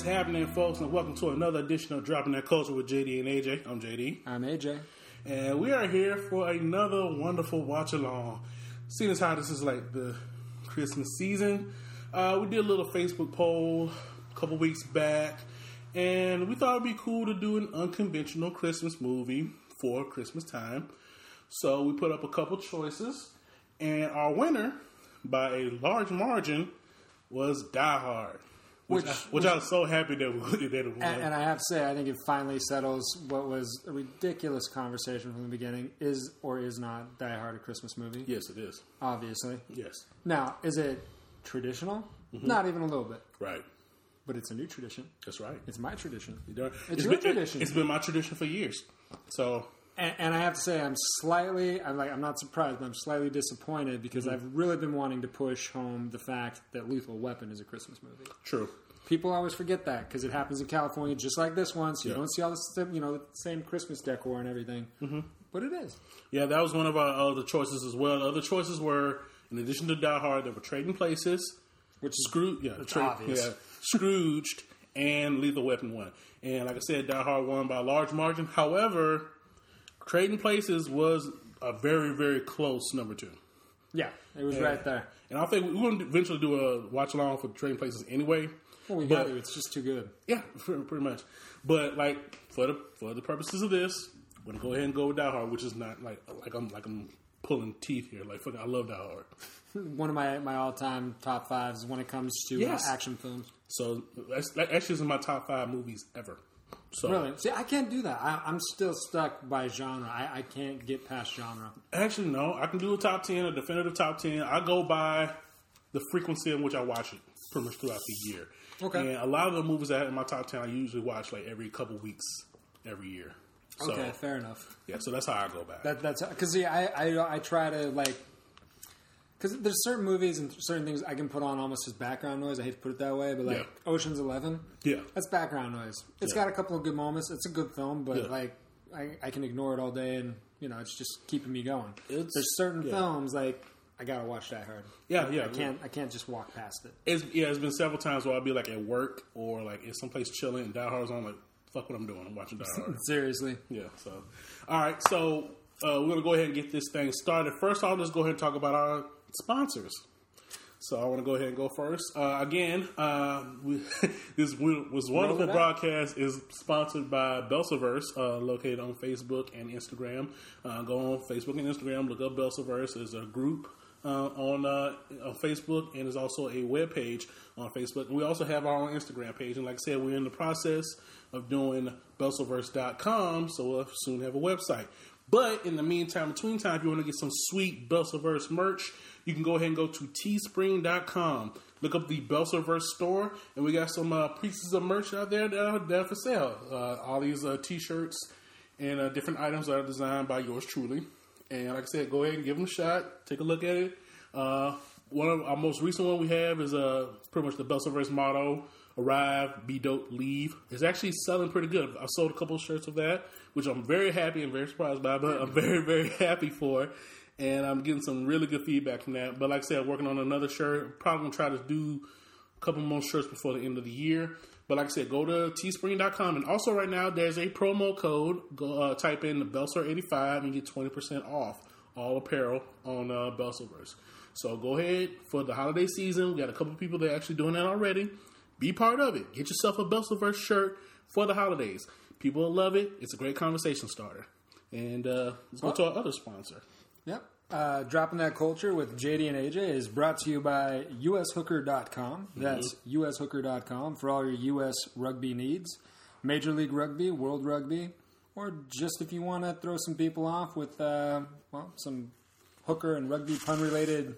is happening, folks, and welcome to another edition of Dropping That Culture with JD and AJ. I'm JD, I'm AJ. and we are here for another wonderful watch along. Seeing as how this is like the Christmas season, uh, we did a little Facebook poll a couple weeks back, and we thought it'd be cool to do an unconventional Christmas movie for Christmas time. So we put up a couple choices, and our winner, by a large margin, was Die Hard. Which, Which- I, which I was so happy that, we- that it won. And, and I have to say, I think it finally settles what was a ridiculous conversation from the beginning: is or is not Die Hard a Christmas movie? yes, it is. Obviously. Yes, Now, is it traditional? Mm-hmm. Not even a little bit, right. but it's a new tradition. That's right. It's my tradition. It's It's been, your tradition. It's been my tradition for years. So And, and I have to say, I'm slightly, I'm like, I'm not surprised, but I'm slightly disappointed because Mm-hmm. I've really been wanting to push home the fact that Lethal Weapon is a Christmas movie. true. People always forget that because it happens in California just like this one. So you Yeah. don't see all the same, you know the same Christmas decor and everything. Mm-hmm. But it is. Yeah, that was one of our other choices as well. The other choices were, in addition to Die Hard, there were Trading Places, Which is Scrooge, yeah, Tra- yeah, Scrooged, and Lethal Weapon won. And like I said, Die Hard won by a large margin. However, Trading Places was a very, very close number two. yeah, it was right there. And I think we're going to eventually do a watch along for Trading Places anyway. Well, we But- got to. It's just too good. Yeah, pretty pretty much. But like for the for the purposes of this, I'm gonna go ahead and go with Die Hard, which is not like like I'm like I'm pulling teeth here. Like I love Die Hard. One of my my all time top fives when it comes to Yes. uh, action films. So that's that actually is in my top five movies ever. So Really? See, I can't do that. I, I'm still stuck by genre. I, I can't get past genre. actually no, I can do a top ten, a definitive top ten. I go by the frequency in which I watch it, pretty much throughout the year. Okay. And a lot of the movies I have in my top ten, I usually watch like every couple weeks, every year. So Okay, fair enough. yeah, so that's how I go back. That, that's because see, I, I I try to like because there's certain movies and certain things I can put on almost as background noise. I hate to put it that way, but like Yeah. Ocean's Eleven, yeah. that's background noise. It's Yeah. got a couple of good moments. It's a good film, but Yeah. like I, I can ignore it all day, and you know it's just keeping me going. It's- there's certain films like I gotta watch that hard. Yeah, yeah. I can't I can't just walk past it. It's yeah, it's been several times where I'll be like at work or like in someplace chilling and Die Hard's on. Like, fuck what I'm doing. I'm watching Die Hard. Seriously, yeah. So, all right. So uh, we're gonna go ahead and get this thing started. First off, let's go ahead and talk about our sponsors. So I want to go ahead and go first. Uh, again, uh, we, this was wonderful broadcast is sponsored by Belserverse, uh, located on Facebook and Instagram. Uh, go on Facebook and Instagram, look up Belserverse. There's a group uh, on uh, on Facebook, and there's also a web page on Facebook. And we also have our own Instagram page. And like I said, we're in the process of doing Belserverse.com, so we'll soon have a website. But in the meantime, between time, if you want to get some sweet Belserverse merch, you can go ahead and go to teespring.com. Look up the Belserverse store, and we got some uh, pieces of merch out there that are, that for sale. Uh, all these uh, t-shirts and uh, different items that are designed by yours truly. And like I said, go ahead and give them a shot. Take a look at it. Uh, one of our most recent one we have is uh, pretty much the Belserverse motto: "Arrive, be dope, leave." It's actually selling pretty good. I sold a couple of shirts of that, which I'm very happy and very surprised by. But I'm very very happy for, and I'm getting some really good feedback from that. But like I said, working on another shirt. Probably gonna try to do a couple more shirts before the end of the year. But like I said, go to teespring.com. And also, right now, there's a promo code. Go uh, type in the Belser85 and get 20% off all apparel on uh, Belserverse. So go ahead for the holiday season. We got a couple people that are actually doing that already. Be part of it. Get yourself a Belserverse shirt for the holidays. People will love it. It's a great conversation starter. And uh, let's go to our other sponsor. Yep. Uh, Dropping That Culture with JD and AJ is brought to you by ushooker.com. That's ushooker.com for all your U.S. rugby needs. Major League Rugby, World Rugby, or just if you want to throw some people off with, uh, well, some hooker and rugby pun related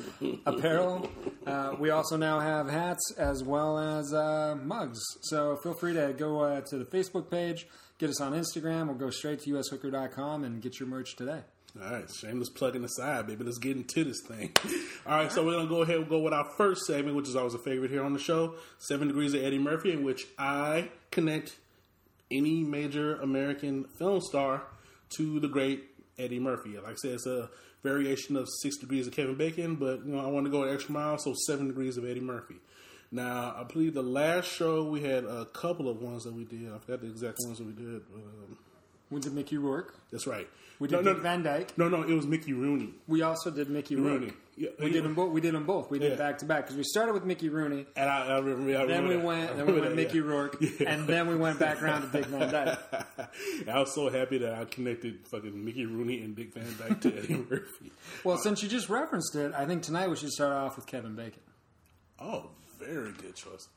apparel. Uh, we also now have hats as well as uh, mugs. So feel free to go uh, to the Facebook page, get us on Instagram, or go straight to ushooker.com and get your merch today. All right, shameless plugging aside, baby. Let's get into this thing. All right, so we're gonna go ahead and go with our first segment, which is always a favorite here on the show, Seven Degrees of Eddie Murphy, in which I connect any major American film star to the great Eddie Murphy. Like I said, it's a variation of Six Degrees of Kevin Bacon, but you know I want to go an extra mile, so Seven Degrees of Eddie Murphy. Now, I believe the last show we had a couple of ones that we did. I forgot the exact ones that we did. But, um, We did Mickey Rourke. that's right. We did no, Dick Van Dyke. no, no, it was Mickey Rooney. We also did Mickey Rourke. Rooney. Yeah, We did them both. We did them both. We did Yeah. back to back because we started with Mickey Rooney. And I, I remember. I Then remember we that. went. Then we went that, Mickey yeah. Rourke, and then we went back around to Dick Van Dyke. I was so happy that I connected fucking Mickey Rooney and Dick Van Dyke to Eddie Murphy. Well, since you just referenced it, I think tonight we should start off with Kevin Bacon. Oh, very good choice.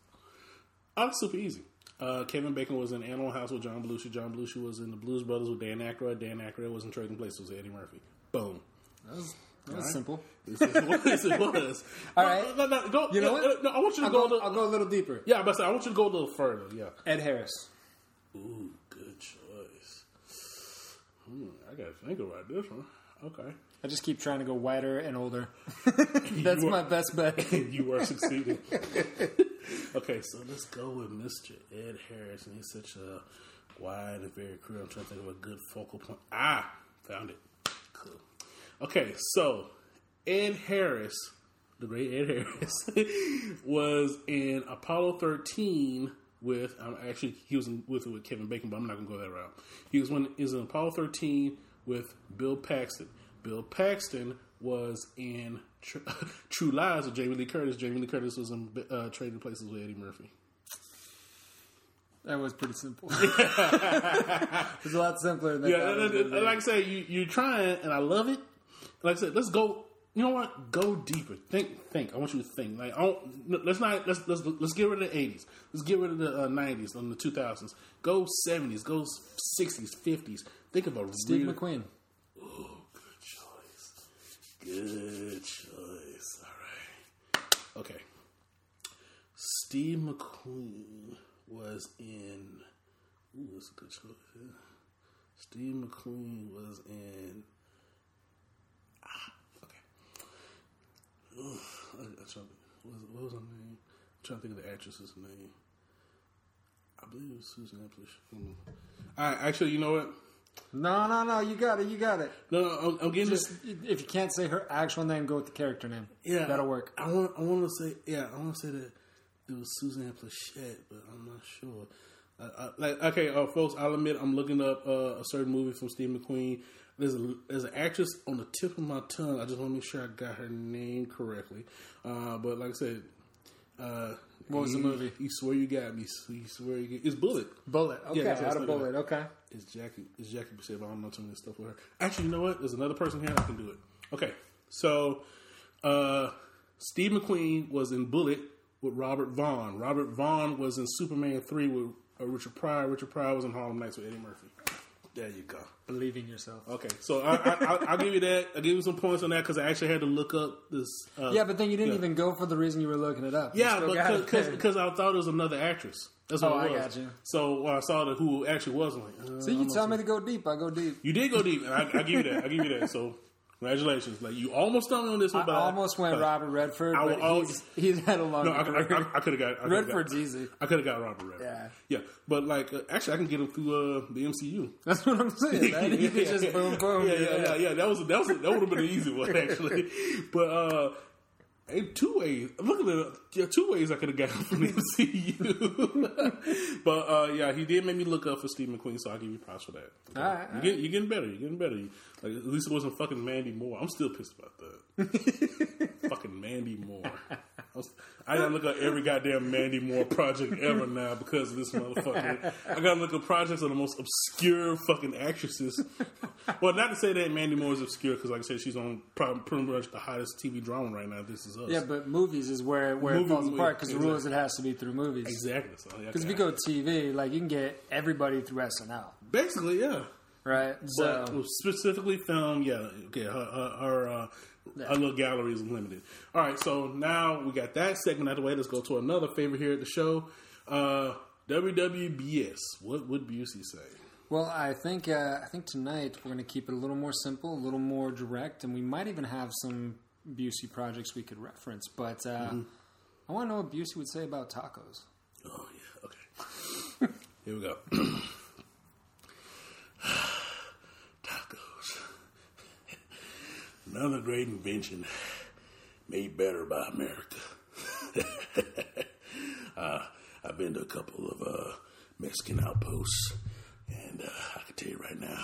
Oh, super easy. Uh, Kevin Bacon was in Animal House with John Belushi. John Belushi was in The Blues Brothers with Dan Aykroyd. Dan Aykroyd was in Trading Places with Eddie Murphy. Boom. That was, that was right. simple. This is what this was. All No, right. No, no, go, You know what? No, I want you to I'll go. go, to, I'll go a little deeper. yeah, but I want you to go a little further. Yeah. Ed Harris. Ooh, good choice. Hmm, I gotta think about this one. Okay. I just keep trying to go whiter and older. That's my best bet. you are succeeding. Okay, so let's go with Mr. Ed Harris, and he's such a wide and very career. I'm trying to think of a good focal point. Ah, found it. Cool. Okay, so Ed Harris, the great Ed Harris, was in Apollo 13 with. Um, actually, he was in, with with Kevin Bacon, but I'm not gonna go that route. He was he was in Apollo 13 with Bill Paxton. Bill Paxton was in Tr- True Lies with Jamie Lee Curtis. Jamie Lee Curtis was in uh, Trading Places with Eddie Murphy. That was pretty simple. it's a lot simpler than Yeah, that. and- and- and like I say, you you're trying, and I love it. Like I said, let's go. You know what? Go deeper. Think, think. I want you to think. Like, I don't, let's not let's let's let's get rid of the '80s. Let's get rid of the uh, '90s and the 2000s. Go '70s. Go '60s, '50s. Think of a Steve real, McQueen. Choice. Good choice. All right. Okay. Steve McQueen was in. Ooh, that's a good choice. Yeah. Steve McQueen was in. Ah, okay. Ugh, I, I trying what, was, what was her name? I'm trying to think of the actress's name. I believe it was Susan Amplish. Hmm. All right, actually, you know what? No, no, no. You got it. You got it. No, no I'm, I'm getting Just this. if you can't say her actual name, go with the character name. Yeah, that'll work. I want. I want to say. Yeah, I want to say that it was Suzanne Plachette, but I'm not sure. Uh, uh, like, okay, uh, folks, I'll admit I'm looking up uh, a certain movie from Steve McQueen. There's a there's an actress on the tip of my tongue. I just want to make sure I got her name correctly. Uh, but like I said, uh, What was the you- movie? You swear you got me. You swear you get. It's Bullitt. Bullitt. Okay, I out of bullet. Okay. It's Jackie. It's Jackie Bisset. but I don't know too many stuff with her. Actually, you know what? There's another person here that can do it. Okay, so uh, Steve McQueen was in Bullitt with Robert Vaughn. Robert Vaughn was in Superman three with uh, Richard Pryor. Richard Pryor was in Harlem Nights with Eddie Murphy. There you go. Believe in yourself. Okay, so I, I, I, I'll give you that. I'll give you some points on that because I actually had to look up this. Uh, Yeah, but then you didn't yeah. even go for the reason you were looking it up. You Yeah, still got it but because I thought it was another actress. That's what Oh, it I was. got you. So when I saw that who actually was, I'm like, uh, So you tell me to go deep, I go deep. You did go deep, I, I give you that. I give you that. So, congratulations. Like you almost done on this one, I almost went Robert Redford, I but always- he's, he's had a long No, I, career. I, I, could have got I Redford's got, easy. I could have got Robert Redford. Yeah. yeah. But like, uh, actually, I can get him through uh, the MCU. That's what I'm saying. Man. You could just boom, boom. Yeah, yeah, yeah, yeah. That was that was that would have been an easy one actually. But uh, two ways. Look at it. Yeah, two ways I could have got him from the MCU. but uh, yeah, he did make me look up for Steve McQueen, so I'll give you props for that. Okay? All right, you all get, you're getting better. You're getting better. Like at least it wasn't fucking Mandy Moore. I'm still pissed about that. fucking Mandy Moore. I, was, I gotta look up every goddamn Mandy Moore project ever now because of this motherfucker. I gotta look up projects of the most obscure fucking actresses. well, not to say that Mandy Moore is obscure because, like I said, she's on pretty much the hottest TV drama right now. This is us. Yeah, but movies is where, where it Movie- falls apart because the exactly. rule is it has to be through movies. exactly. So, yeah, Because if you go TV, like you can get everybody through SNL, basically, yeah. right? But So specifically film, yeah, okay, her, her, her, uh, her little gallery is limited. All right, so now we got that segment out of the way. Let's go to another favorite here at the show. Uh, WWBS. What would Busey say? Well, I think uh, I think tonight we're going to keep it a little more simple, a little more direct, and we might even have some Busey projects we could reference. But uh, Mm-hmm. I want to know what Busey would say about tacos. Oh yeah, okay. Here we go. Another great invention made better by America. uh, I've been to a couple of uh, Mexican outposts, and uh, I can tell you right now,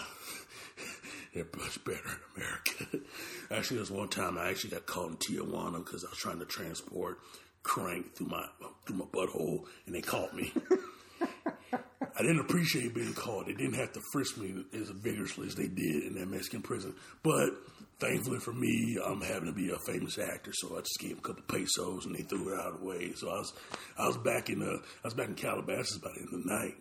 they're much better in America. actually, there was one time I actually got caught in Tijuana because I was trying to transport crank through my through my butthole, and they caught me. I didn't appreciate being caught. They didn't have to frisk me as vigorously as they did in that Mexican prison. But thankfully for me, I'm having to be a famous actor, so I just gave them a couple pesos and they threw it out of the way. So I was I was back in uh, I was back in Calabasas by the end of the night.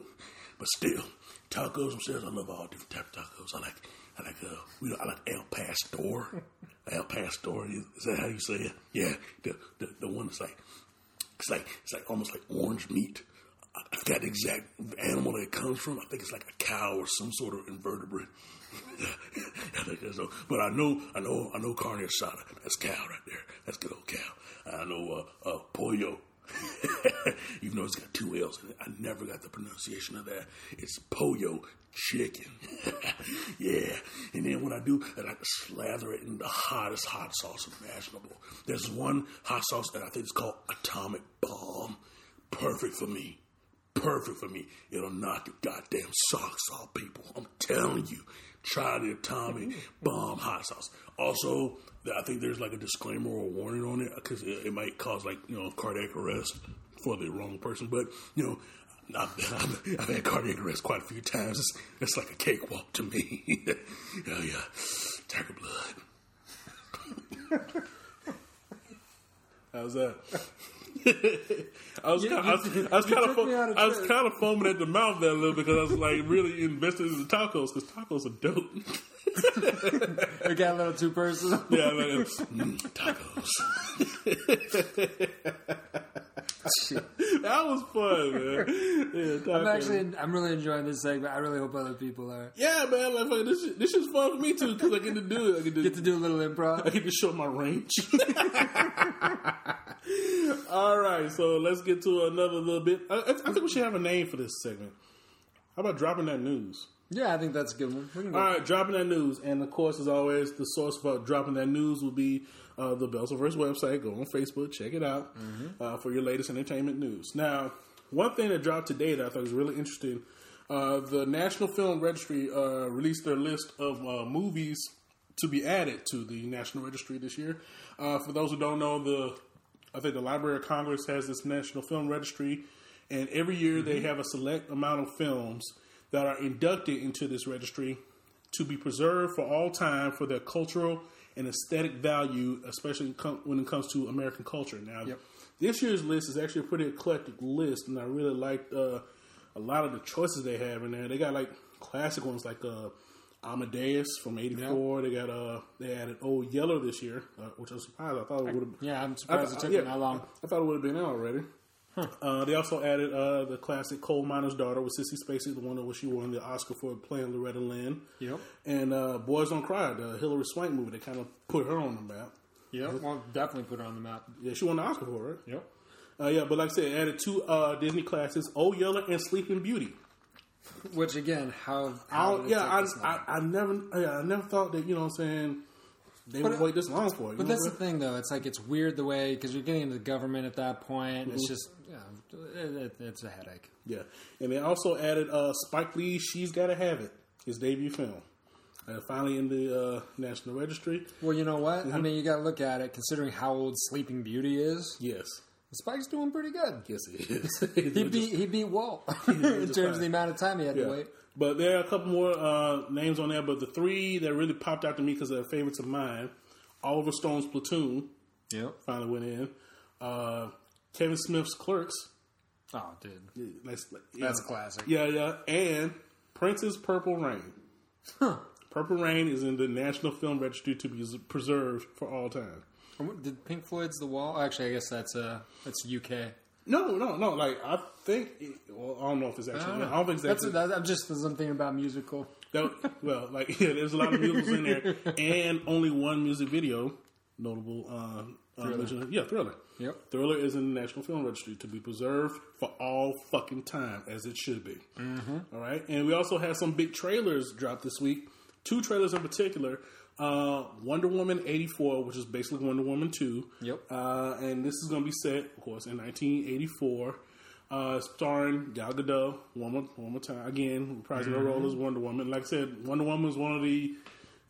But still, tacos themselves, I love all different types of tacos. I like I like uh we I like El Pastor. El Pastor is, is that how you say it? Yeah, the, the the one that's like it's like it's like almost like orange meat. I forgot the exact animal that it comes from. I think it's like a cow or some sort of invertebrate. I. But I know, I know, I know carne asada. That's cow right there. That's good old cow. I know uh, uh, pollo. Even though it's got two L's I never got the pronunciation of that. It's pollo chicken. yeah. And then what I do, I like to slather it in the hottest hot sauce imaginable. There's one hot sauce that I think is called Atomic Bomb. Perfect for me perfect for me. It'll knock your goddamn socks off, people. I'm telling you. Try the atomic bomb hot sauce. Also, I think there's like a disclaimer or warning on it because it, it, might cause like you know cardiac arrest for the wrong person. But you know, I've, I've, I've had cardiac arrest quite a few times. It's, it's like a cakewalk to me. oh yeah, tiger blood. How's that? I was kind of, I was, kind of, I was kind of foaming at the mouth there a little because I was like really invested in the tacos because tacos are dope. it got a little too personal. Yeah, like, mm, tacos. that was fun, man. Yeah, I'm actually, I'm really enjoying this segment. I really hope other people are. Yeah, man. Like, this, this is fun for me too because I get to do it. I get to, get to do a little improv. I get to show my range. All right, so let's get to another little bit. I, I, think we should have a name for this segment. How about dropping that news? Yeah, I think that's a good one. All right, dropping that news, and of course, as always, the source for dropping that news will be uh, the Belserverse website. Go on Facebook, check it out mm-hmm. uh, for your latest entertainment news. Now, one thing that dropped today that I thought was really interesting: uh, the National Film Registry uh, released their list of uh, movies to be added to the National Registry this year. Uh, for those who don't know, the I think the Library of Congress has this National Film Registry, and every year mm-hmm. they have a select amount of films that are inducted into this registry to be preserved for all time for their cultural and aesthetic value, especially when it comes to American culture. Now, yep. this year's list is actually a pretty eclectic list, and I really liked uh, a lot of the choices they have in there. They got like classic ones like uh, Amadeus from '84. They got uh, they added Old Yeller this year, uh, which I'm surprised. I thought it would have. Yeah, I'm surprised I, it took yeah, that long. I thought it would have been out already. Huh. Uh, they also added uh, the classic Coal Miner's Daughter with Sissy Spacek, the one that she won the Oscar for playing Loretta Lynn. Yep. And uh, Boys Don't Cry, the Hilary Swank movie. They kind of put her on the map. Yeah, Well, definitely put her on the map. Yeah, she won the Oscar for it. Yep. Uh, yeah, but like I said, added two uh, Disney classics, Old Yeller and Sleeping Beauty. Which again, how? how yeah, I, I, I, never, yeah, I never thought that you know what I'm saying they but would wait this long for it. But that's the thing, though. It's like it's weird the way because you're getting into the government at that point. Mm-hmm. It's just it, it, it's a headache. Yeah, and they also added uh, Spike Lee. She's got to have it. His debut film. Uh, finally in the uh, National Registry. Well, you know what? Mm-hmm. I mean, you got to look at it considering how old Sleeping Beauty is. Yes. Spike's doing pretty good. Yes, he is. he beat he beat Walt in terms of the amount of time he had yeah. to wait. But there are a couple more uh, names on there. But the three that really popped out to me because they're favorites of mine: Oliver Stone's Platoon. Yep. Finally went in. Uh, Kevin Smith's Clerks. Oh, dude, that's that's know, classic. Yeah, yeah. And Prince's Purple Rain. Huh. Purple Rain is in the National Film Registry to be preserved for all time. Did Pink Floyd's The Wall? Actually, I guess that's uh that's UK. No, no, no. Like I think. Well, I don't know if it's actually. I don't, I don't think it's actually. That's, I'm just something about musical. That, well, like yeah, there's a lot of musicals in there, and only one music video notable. Yeah, Thriller. Yep. Thriller is in the National Film Registry to be preserved for all fucking time, as it should be. Mm-hmm. All right, and we also had some big trailers dropped this week. Two trailers in particular. Uh, Wonder Woman 84, which is basically Wonder Woman 2. Yep. Uh, and this is going to be set, of course, in 1984. Uh, starring Gal Gadot one more one more time again, reprising her role as Wonder Woman. Like I said, Wonder Woman is one of the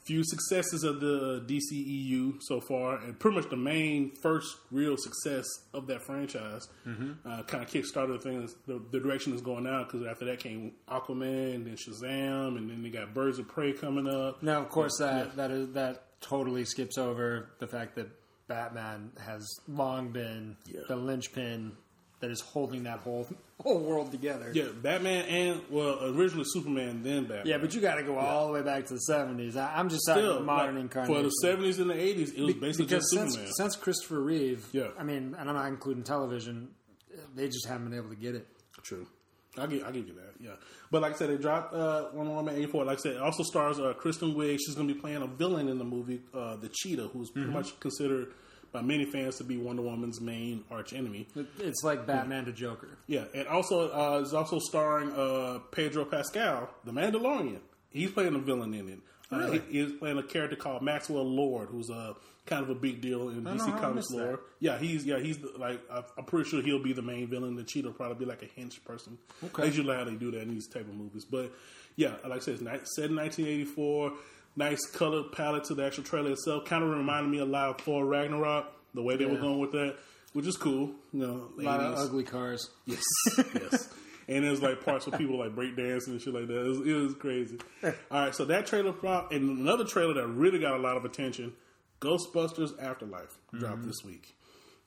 few successes of the DCEU so far, and pretty much the main first real success of that franchise. Uh, kind of kickstarted things the, the direction it's going now because after that came Aquaman, then Shazam, and then they got Birds of Prey coming up. Now, of course, that that is that totally skips over the fact that Batman has long been Yeah. the linchpin that is holding that whole whole world together. Yeah, Batman and well, originally Superman, then Batman. Yeah, but you got to go all the way back to the seventies. I'm just talking Still, modern like, incarnation. for the seventies and the eighties, it was basically just since, Superman. since Christopher Reeve, Yeah. I mean, and I'm not including television, they just haven't been able to get it. True. I'll give, I'll give you that, yeah. But like I said, they dropped uh, Wonder Woman 84. Like I said, it also stars uh, Kristen Wiig. She's going to be playing a villain in the movie, uh, the Cheetah, who's pretty much considered by many fans to be Wonder Woman's main arch enemy. It's like Batman to Joker. Yeah, and also uh, is also starring uh, Pedro Pascal, the Mandalorian. He's playing a villain in it. Uh, he, he's playing a character called Maxwell Lord, who's a kind of a big deal in DC Comics missed that. lore. Yeah, he's yeah he's the, like I'm pretty sure he'll be the main villain. The Cheetah will probably be like a hench person. Okay. That's usually how they do that in these type of movies. But yeah, like I said, it's set in 1984. Nice color palette to the actual trailer itself. Kind of reminded me a lot of Thor Ragnarok. The way they were going with that, which is cool. You know, A lot of ugly cars. Yes, yes. And there's like parts where people like break dancing and shit like that. It was, it was crazy. All right, so that trailer dropped, and another trailer that really got a lot of attention: Ghostbusters Afterlife dropped this week.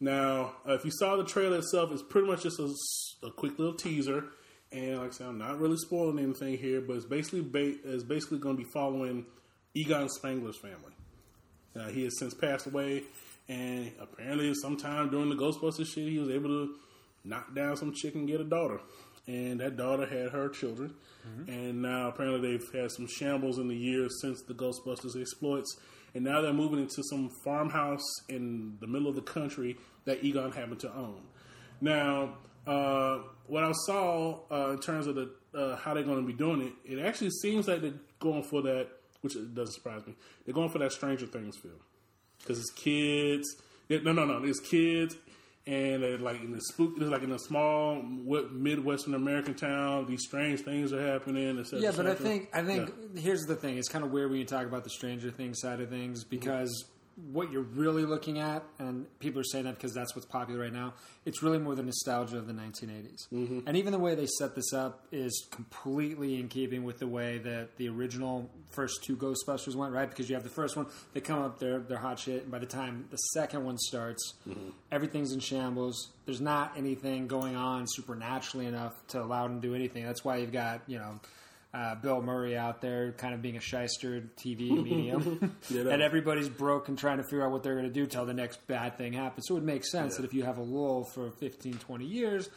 Now, uh, if you saw the trailer itself, it's pretty much just a quick little teaser. And like I said, I'm not really spoiling anything here, but it's basically ba- it's basically going to be following Egon Spengler's family. Uh, he has since passed away, and apparently, sometime during the Ghostbusters shit, he was able to knock down some chick and get a daughter. And that daughter had her children. And now, apparently, they've had some shambles in the years since the Ghostbusters exploits. And now they're moving into some farmhouse in the middle of the country that Egon happened to own. Now, uh, what I saw uh, in terms of the uh, how they're going to be doing it, it actually seems like they're going for that, which doesn't surprise me. They're going for that Stranger Things feel because it's kids. no, no, no, it's kids, and they're like in the spook. It's like in a small midwestern American town. These strange things are happening. et cetera, Yeah, but I think I think here's the thing. It's kind of weird when you talk about the Stranger Things side of things mm-hmm. because what you're really looking at, and people are saying that because that's what's popular right now. It's really more the nostalgia of the 1980s, mm-hmm. and even the way they set this up is completely in keeping with the way that the original first two Ghostbusters went. Right, because you have the first one, they come up, they're they're hot shit, and by the time the second one starts, mm-hmm. everything's in shambles. There's not anything going on supernaturally enough to allow them to do anything. That's why you've got you know uh, Bill Murray out there, kind of being a shyster TV medium, Yeah, that- and everybody's broke and trying to figure out what they're going to do till the next bad thing happens. So it would make sense that if you have a lull for 15, 20 years,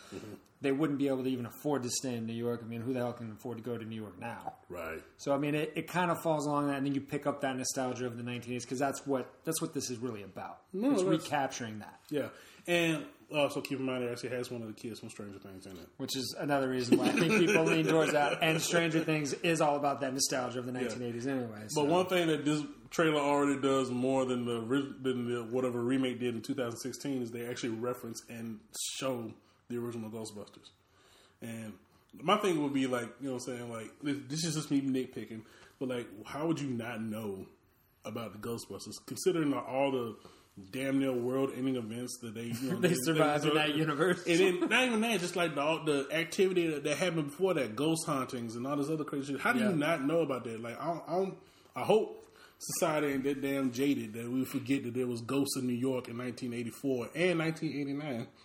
they wouldn't be able to even afford to stay in New York. I mean, who the hell can afford to go to New York now? Right. So I mean, it, it kind of falls along that, and then you pick up that nostalgia of the 1980s because that's what that's what this is really about. No, it's recapturing that, yeah, and also keep in mind it actually has one of the kids from Stranger Things in it. which is another reason why I think people lean towards that. And Stranger Things is all about that nostalgia of the 1980s, anyway. So. But one thing that this trailer already does more than the than the whatever remake did in 2016 is they actually reference and show the original Ghostbusters. And my thing would be like, you know, what I'm saying like this, this is just me nitpicking, but like, how would you not know about the Ghostbusters considering all the damn near world-ending events that they you know, They survived in that universe. and then not even that, just like the all the activity that, that happened before that, ghost hauntings and all this other crazy shit. How do Yeah. you not know about that? Like, I, don't, I, don't, I hope society ain't that damn jaded that we forget that there was ghosts in New York in 1984 and 1989.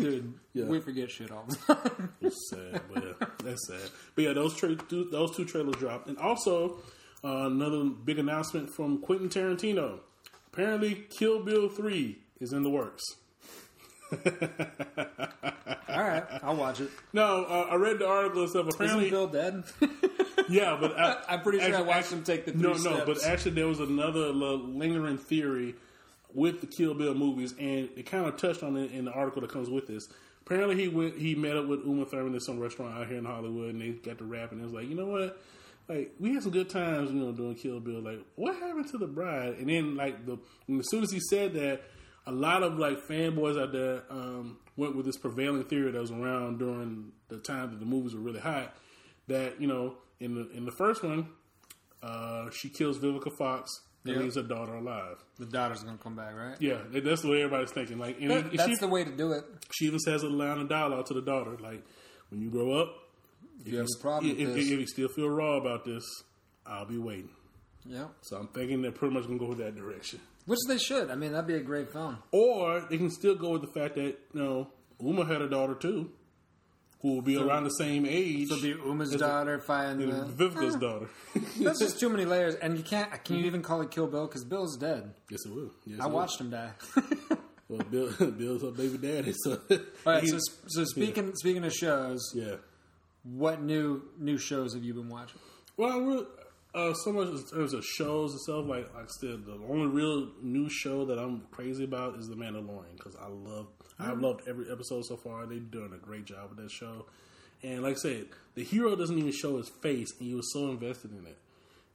Dude, Yeah. we forget shit all the time. It's sad, but yeah, that's sad. But yeah, those tra- two- those two trailers dropped, and also uh, another big announcement from Quentin Tarantino. Apparently, Kill Bill Three is in the works. all right, I'll watch it. No, uh, I read the article and stuff. Isn't Apparently, Bill dead? yeah, but I, I'm pretty sure I actually- watched him take the no, no. steps. But actually, there was another lingering theory with the Kill Bill movies, and it kind of touched on it in the article that comes with this. Apparently, he went. He met up with Uma Thurman at some restaurant out here in Hollywood, and they got to rap, and it was like, you know what? Like we had some good times, you know, doing Kill Bill. Like, what happened to the bride? And then, like the as soon as he said that, a lot of like fanboys out there um, went with this prevailing theory that was around during the time that the movies were really hot. That you know, in the in the first one, uh, she kills Vivica Fox and Yeah. leaves her daughter alive. The daughter's gonna come back, right? Yeah, that's the way everybody's thinking. Like, That- that's she, the way to do it. she even says a line of dialogue to the daughter, like, "When you grow up, If you have a problem if, if, if you still feel raw about this, I'll be waiting." yeah, So I'm thinking they're pretty much gonna go that direction. which they should. I mean, that'd be a great film. Or they can still go with the fact that you know Uma had a daughter too, who will be around the same age. So be Uma's daughter and the. Vivica's daughter. That's just too many layers, and you can't. Can you even call it Kill Bill? Because Bill's dead. yes, it will. Yes, I it will. watched him die. Well, Bill, Bill's her baby daddy. So, All right. So, so speaking speaking of shows, yeah. What new new shows have you been watching? Well, uh, so much in terms of shows and stuff. Like like I said, the only real new show that I'm crazy about is The Mandalorian because I love I've loved every episode so far. They're doing a great job with that show. And like I said, the hero doesn't even show his face, and you were so invested in it.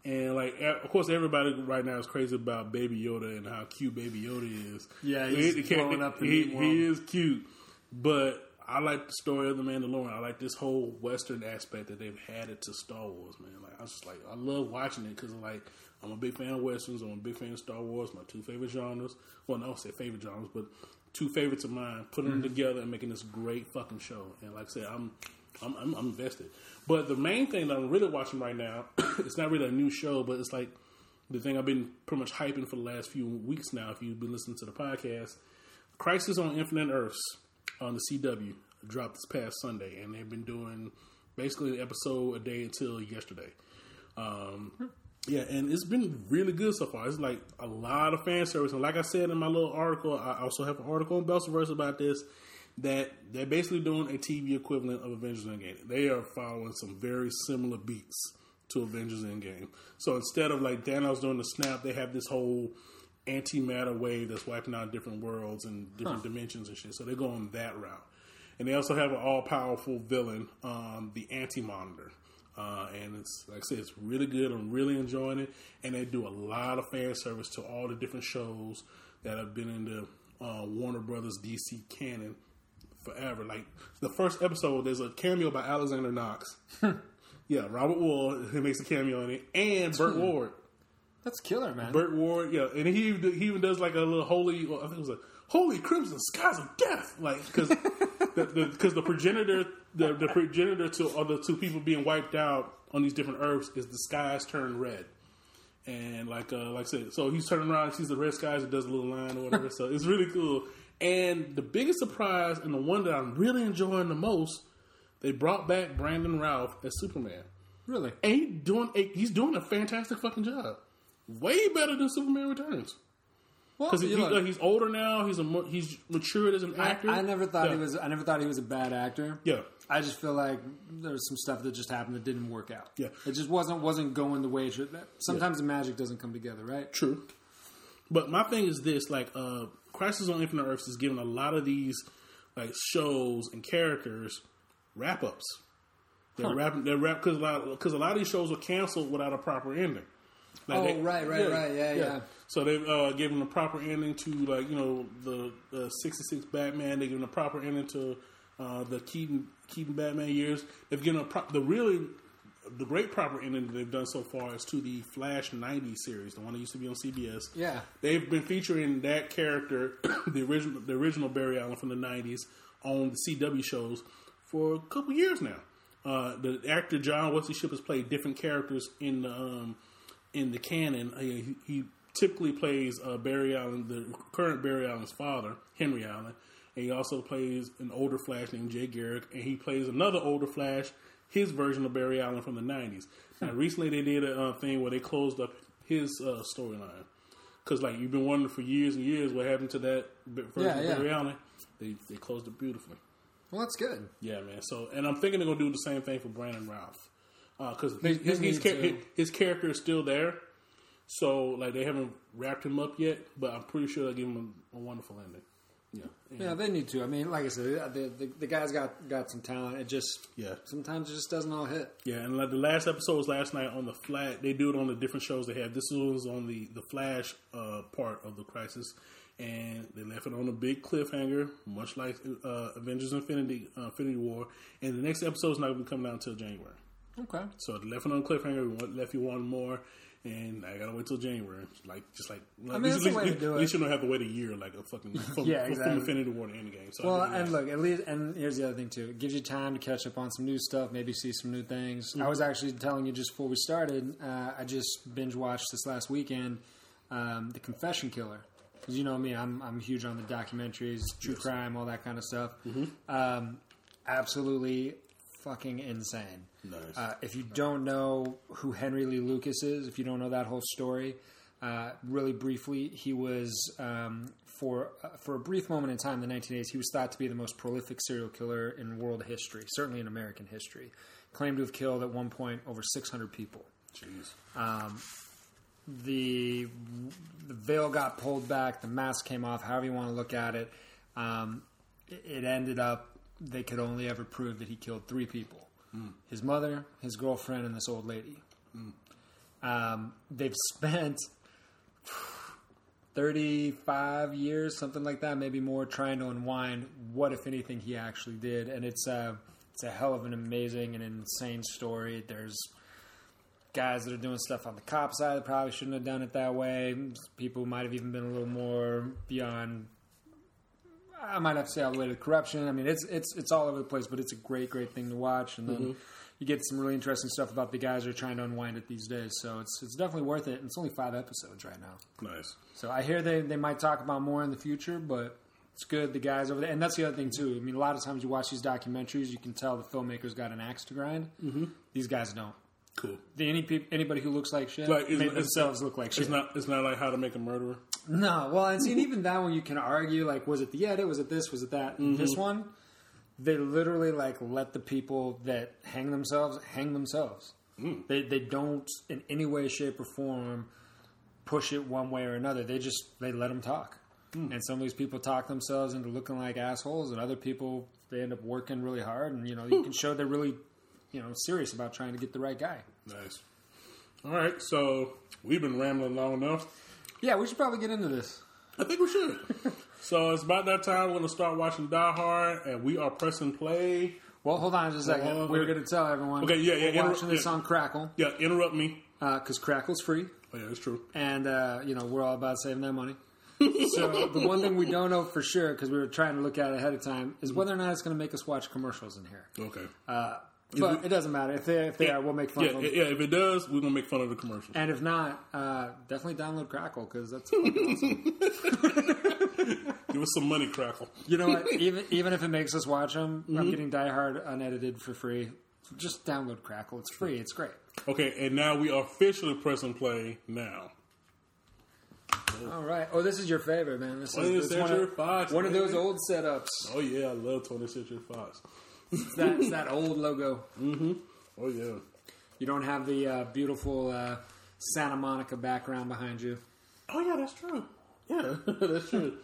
And like, of course, everybody right now is crazy about Baby Yoda and how cute Baby Yoda is. Yeah, he's He- he can't- blowing up the he, he is cute, but I like the story of the Mandalorian. I like this whole Western aspect that they've added to Star Wars, man. Like I was just like, I love watching it because like I'm a big fan of westerns. I'm a big fan of Star Wars. My two favorite genres. Well, no, I don't say favorite genres, but two favorites of mine. Putting them mm-hmm. together and making this great fucking show. And like I said, I'm. I'm, I'm, I'm invested, but the main thing that I'm really watching right now, it's not really a new show, but it's like the thing I've been pretty much hyping for the last few weeks now. If you've been listening to the podcast, Crisis on Infinite Earths on the CW dropped this past Sunday, and they've been doing basically an episode a day until yesterday. Um, yeah, and it's been really good so far. It's like a lot of fan service, and like I said in my little article, I also have an article on Belserverse about this. That they're basically doing a TV equivalent of Avengers Endgame. They are following some very similar beats to Avengers Endgame. So instead of like Thanos doing the snap, they have this whole antimatter wave that's wiping out different worlds and different dimensions and shit. So they're going that route. And they also have an all powerful villain, um, the Anti Monitor. Uh, and it's like I said, it's really good. I'm really enjoying it. And they do a lot of fan service to all the different shows that have been in the uh, Warner Brothers DC canon forever. Like the first episode, there's a cameo by Alexander Knox. yeah, Robert Wuhl, he makes a cameo in it, and Burt Ward. That's killer, man. Burt Ward, yeah, and he even- he even does like a little holy. well, I think it was a holy crimson skies of death, like because the, the, 'cause the progenitor, the, the progenitor to all the two people being wiped out on these different Earths is the skies turn red, and like uh, like I said, so he's turning around, and sees the red skies, and does a little line or whatever. so it's really cool. And the biggest surprise and the one that I'm really enjoying the most, they brought back Brandon Routh as Superman. really? And he doing a, he's doing a fantastic fucking job. Way better than Superman Returns. Because you he, like, he's older now. He's a he's matured as an actor. I never thought Yeah. he was. I never thought he was a bad actor. Yeah, I just feel like there was some stuff that just happened that didn't work out. Yeah. it just wasn't wasn't going the way it should. Sometimes the magic doesn't come together, right? true. But my thing is this: like, uh, Crisis on Infinite Earths is giving a lot of these like shows and characters wrap ups. They're wrapping. They're wrap because a lot because a lot of these shows were canceled without a proper ending. Like Oh, right, right, right. Yeah, yeah. So they've uh, given a proper ending to like you know the, the '66 Batman. They've given a proper ending to uh, the Keaton Keaton Batman years. They've given a pro- the really the great proper ending that they've done so far is to the Flash '90 series, the one that used to be on CBS. Yeah. they've been featuring that character, the original the original Barry Allen from the '90s, on the CW shows for a couple years now. Uh, the actor John Wesley Shipp has played different characters in the um, in the canon. He, he typically plays uh, Barry Allen, the current Barry Allen's father, Henry Allen, and he also plays an older Flash named Jay Garrick, and he plays another older Flash, his version of Barry Allen from the '90s. Now, recently they did a uh, thing where they closed up his uh, storyline because, like, you've been wondering for years and years what happened to that version Yeah, of yeah. Barry Allen. They they closed it beautifully. Well, that's good. Yeah, man. So, and I'm thinking they're gonna do the same thing for Brandon Routh because They- his, his, his, need char- to. his character is still there. So, like, they haven't wrapped him up yet, but I'm pretty sure they'll give him a, a wonderful ending. Yeah, Yeah, they need to. I mean, like I said, the, the, the guy's got got some talent. It just Yeah. sometimes it just doesn't all hit. Yeah, and like the last episode was last night on the Flash. They do it on the different shows they have. This was on the the Flash uh, part of the Crisis, and they left it on a big cliffhanger, much like uh, Avengers: Infinity uh, Infinity War. And the next episode is not going to be coming out until January. Okay. So left it on cliffhanger. We left you wanting more, and I gotta wait till January. Like just like, I mean, that's the way to do At least it. you don't have to wait a year like a fucking from, Yeah, from exactly. Infinity War to Endgame. So Well, I think and look, at least, and here's the other thing too. It gives you time to catch up on some new stuff, maybe see some new things. I was actually telling you just before we started. Uh, I just binge watched this last weekend, um, The Confession Killer. Because you know me, I'm I'm huge on the documentaries, true crime, all that kind of stuff. Um, absolutely fucking insane. Nice. Uh, if you don't know who Henry Lee Lucas is, if you don't know that whole story, uh, really briefly, he was um, for uh, for a brief moment in time in the 1980s, he was thought to be the most prolific serial killer in world history, certainly in American history. Claimed to have killed at one point over 600 people. Jeez. The the veil got pulled back, the mask came off. However you want to look at it, um, it, it ended up they could only ever prove that he killed three people: his mother, his girlfriend, and this old lady. Um, they've spent 35 years, something like that, maybe more, trying to unwind what, if anything, he actually did. And it's a, it's a hell of an amazing and insane story. There's guys that are doing stuff on the cop side that probably shouldn't have done it that way. People might have even been a little more beyond. I might have to say all the way to corruption. I mean, it's it's it's all over the place, but it's a great, great thing to watch. And then you get some really interesting stuff about the guys who are trying to unwind it these days. So it's it's definitely worth it. And it's only five episodes right now. Nice. So I hear they, they might talk about more in the future, but it's good. The guys over there, and that's the other thing too. I mean, a lot of times you watch these documentaries, you can tell the filmmakers got an axe to grind. Mm-hmm. These guys don't. Cool. The, any anybody who looks like shit Like, it's- themselves look like shit. It's not. It's not like How to Make a Murderer. No, well, and see, even that one you can argue like, was it the edit? Was it this? Was it that? This mm-hmm. one, they literally like let the people that hang themselves hang themselves. Mm. They they don't in any way, shape, or form push it one way or another. They just they let them talk. Mm. And some of these people talk themselves into looking like assholes, and other people they end up working really hard, and you know you can show they're really you know serious about trying to get the right guy. Nice. All right. So we've been rambling long enough. Yeah, we should probably get into this. I think we should. so it's about that time. We're gonna start watching Die Hard, and we are pressing play. Well, hold on just a second. Well, we were okay. going to tell everyone. Okay, yeah, yeah, We're inter- watching this yeah. on Crackle Yeah, interrupt me. because Crackle's free, Oh, yeah, that's true. and uh, you know we're all about saving that money. so the one thing we don't know for sure because we were trying to look at it ahead of time is whether or not it's going to make us watch commercials in here. Okay. Uh, but it doesn't matter if they if they are, we'll make fun yeah, of them. yeah, yeah. If it does, we're gonna make fun of the commercial. And if not, uh, definitely download Crackle because that's awesome. Give us some money, Crackle. You know what? Even even if it makes us watch them, Mm-hmm. I'm getting Die Hard unedited for free. Just download Crackle. It's free. It's great. Okay, and now we officially press and play now. All right. Oh, this is your favorite, man. This is, 20th this is one, Century of, Fox, one of those old setups. Oh yeah, I love 20th Century Fox. It's that, it's that old logo. Oh yeah. You don't have the uh, beautiful uh, Santa Monica background behind you. Oh yeah, that's true. Yeah, that's true.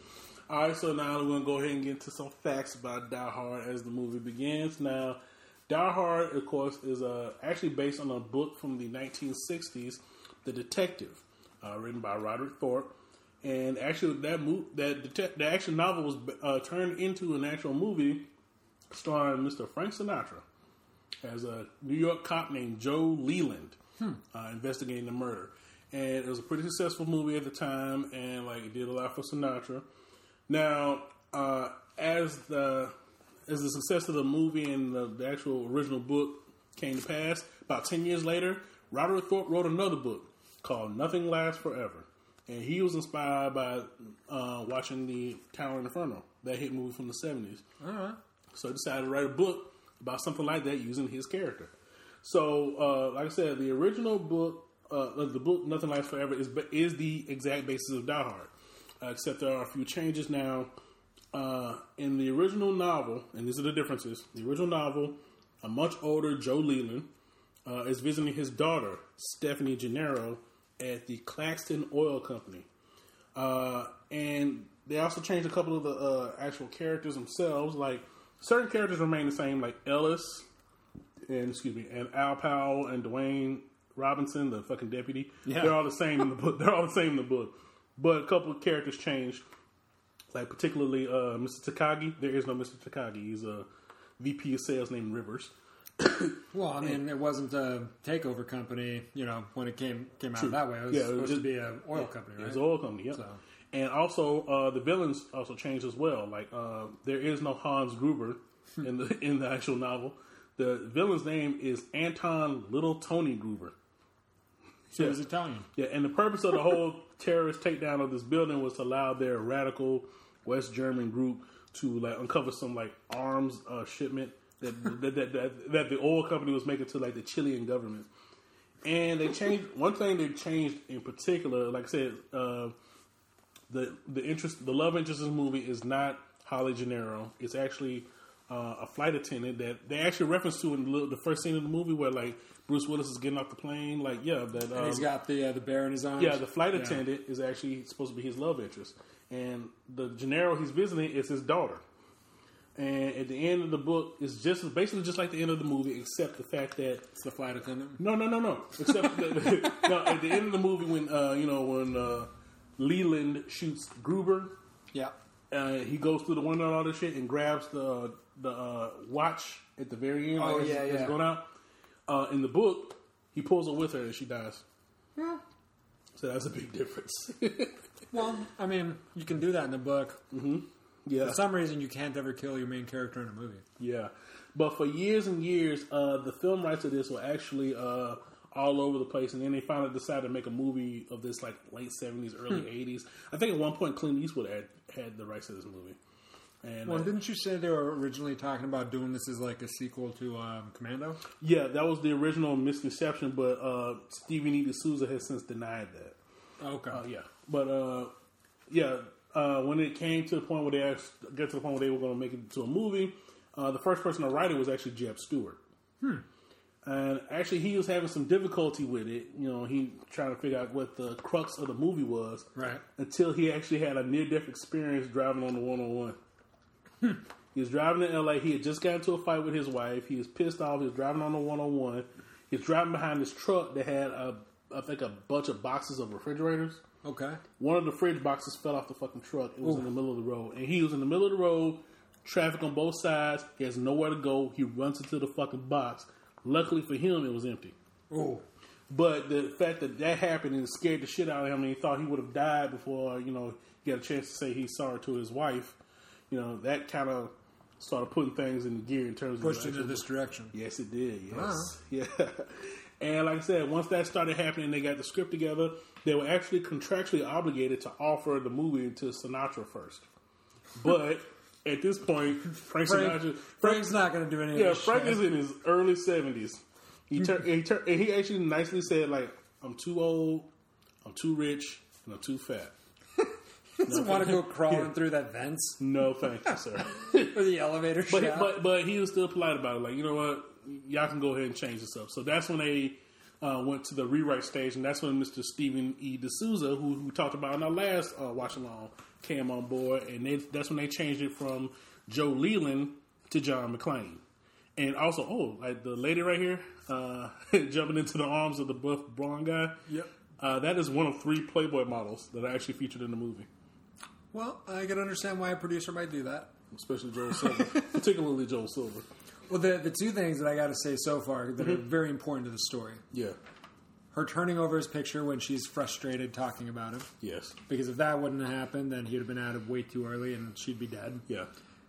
All right, so now we're gonna go ahead and get into some facts about Die Hard as the movie begins. Now, Die Hard, of course, is uh, actually based on a book from the 1960s, The Detective, uh, written by Roderick Thorpe. And actually, that mo- that detec- the action novel was uh, turned into an actual movie starring Mr. Frank Sinatra as a New York cop named Joe Leland uh, investigating the murder. And it was a pretty successful movie at the time, and like it did a lot for Sinatra. Now, uh, as the as the success of the movie and the, the actual original book came to pass, about ten years later, Roderick Thorpe wrote another book called "Nothing Lasts Forever," and he was inspired by uh, watching the Tower Inferno, that hit movie from the seventies. All right. So he decided to write a book about something like that using his character. So, uh, like I said, the original book, uh, the book "Nothing Lasts Forever" is is the exact basis of Die Hard, uh, except there are a few changes now. Uh, in the original novel, and these are the differences. The original novel, a much older Joe Leland uh, is visiting his daughter Stephanie Gennaro at the Claxton Oil Company, uh, and they also changed a couple of the actual characters themselves. Like certain characters remain the same, like Ellis and excuse me, and Al Powell and Dwayne Robinson, the fucking deputy. Yeah. They're all the same in the book. They're all the same in the book, but a couple of characters changed. Like particularly uh, Mr. Takagi. There is no Mr. Takagi. He's a VP of sales named Rivers. Well, I mean, it wasn't a takeover company, you know, when it came came out that way. It was Yeah, it was supposed just- to be an oil company, right? It's an oil company, yep. So- And also, uh, the villains also changed as well. Like, uh, there is no Hans Gruber in the in the actual novel. The villain's name is Anton Little Tony Gruber. So it was Italian. Yeah, and the purpose of the whole terrorist takedown of this building was to allow their radical West German group to like uncover some like arms uh, shipment that, that, that, that that the oil company was making to like the Chilean government. And they changed one thing they changed in particular. Like I said, uh, the the interest, the love interest in the movie is not Holly Gennaro. It's actually uh, a flight attendant that they actually reference to in the, the first scene of the movie where like Bruce Willis is getting off the plane. Like, yeah, that um, And he's got the uh, the bear in his arms. yeah, the flight attendant is actually supposed to be his love interest, and the Gennaro he's visiting is his daughter. And at the end of the book, it's just basically just like the end of the movie, except the fact that It's the flight attendant. no, no, no, no. Except that, no, at the end of the movie, when uh, you know when uh, Leland shoots Gruber, Yeah. uh, he goes through the window and all this shit and grabs the the uh, watch at the very end. Oh, like, as- yeah, it's yeah. going out. Uh, in the book, he pulls it with her and she dies. Yeah. So that's a big difference. Well, I mean, you can do that in the book. yeah, For some reason, you can't ever kill your main character in a movie. yeah. But for years and years, uh, the film rights of this were actually uh, all over the place, and then they finally decided to make a movie of this like late seventies, early eighties. I think at one point Clint Eastwood had had the rights to this movie. And Well, uh, didn't you say they were originally talking about doing this as like a sequel to um, Commando? Yeah, that was the original misconception, but uh, Stevie E. D'Souza has since denied that. Okay. Uh, yeah, but uh, yeah, uh, when it came to the point where they asked, get to the point where they were going to make it into a movie, uh, the first person to write it was actually Jeb Stuart. And actually, he was having some difficulty with it. You know, he trying to figure out what the crux of the movie was. Right. Until he actually had a near death experience driving on the one on one. He was driving in LA. He had just got into a fight with his wife. He was pissed off. He was driving on the one on one. He was driving behind this truck that had a, I think, a bunch of boxes of refrigerators. Okay. One of the fridge boxes fell off the fucking truck. It was in the middle of the road, and he was in the middle of the road. Traffic on both sides. He has nowhere to go. He runs into the fucking box. Luckily for him, it was empty. Oh. But the fact that that happened and scared the shit out of him, and he thought he would have died before you know he got a chance to say he's sorry to his wife. You know that kind of started putting things in gear in terms Pushed of into this direction. Yes, it did. Yes, Wow. yeah. And like I said, once that started happening, they got the script together. They were actually contractually obligated to offer the movie to Sinatra first. But at this point, Frank, Frank, Sinatra, Frank's not going to do any of yeah, Frank shit. is in his early seventies. He turned, he and he actually nicely said, like, "I'm too old, I'm too rich, and I'm too fat." doesn't want to go crawling through that vents No, thank you, sir. or the elevator But, shaft. but but he was still polite about it. Like, you know what? Y'all can go ahead and change this up. So that's when they uh, went to the rewrite stage, and that's when Mr. Stephen E. D'Souza, who we talked about in our last uh, watch along, came on board, and they, that's when they changed it from Joe Leland to John McClane. And also, oh, like the lady right here, uh, jumping into the arms of the buff blonde guy. Yep. Uh, that is one of three Playboy models that are actually featured in the movie, well, I can understand why a producer might do that. especially Joel Silver, particularly Joel Silver. Well, the the two things that I got to say so far that Mm-hmm. are very important to the story: Yeah. Her turning over his picture when she's frustrated talking about him. Yes. Because if that wouldn't have happened, then he'd have been out of way too early and she'd be dead. Yeah.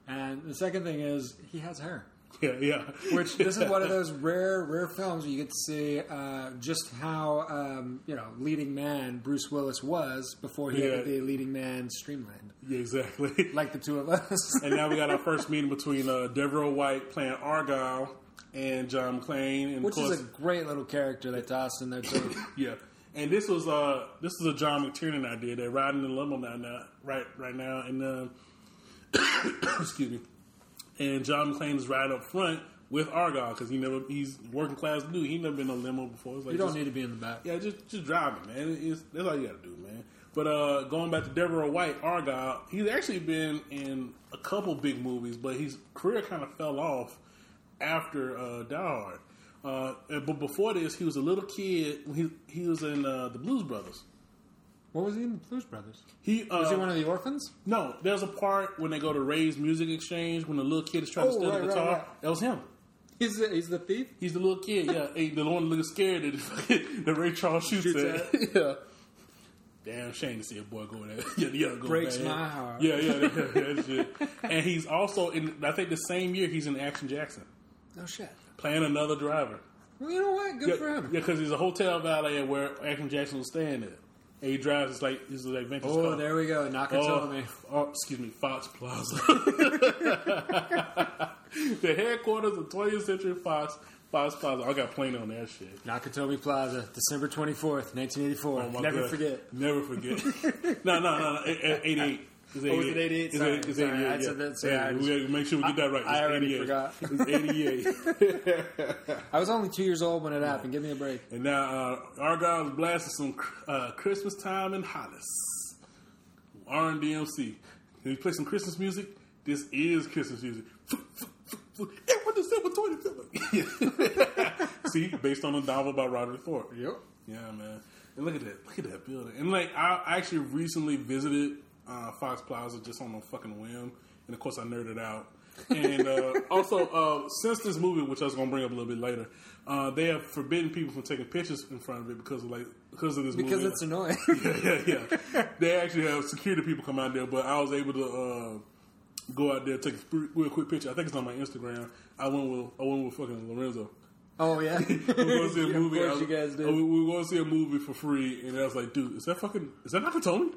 And the second thing is he has hair. Yeah. Yeah. Which this is one of those rare, rare films where you get to see uh, just how um, you know leading man Bruce Willis was before he Yeah. had the leading man streamlined, Yeah, exactly. like the two of us. and now we got our first meeting between uh, De'voreaux White playing Argyle and John McClane, and Which course, is a great little character they tossed in there too. yeah. And this was uh this is a John McTiernan idea. They're riding in the limo now, now right right now, and uh, excuse me. And John McClane is right up front, with Argyle because he never he's working class dude. He never been in a limo before. It's like You don't just- need to be in the back. yeah, just just drive it, man. It's, that's all you got to do, man. But uh, going back to De'voreaux White, Argyle, he's actually been in a couple big movies, but his career kind of fell off after uh, Die Hard. Uh, but before this, he was a little kid. He he was in uh, the Blues Brothers. What was he in the Blues Brothers? He uh, Was he one of the orphans? no. There's a part when they go to Ray's Music Exchange when the little kid is trying to Oh, steal right, the guitar. right. That was him. He's the, he's the thief. He's the little kid, yeah. Hey, the one looking scared that Ray Charles shoots, Shoots at. yeah. Damn shame to see a boy go there. yeah, yeah, go Breaks bad. my heart. Yeah, yeah, yeah, yeah, that shit. And he's also in. I think the same year he's in Action Jackson, no shit. Playing another driver. Well, you know what? Good yeah, for him. Yeah, because he's a hotel valet where Action Jackson was staying at. And he drives It's like his like vintage. Oh, car. there we go, Nakatomi. Oh, oh, excuse me, Fox Plaza. the headquarters of 20th Century Fox, Fox Plaza. I got plain on that shit. Nakatomi Plaza, December 24th, 1984. Oh, Never God. forget. Never forget. no, no, no, no. 88. It's 88. Oh, was it 88? Sorry, it's, sorry, 88. I yeah. said that. Yeah, make sure we get that right. It's I already 88. forgot. It's 88. I was only two years old when it happened. Give me a break. And now uh, Argyle's blasting some uh, Christmas time in Hollis. Run-DMC. Can you play some Christmas music? This is Christmas music. Everyone December 25th. See, based on a novel by Roderick Thorp. Yep. Yeah, man. And look at that. Look at that building. And like, I actually recently visited uh, Fox Plaza just on a fucking whim, and of course I nerded out. And uh, also, uh, since this movie, which I was gonna bring up a little bit later, uh, they have forbidden people from taking pictures in front of it because of like because of this movie. Because movie. it's annoying. yeah, yeah, yeah. They actually have security people come out there, but I was able to uh, go out there take a real quick picture. I think it's on my Instagram. I went with I went with fucking Lorenzo. oh, yeah. We were going to see a Of movie. course I was- you guys did. We we were going to see a movie for free, and I was like, "Dude, is that fucking is that not Nakatomi?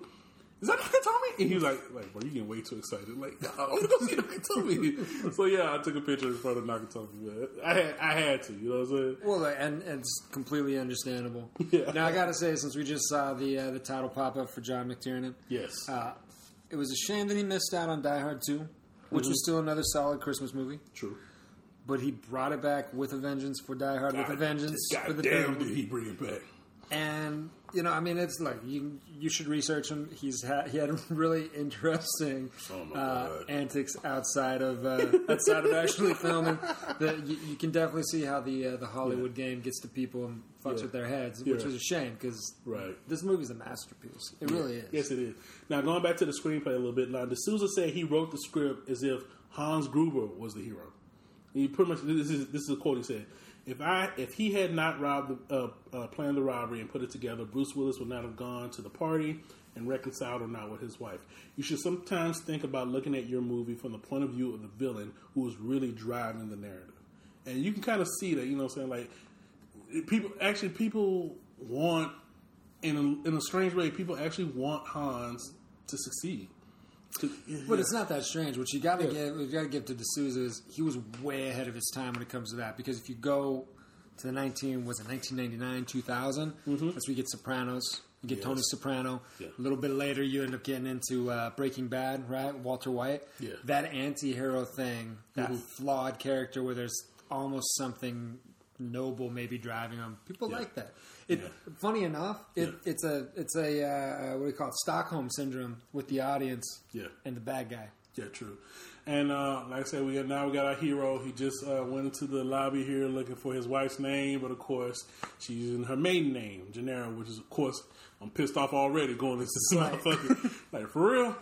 Is that Nakatomi?" And he was like, "Like, bro, you getting way too excited. Like, no, I'm gonna go see Nakatomi." so yeah, I took a picture in front of Nakatomi. Man. I had I had to, you know what I'm saying? Well, and, and it's completely understandable. Yeah. Now, I got to say, since we just saw the uh, the title pop up for John McTiernan, Yes, uh, it was a shame that he missed out on Die Hard 2, which was still another solid Christmas movie. true. But he brought it back with a vengeance for Die Hard with a vengeance God for the damn, did he bring it back? And you know, I mean, it's like you you should research him. He's ha- he had really interesting Oh, uh, antics outside of uh, outside of actually filming. That you, you can definitely see how the uh, the Hollywood game gets to people and fucks Yeah. with their heads, Yeah. which is a shame because Right. this movie's a masterpiece. It really is. Yes, it is. Now going back to the screenplay a little bit. Now, de Souza said he wrote the script as if Hans Gruber was the hero. He pretty much this is this is a quote he said. If I if he had not robbed the, uh, uh, planned the robbery and put it together, Bruce Willis would not have gone to the party and reconciled or not with his wife. You should sometimes think about looking at your movie from the point of view of the villain who is really driving the narrative, and you can kind of see that. You know, what I'm saying like people actually people want in a, in a strange way people actually want Hans to succeed. But it's not that strange. What you got to Yeah. give, you got to give to de Souza is he was way ahead of his time when it comes to that. Because if you go to the nineteen, was it nineteen ninety nine, two thousand? That's where you get Sopranos. You get Yes. Tony Soprano. Yeah. A little bit later, you end up getting into uh, Breaking Bad, right? Walter White. Yeah. That anti-hero thing, that Mhm. flawed character where there's almost something noble maybe driving them. People Yeah. like that. It, Yeah. Funny enough, it, Yeah. it's a it's a uh, what do you call it? Stockholm syndrome with the audience Yeah. and the bad guy. Yeah, true. And uh, like I said, we got, now we got our hero. He just uh, went into the lobby here looking for his wife's name, but of course she's using her maiden name, Gennaro, which is of course I'm pissed off already going into this is Right. motherfucker. like for real.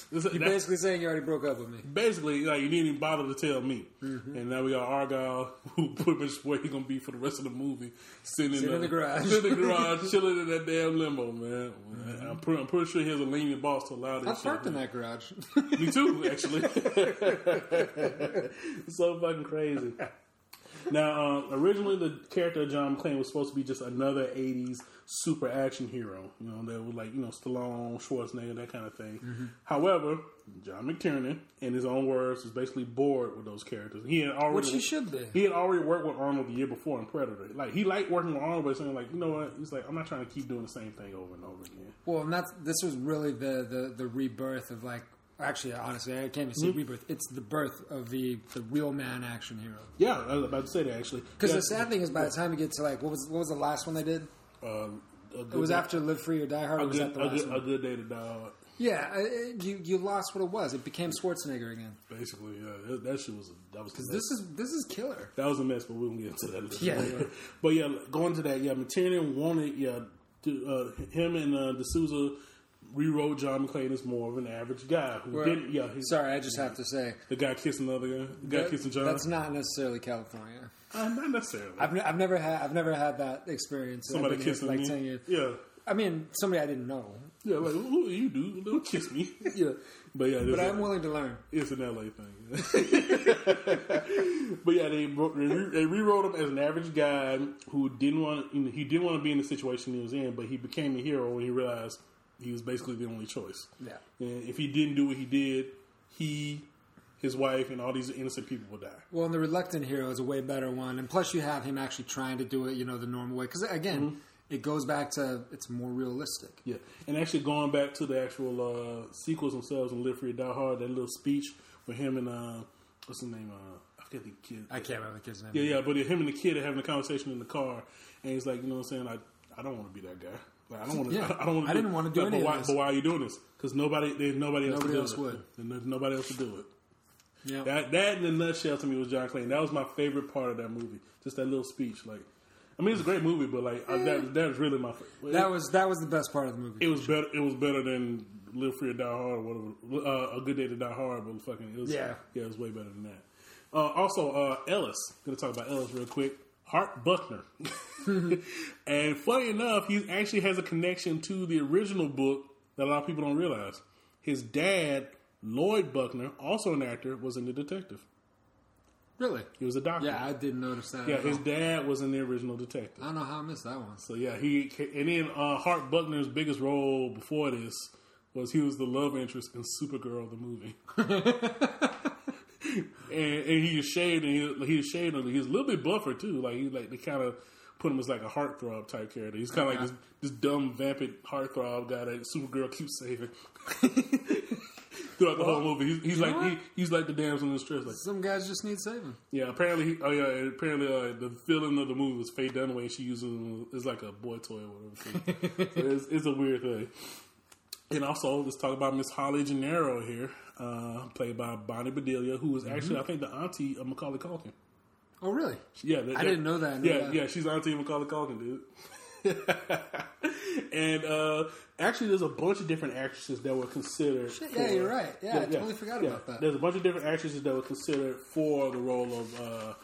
You're that- basically saying you already broke up with me. basically, like you didn't even bother to tell me. Mm-hmm. And now we got Argyle, who pretty much where he's gonna be for the rest of the movie, sitting, Sitting in the garage. sitting in the garage, chilling in that damn limo, man. I'm, pretty, I'm pretty sure he has a lenient boss to allow this. I parked in that garage. Me too, actually. so fucking crazy. Now, um, originally the character of John McClane was supposed to be just another '80s super action hero. You know, that was like you know Stallone, Schwarzenegger, that kind of thing. However, John McTiernan, in his own words, was basically bored with those characters. He had already Which he should be. He had already worked with Arnold the year before in Predator. Like he liked working with Arnold, but saying like, you know what? He's like, I'm not trying to keep doing the same thing over and over again. well, and that's this was really the, the, the rebirth of like Actually, honestly, I can't even say rebirth. It's the birth of the the real man action hero. Yeah, I was about to say that actually. Because yeah, the sad thing is, by the time you get to like what was what was the last one they did? um, a It was day- after Live Free or Die Hard. a Or was good, that the a last good, a good day to die hard. Yeah, you you lost what it was. It became Schwarzenegger again. Basically, yeah, that, shit was a, that was Because this is this is killer. that was a mess, but we won't get into that. Yeah, but yeah, going to that, yeah, McTiernan wanted, yeah, to, uh, him and uh, de Souza rewrote John McClane as more of an average guy who Well, didn't. Yeah, he, Sorry, I just have to say the guy kissing the other guy, the guy that- kissing John. that's not necessarily California. uh, not necessarily. I've, n- I've never had I've never had that experience. Somebody kissing like me. ten years. Yeah. I mean, somebody I didn't know, Yeah, like who you, dude? Don't kiss me. yeah, but yeah, but I'm willing to learn. It's an LA thing. but yeah, they, re- they rewrote him as an average guy who didn't want you know, he didn't want to be in the situation he was in, but he became a hero when he realized he was basically the only choice. Yeah. And if he didn't do what he did, he, his wife, and all these innocent people would die. Well, and the reluctant hero is a way better one, and plus you have him actually trying to do it, you know, the normal way. Because again, Mm-hmm. it goes back to it's more realistic. Yeah, and actually going back to the actual uh, sequels themselves and Live Free or Die Hard, that little speech with him and uh, what's his name? Uh, I forget the kid. I can't remember the kid's name. Yeah, yeah, but him and the kid are having a conversation in the car, and he's like, you know what I'm saying? I, I don't want to be that guy. Like, I don't want to. Yeah. I don't want. to. I didn't wanna do but any of why, this. But why are you doing this? Because nobody, there's nobody else. Nobody to do else it. would. And there's nobody else to do it. Yeah. That, that in a nutshell to me was John Clayton. That was my favorite part of that movie. Just that little speech. Like, I mean, it's a great movie, but like I, that, that was really my. favorite. that was that was the best part of the movie. It was better. It was better than Live Free or Die Hard or whatever. Uh, a Good Day to Die Hard, but fucking it was. Yeah. yeah, it was way better than that. Uh, also, uh, Ellis. Gonna talk about Ellis real quick. Hart Bochner, and funny enough, he actually has a connection to the original book that a lot of people don't realize. His dad, Lloyd Bochner, also an actor, was in The Detective. really. He was a doctor. Yeah, I didn't notice that. yeah. His all. dad was in the original Detective. I don't know how I missed that one. So yeah, he and then uh, Hart Bochner's biggest role before this was he was the love interest in Supergirl the movie. and, and he was shaved and he, he was shaved and he's a little bit buffer too. Like he like they kind of put him as like a heartthrob type character. He's kind of like this, this dumb vamping heartthrob guy that Supergirl keeps saving. Throughout the whole movie, he's, he's like he, he's like the damsel in distress. Like, Some guys just need saving. yeah, apparently, he, oh yeah, apparently uh, the villain of the movie was Faye Dunaway. She uses him as like a boy toy or whatever. So it's, it's a weird thing. And also, let's talk about Miss Holly Gennaro here, uh, played by Bonnie Bedelia, who was actually, I think, the auntie of Macaulay Culkin. Oh, really? Yeah, that, I didn't know that. Yeah, that- yeah, she's auntie of Macaulay Culkin, dude. and uh, actually, there's a bunch of different actresses that were considered. yeah, you're right. Yeah, I totally forgot yeah. about that. There's a bunch of different actresses that were considered for the role of uh,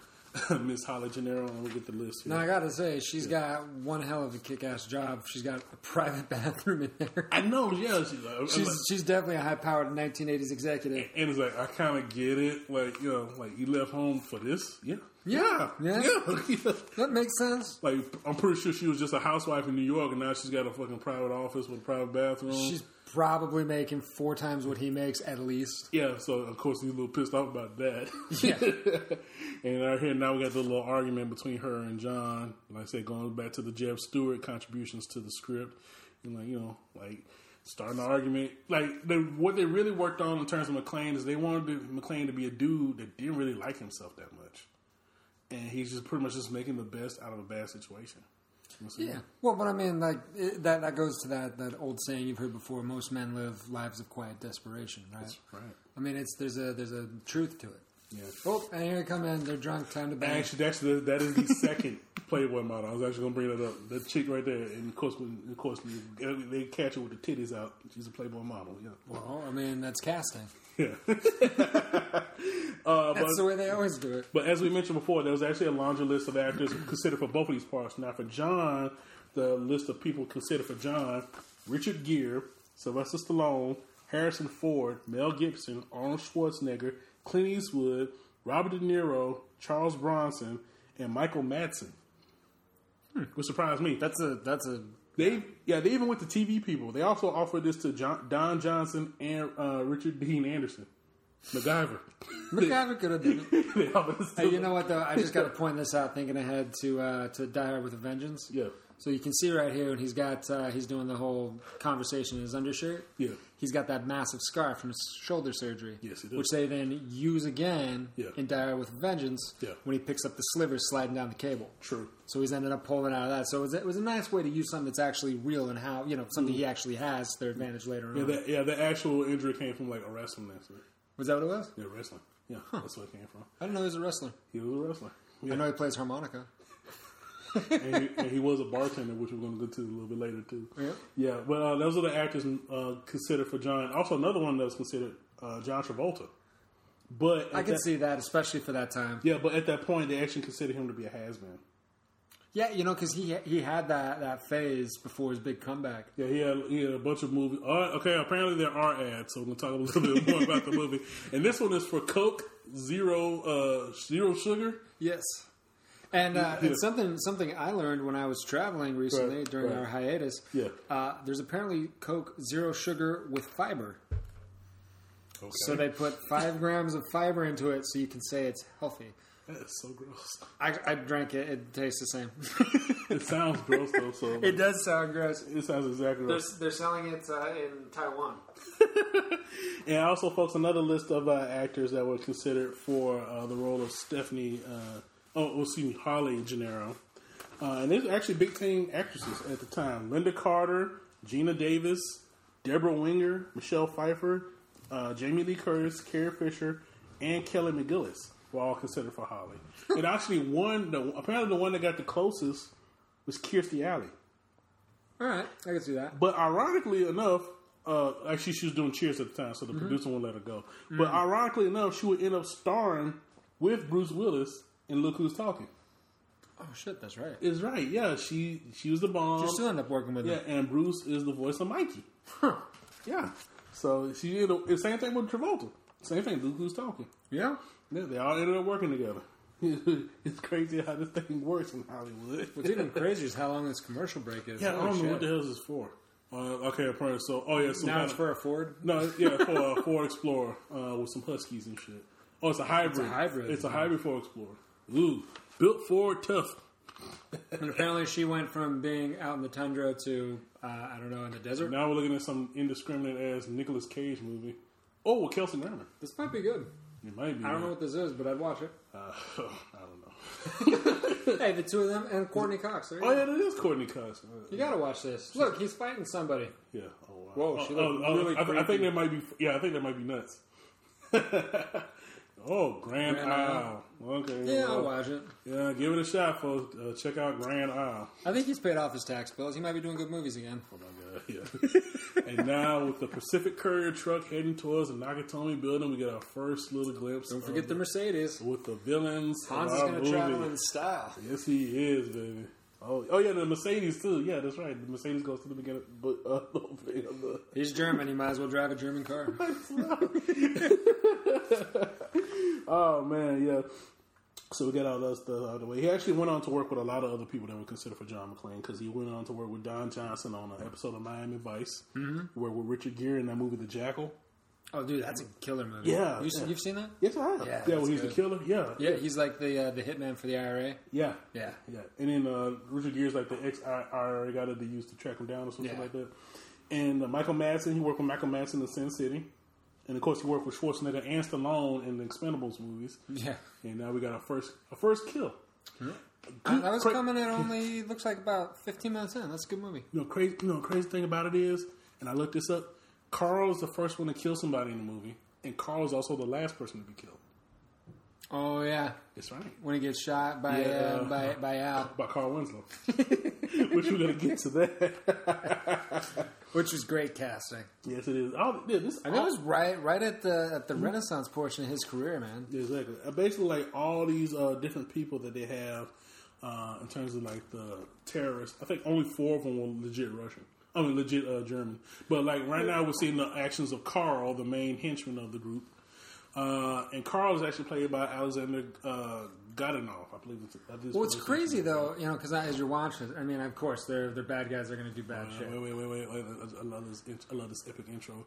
Miss Holly Gennaro, and we'll get the list here. Now I gotta say, she's got one hell of a kick-ass job. She's got a private bathroom in there. I know, yeah, she's, uh, like, She's like- she's definitely a high-powered 1980s executive. and it's like I kind of get it, like you know, like you left home for this, yeah, Yeah, yeah. yeah. That makes sense. Like I'm pretty sure she was just a housewife in New York, and now she's got a fucking private office with a private bathroom. She's probably making four times what he makes at least. yeah, so of course he's a little pissed off about that. Yeah. and right here now we got the little argument between her and John. Like I said, going back to the Jeb Stuart contributions to the script, and like you know, like starting an argument. Like they, what they really worked on in terms of McClane is they wanted McClane to be a dude that didn't really like himself that much, and he's just pretty much just making the best out of a bad situation. You know what I'm saying? Yeah. Well, but I mean, like it, that that goes to that that old saying you've heard before: most men live lives of quiet desperation, right? right. I mean, it's there's a there's a truth to it. Yeah. Oh, and here they come in. They're drunk. Time to bang. Actually, actually, that is the second Playboy model. I was actually going to bring that up. The chick right there, and of course, when, of course, they catch her with the titties out. She's a Playboy model. Yeah, Well, I mean, that's casting. Yeah. uh, but, That's the way they always do it. but as we mentioned before, there was actually a laundry list of actors considered for both of these parts. Now, for John, the list of people considered for John: Richard Gere, Sylvester Stallone, Harrison Ford, Mel Gibson, Arnold Schwarzenegger, Clint Eastwood, Robert De Niro, Charles Bronson, and Michael Madsen. Which surprised me. That's a that's a They yeah, they even went to TV people. They also offered this to John, Don Johnson and uh, Richard Dean Anderson, MacGyver. MacGyver could have done it. they offered this to Hey, you know what though? I just got to point this out. Thinking ahead to uh, to Die Hard with a Vengeance. Yeah. So you can see right here and he's got uh, he's doing the whole conversation in his undershirt. Yeah. He's got that massive scar from his shoulder surgery. Yes, he does. Which they then use again Yeah. in Dire with Vengeance Yeah. when he picks up the slivers sliding down the cable. True. So he's ended up pulling out of that. So it was, it was a nice way to use something that's actually real and how you know something he mm. actually has to their advantage later Yeah, on. that, yeah, the actual injury came from like a wrestling accident. was that what it was? Yeah, wrestling. Yeah, that's where it came from. I didn't know he was a wrestler. He was a wrestler. I know he plays harmonica. And, he, and he was a bartender, which we're going to go to a little bit later too. Yeah. Yeah, but uh, those are the actors uh, considered for John. Also, another one that was considered uh, John Travolta. But I can that- see that, especially for that time. Yeah, but at that point, they actually considered him to be a has been. Yeah, you know, because he he had that, that phase before his big comeback. Yeah, he had, he had a bunch of movies. Okay, apparently there are ads, so we're gonna talk a little bit more about the movie. And this one is for Coke Zero uh, Zero Sugar. Yes. And, uh, Yeah. and something something I learned when I was traveling recently Right, during right. our hiatus. Yeah. Uh, there's apparently Coke zero sugar with fiber. Okay, So they put five grams of fiber into it, so you can say it's healthy. that is so gross. I, I drank it; it tastes the same. It sounds gross though. So it does sound gross. it sounds exactly. They're, Gross. they're selling it uh, in Taiwan. And also, folks, another list of uh, actors that were considered for uh, the role of Stephanie. Uh, oh, excuse me, Harley Gennaro. Uh, and these are actually big time actresses at the time: Lynda Carter, Geena Davis, Debra Winger, Michelle Pfeiffer, uh, Jamie Lee Curtis, Carrie Fisher, and Kelly McGillis were all considered for Holly. and actually, one the, apparently the one that got the closest was Kirstie Alley. All right, I can see that. But ironically enough, uh, actually she was doing Cheers at the time, so the producer won't let her go. But ironically enough, she would end up starring with Bruce Willis in Look Who's Talking. Oh shit, that's right. Is right, yeah. She she was the bomb. She still end up working with yeah, him. and Bruce is the voice of Mikey. Huh. Yeah. So she did the same thing with Travolta. Same thing. Look Who's Talking. Yeah. Yeah, they all ended up working together. it's crazy how this thing works in Hollywood. What's even crazier is how long this commercial break is. yeah, I don't know what the hell this is for. Uh, okay, apparently. So, oh yeah, some Now it's for a Ford. No, yeah, for a Ford Explorer uh, with some Huskies and shit. Oh, it's a hybrid. It's a hybrid. It's a hybrid Ford Explorer. Ooh, built for tough. And apparently, she went from being out in the tundra to uh, I don't know in the desert. Now we're looking at some indiscriminate ass Nicolas Cage movie. Oh, with Kelsey Grammer. This might be good. It might be. I don't know what this is, but I'd watch it. Uh, I don't know. hey, the two of them and Courteney Cox. There you, Oh go. yeah, that is Courteney Cox. Uh, you gotta watch this. Look, he's fighting somebody. Yeah. Oh wow. Whoa, she oh, looked oh, really I, I think that might be. Yeah, I think that might be nuts. Oh, Grand, Grand Isle. Okay. Yeah, well, I'll watch it. Yeah, give it a shot, folks. Uh, check out Grand Isle. I think he's paid off his tax bills. He might be doing good movies again. Oh my god, yeah. and now with the Pacific Courier truck heading towards the Nakatomi building, we get our first little glimpse. Don't forget the Mercedes. with the villains. Hans is gonna travel in style. Yes, he is, baby. Oh, oh yeah, the Mercedes too. Yeah, that's right. The Mercedes goes to the beginning, but uh, the. He's German. He might as well drive a German car. Oh man, yeah. So we got all that stuff out of the way. He actually went on to work with a lot of other people that were considered for John McClane because he went on to work with Don Johnson on an episode of Miami Vice, mm-hmm. where with Richard Gere in that movie The Jackal. Oh, dude, that's a killer movie. Yeah, you, yeah. have seen that? Yes, I have. Yeah, Yeah, when he's the killer. Yeah, Yeah, he's like the uh, the hitman for the IRA. yeah, Yeah, yeah. And then uh, Richard Gere's like the ex IRA guy that they used to track him down or something Yeah. like that. And uh, Michael Madsen, he worked with Michael Madsen in Sin City. And of course, he worked with Schwarzenegger and Stallone in the Expendables movies. yeah. And now we got our first, our first kill. Uh, that was cra- coming at only looks like about 15 minutes in. That's a good movie. You know, crazy. You know, crazy thing about it is, and I looked this up. Karl is the first one to kill somebody in the movie, and Karl is also the last person to be killed. Oh yeah, That's right. when he gets shot by Yeah. uh, by by Al, By Carl Winslow, which we're gonna get to that. which was great casting. yes, it is. All, yeah, this, it was right right at the at the Renaissance portion of his career, man. Exactly. Uh, Basically, like all these uh, different people that they have uh, in terms of like the terrorists. I think only four of them were legit Russian. I mean, legit uh, German. But like right now, we're seeing the actions of Karl, the main henchman of the group. Uh, and Karl is actually played by Alexander uh, Godunov, I believe. It's, I Well, it's crazy though, you know, because as you're watching, I mean, of course, they're they're bad guys. They're going to do bad shit. Wait, wait, wait, wait, wait. I love this. I love this epic intro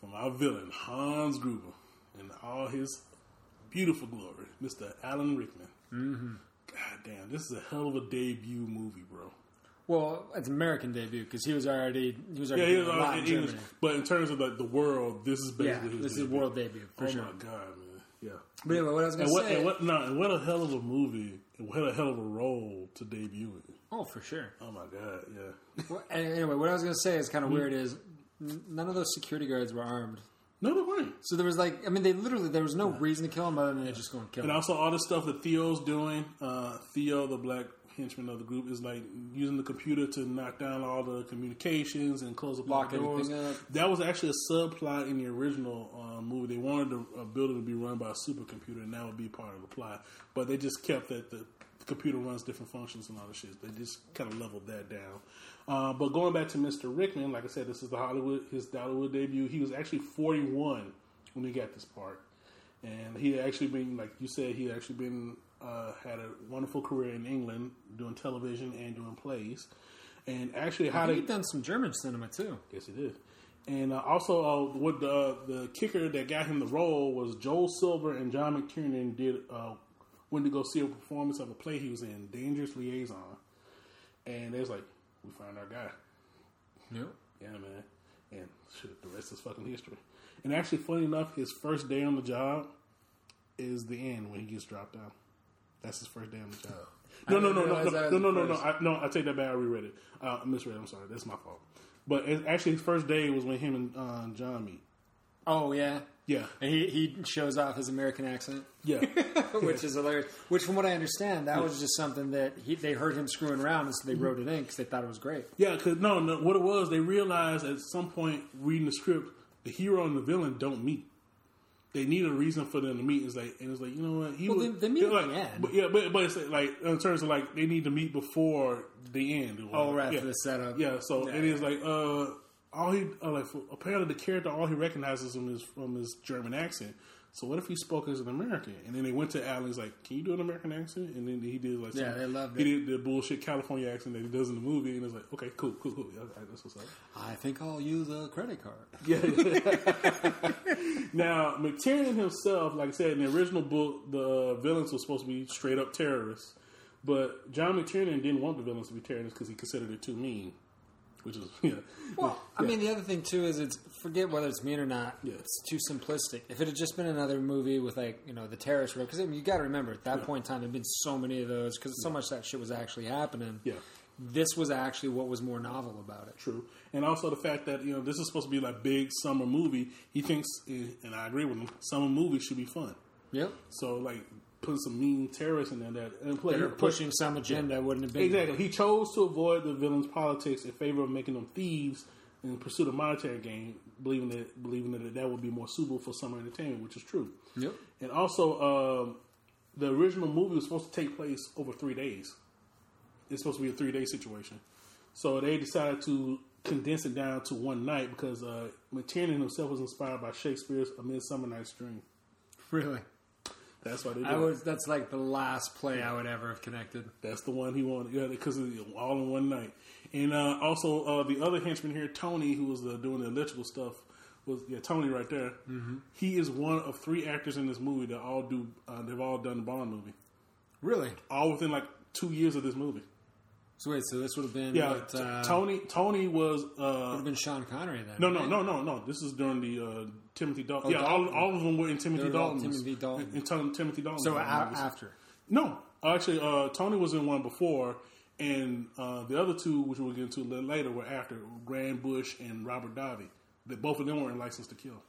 from our villain Hans Gruber in all his beautiful glory, Mr. Alan Rickman. Mm-hmm. God damn, this is a hell of a debut movie, bro. Well, it's American debut because he was already he was already Yeah, he was doing a lot in English, Germany. but in terms of like the world, this is Yeah, basically his this is debut. world debut for oh sure. my god, man! Yeah. But anyway, what I was going And to say. and what, no, and what a hell of a movie! And what a hell of a role to debut in. oh, for sure. Oh my god, yeah. Well, anyway, what I was going to say is kind of weird. Is none of those security guards were armed. No, they weren't. So there was like, I mean, they literally there was no reason to kill him other than they just going and kill And him. also all the stuff that Theo's doing. Uh, Theo, the black henchman of the group, is like using the computer to knock down all the communications and close up all Lock the doors. up. That was actually a subplot in the original uh, movie. They wanted the uh, building to be run by a supercomputer, and that would be part of the plot. But they just kept that the computer runs different functions and all the shit. They just kind of leveled that down. Uh, but going back to Mr. Rickman, like I said, this is the Hollywood his Hollywood debut. He was actually 41 when he got this part and he had actually been like you said he had actually been uh, had a wonderful career in England doing television and doing plays and actually how He'd done some German cinema too. yes he did and uh, also uh, what the the kicker that got him the role was Joel Silver and John McTiernan did uh, went to go see a performance of a play he was in Dangerous Liaison and they was like we found our guy Yep. yeah, man. And shit, the rest is fucking history. And actually, funny enough, his first day on the job is the end when he gets dropped out. That's his first day on the job. No, no, didn't no, no, no, no, no, no. I, no. I take that back. I reread it. Uh, I misread. it. I'm sorry. That's my fault. But it, actually, his first day was when him and uh, John meet. Oh yeah. Yeah, And he he shows off his American accent, yeah, which is hilarious. Which, from what I understand, that was just something that he, they heard him screwing around, and so they wrote it in because they thought it was great. yeah. Because no, no, what it was, they realized at some point reading the script, the hero and the villain don't meet. They need a reason for them to meet. It's like, and it's like, you know what? He Well, was- they- they meet like, the end. But, yeah, but but it's like in terms of like they need to meet before the end. Oh, right, yeah. for the setup. Yeah, so Yeah, it is like uh, all he uh, like for, apparently the character all he recognizes him is from his German accent. So what if he spoke as an American? And then they went to Al and he's like, "Can you do an American accent?" And then he did like, Yeah, some- they loved He it. did the bullshit California accent that he does in the movie, and it's like, okay, cool, cool, cool. Right, that's what's up. I think I'll use a credit card. Yeah. now, McTiernan himself, like I said, in the original book, the uh, villains were supposed to be straight up terrorists. But John McTiernan didn't want the villains to be terrorists because he considered it too mean. Which is, yeah. Well, I mean, the other thing too is it's forget whether it's mean or not. Yeah. It's too simplistic. If it had just been another movie with like you know the terrorist, because I mean, you got to remember at that point in time there'd been so many of those because so much that shit was actually happening. Yeah. This was actually what was more novel about it. True, and also the fact that you know this is supposed to be like big summer movie. He thinks, eh, and I agree with him. Summer movies should be fun. Yep. So like put some mean terrorists in there that and play They're pushing some agenda wouldn't have been Exactly. He chose to avoid the villain's politics in favor of making them thieves in pursuit of monetary gain, believing that believing that that would be more suitable for summer entertainment, which is true. Yep. And also, um, the original movie was supposed to take place over three days. It's supposed to be a three day situation. So they decided to condense it down to one night because uh, McTiernan himself was inspired by Shakespeare's A Midsummer Night's Dream. Really. That's why they did. I it. was. That's like the last play I would ever have connected. That's the one he wanted, yeah, because all in one night. And uh, also uh, the other henchman here, Tony, who was uh, doing the electrical stuff, was yeah Tony right there. Mm-hmm. He is one of three actors in this movie that all do. Uh, they've all done the Bond movie, Really. all within like two years of this movie. So wait. So this would have been. Yeah, what, uh, Tony. Tony was. would Uh, have been Sean Connery then. no, no, right? no, no, no. This is during the uh, Timothy Dalton. Oh, yeah, all, Dalton. all of them were in Timothy all Dalton's. Timothy Dalton. In, Tim- Timothy Dalton. So after. No, actually, uh, Tony was in one before, and uh, the other two, which we'll get into a little later, were after Grand Bush and Robert Davi. That both of them were in License to Kill.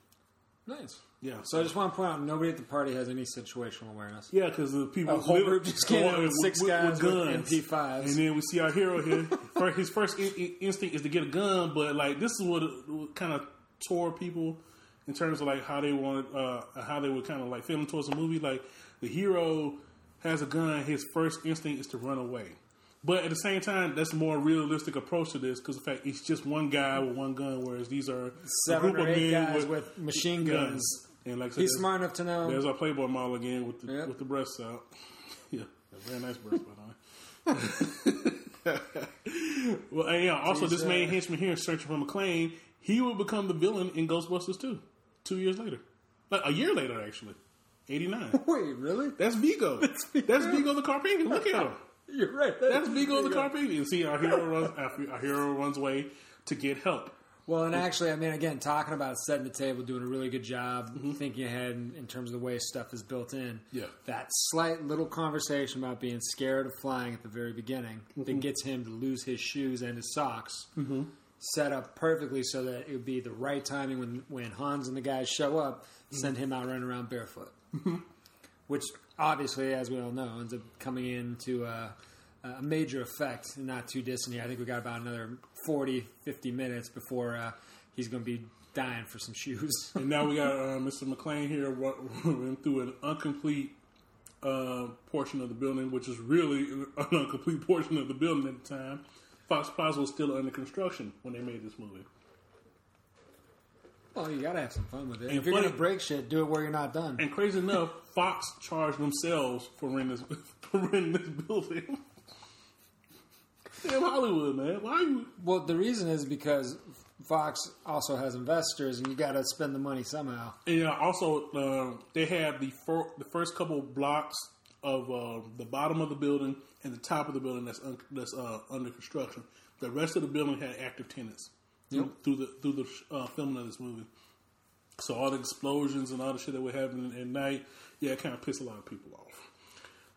Nice. Yeah, So I just want to point out, nobody at the party has any situational awareness. yeah, because the people A whole with- group just came in with six guys with guns. MP5s. and then we see our hero here. first, his first in, in- instinct is to get a gun, but like this is what, what kind of tore people in terms of like how they wanted, uh, how they were kind of like feeling towards the movie. Like the hero has a gun, his first instinct is to run away. But at the same time, that's a more realistic approach to this because the fact it's just one guy with one gun, whereas these are Seven a group or of eight men guys with machine guns. And like I said, He's smart enough to know. there's our Playboy model again with the Yep. with the breasts out. yeah, a very nice breast, by the way. well, and yeah. Also, this He's, uh, main henchman here, searching for McClane, he will become the villain in Ghostbusters 2, two years later, like a year later, actually, eighty nine. Wait, really? That's Vigo. That's Vigo, the Carpathian. Look at him. You're right. That's Vigo the Carpathian. See, our hero runs. Our hero runs away to get help. Well, and actually, I mean, again, talking about setting the table, doing a really good job, mm-hmm. thinking ahead in, in terms of the way stuff is built in. Yeah. That slight little conversation about being scared of flying at the very beginning that mm-hmm. gets him to lose his shoes and his socks. Mm-hmm. Set up perfectly so that it would be the right timing when when Hans and the guys show up, send him out running around barefoot. Which obviously, as we all know, ends up coming into uh, a major effect and not too distant here. I think we got about another 40, 50 minutes before uh, he's going to be dying for some shoes. And now we got uh, Mr. McClane here running through an incomplete uh, portion of the building, which is really an incomplete portion of the building at the time. Fox Plaza was still under construction when they made this movie. Well, you got to have some fun with it. And if you're funny- to break shit, do it where you're not done. And crazy enough, Fox charged themselves for renting this, for renting this building. Damn Hollywood, man! Why you? well, the reason is because Fox also has investors, and you got to spend the money somehow. And you also, uh, they have the fir- the first couple blocks of uh, the bottom of the building and the top of the building that's un- that's uh, under construction. The rest of the building had active tenants through, through the through the uh, filming of this movie. So all the explosions and all the shit that were happening at night, yeah, it kind of pissed a lot of people off.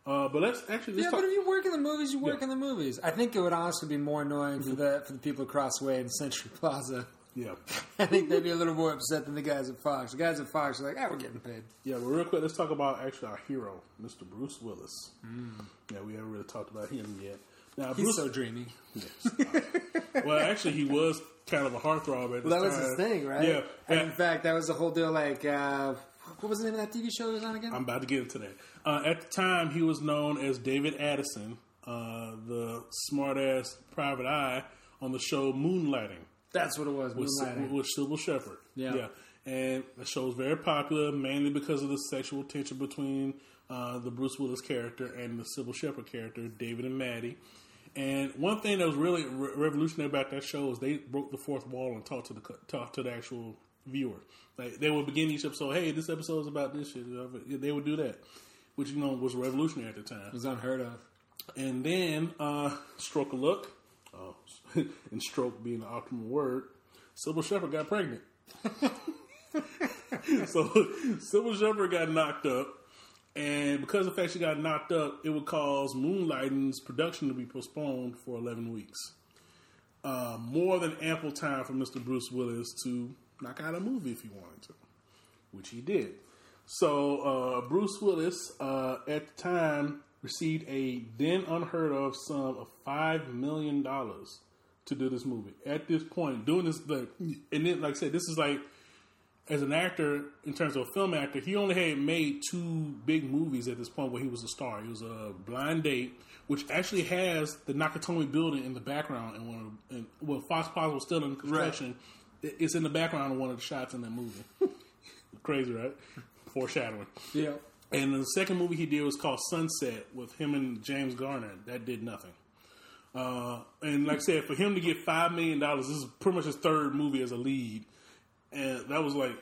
Uh, but let's actually let's Yeah, talk. but if you work in the movies, you work Yeah. in the movies. I think it would honestly be more annoying for the for the people across the way in Century Plaza. yeah, I think they'd be a little more upset than the guys at Fox. The guys at Fox are like, ah, we're getting paid. yeah. But real quick, let's talk about actually our hero, Mr. Bruce Willis. Yeah, we haven't really talked about him yet. Now, He's Bruce, so dreamy. well, actually, he was kind of a heartthrob at the Well, that time. was his thing, right? Yeah. And in fact, that was the whole deal. Like, uh, what was the name of that TV show he was on again? I'm about to get into that. Uh, at the time, he was known as David Addison, uh, the smart-ass private eye on the show Moonlighting That's what it was. with, Moonlighting. with Cybill Shepherd. Yeah. And the show was very popular, mainly because of the sexual tension between uh, the Bruce Willis character and the Cybill Shepherd character, David and Maddie. And one thing that was really re- revolutionary about that show is they broke the fourth wall and talked to the talked to the actual viewer. Like they would begin each episode, "Hey, this episode is about this shit." They would do that, which you know was revolutionary at the time. It was unheard of. And then, uh, stroke of luck, uh, and stroke being the optimal word, Cybill Shepherd got pregnant. so Cybill Shepherd got knocked up, and because of the fact she got knocked up, it would cause Moonlighting's production to be postponed for 11 weeks. Uh, more than ample time for Mr. Bruce Willis to knock out a movie if he wanted to, which he did. So uh, Bruce Willis, uh, at the time, received a then unheard of sum of five million dollars to do this movie. At this point, doing this, like, and then, like I said, this is like as an actor, in terms of a film actor, he only had made two big movies at this point where he was a star. He was a Blind Date, which actually has the Nakatomi building in the background, and one of the, and, well, Fox Plaza was still in construction. It- It's in the background of one of the shots in that movie. Crazy, right? Foreshadowing. Yeah. And the second movie he did was called Sunset with him and James Garner. That did nothing. Uh, and like I said, for him to get five million dollars, this is pretty much his third movie as a lead, and that was like,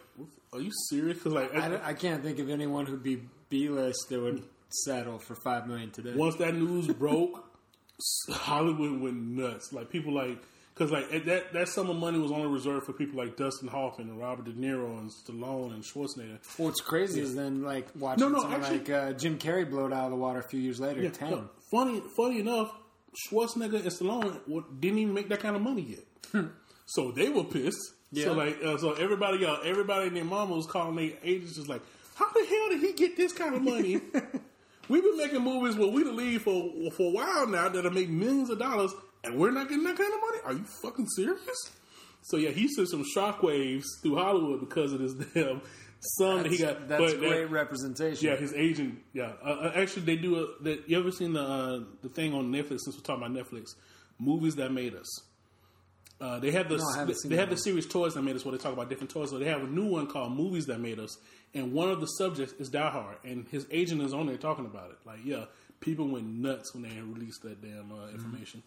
are you serious? Because like, I, don't- I can't think of anyone who'd be B list that would settle for five million today. once that news broke, Hollywood went nuts. Like people like. Because like that that sum of money was only reserved for people like Dustin Hoffman and Robert De Niro and Stallone and Schwarzenegger. What's crazy is then like watching No, no, actually- like uh, Jim Carrey blow it out of the water a few years later. Ten. No, funny, funny enough, Schwarzenegger and Stallone didn't even make that kind of money yet. so they were pissed. Yeah. So like, uh, so everybody else, everybody and their mama was calling their agents, just like, how the hell did he get this kind of money? We've been making movies where we the lead for for a while now that'll make millions of dollars, and we're not getting that kind of money. Are you fucking serious? So yeah, he sent some shockwaves through Hollywood because of this damn son that he got. That's that- great representation. yeah, his agent. Yeah, uh, uh, actually, they do a. That you ever seen the uh, the thing on Netflix? Since we're talking about Netflix, movies that made us. Uh, they have the No, they have the series Toys That Made Us, where they talk about different toys. So they have a new one called Movies That Made Us, and one of the subjects is Die Hard, and his agent is on there talking about it. Like, yeah, people went nuts when they released that damn uh, information.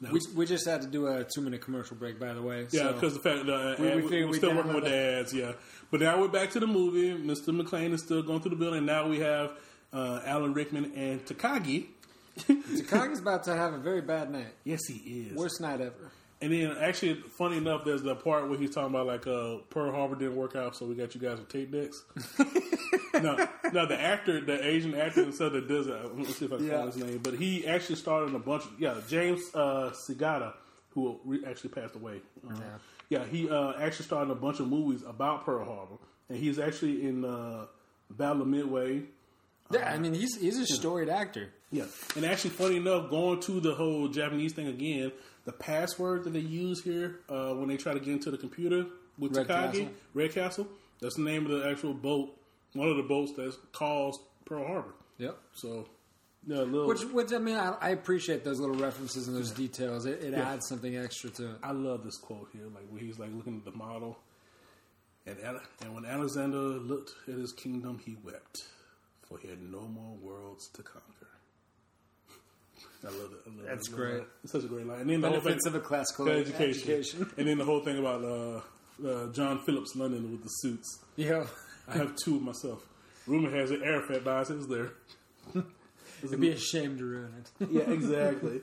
Now, We, we just had to do a two minute commercial break, by the way. yeah, so- because the fact that uh, We- we we, are still working with the ads, yeah. But now we're back to the movie. Mr. McClane is still going through the building. Now we have uh, Alan Rickman and Takagi Takagi's about to have a very bad night. Yes, he is. Worst night ever. And then, actually, funny enough, there's the part where he's talking about like uh, Pearl Harbor didn't work out, so we got you guys with tape decks. no, no, the actor, the Asian actor himself that does it. Let me see if I can Yeah. find his name. But he actually starred in a bunch. Of, yeah, James uh, Shigeta, who re- actually passed away. Uh, yeah. he uh, actually starred in a bunch of movies about Pearl Harbor, and he's actually in uh, Battle of Midway. Yeah, I mean he's he's a storied actor. Yeah, and actually, funny enough, going to the whole Japanese thing again, the password that they use here uh, when they try to get into the computer with Red Takagi, Castle? Red Castle, that's the name of the actual boat, one of the boats that caused Pearl Harbor. Yep. So, yeah, a little. Which, which I mean, I, I appreciate those little references and those details. It, it adds something extra to it. I love this quote here, like where he's like looking at the model, and and when Alexander looked at his kingdom, he wept, for he had no more worlds to conquer. I love it. I love That's it. Great. it. It's such a great line. And then the whole thing, Benefits of a classical education. education. and then the whole thing about uh, uh, John Phillips London with the suits. Yeah. I have two of myself. Rumor has it Arafat buys his there. It'd be a shame to ruin it. yeah, exactly.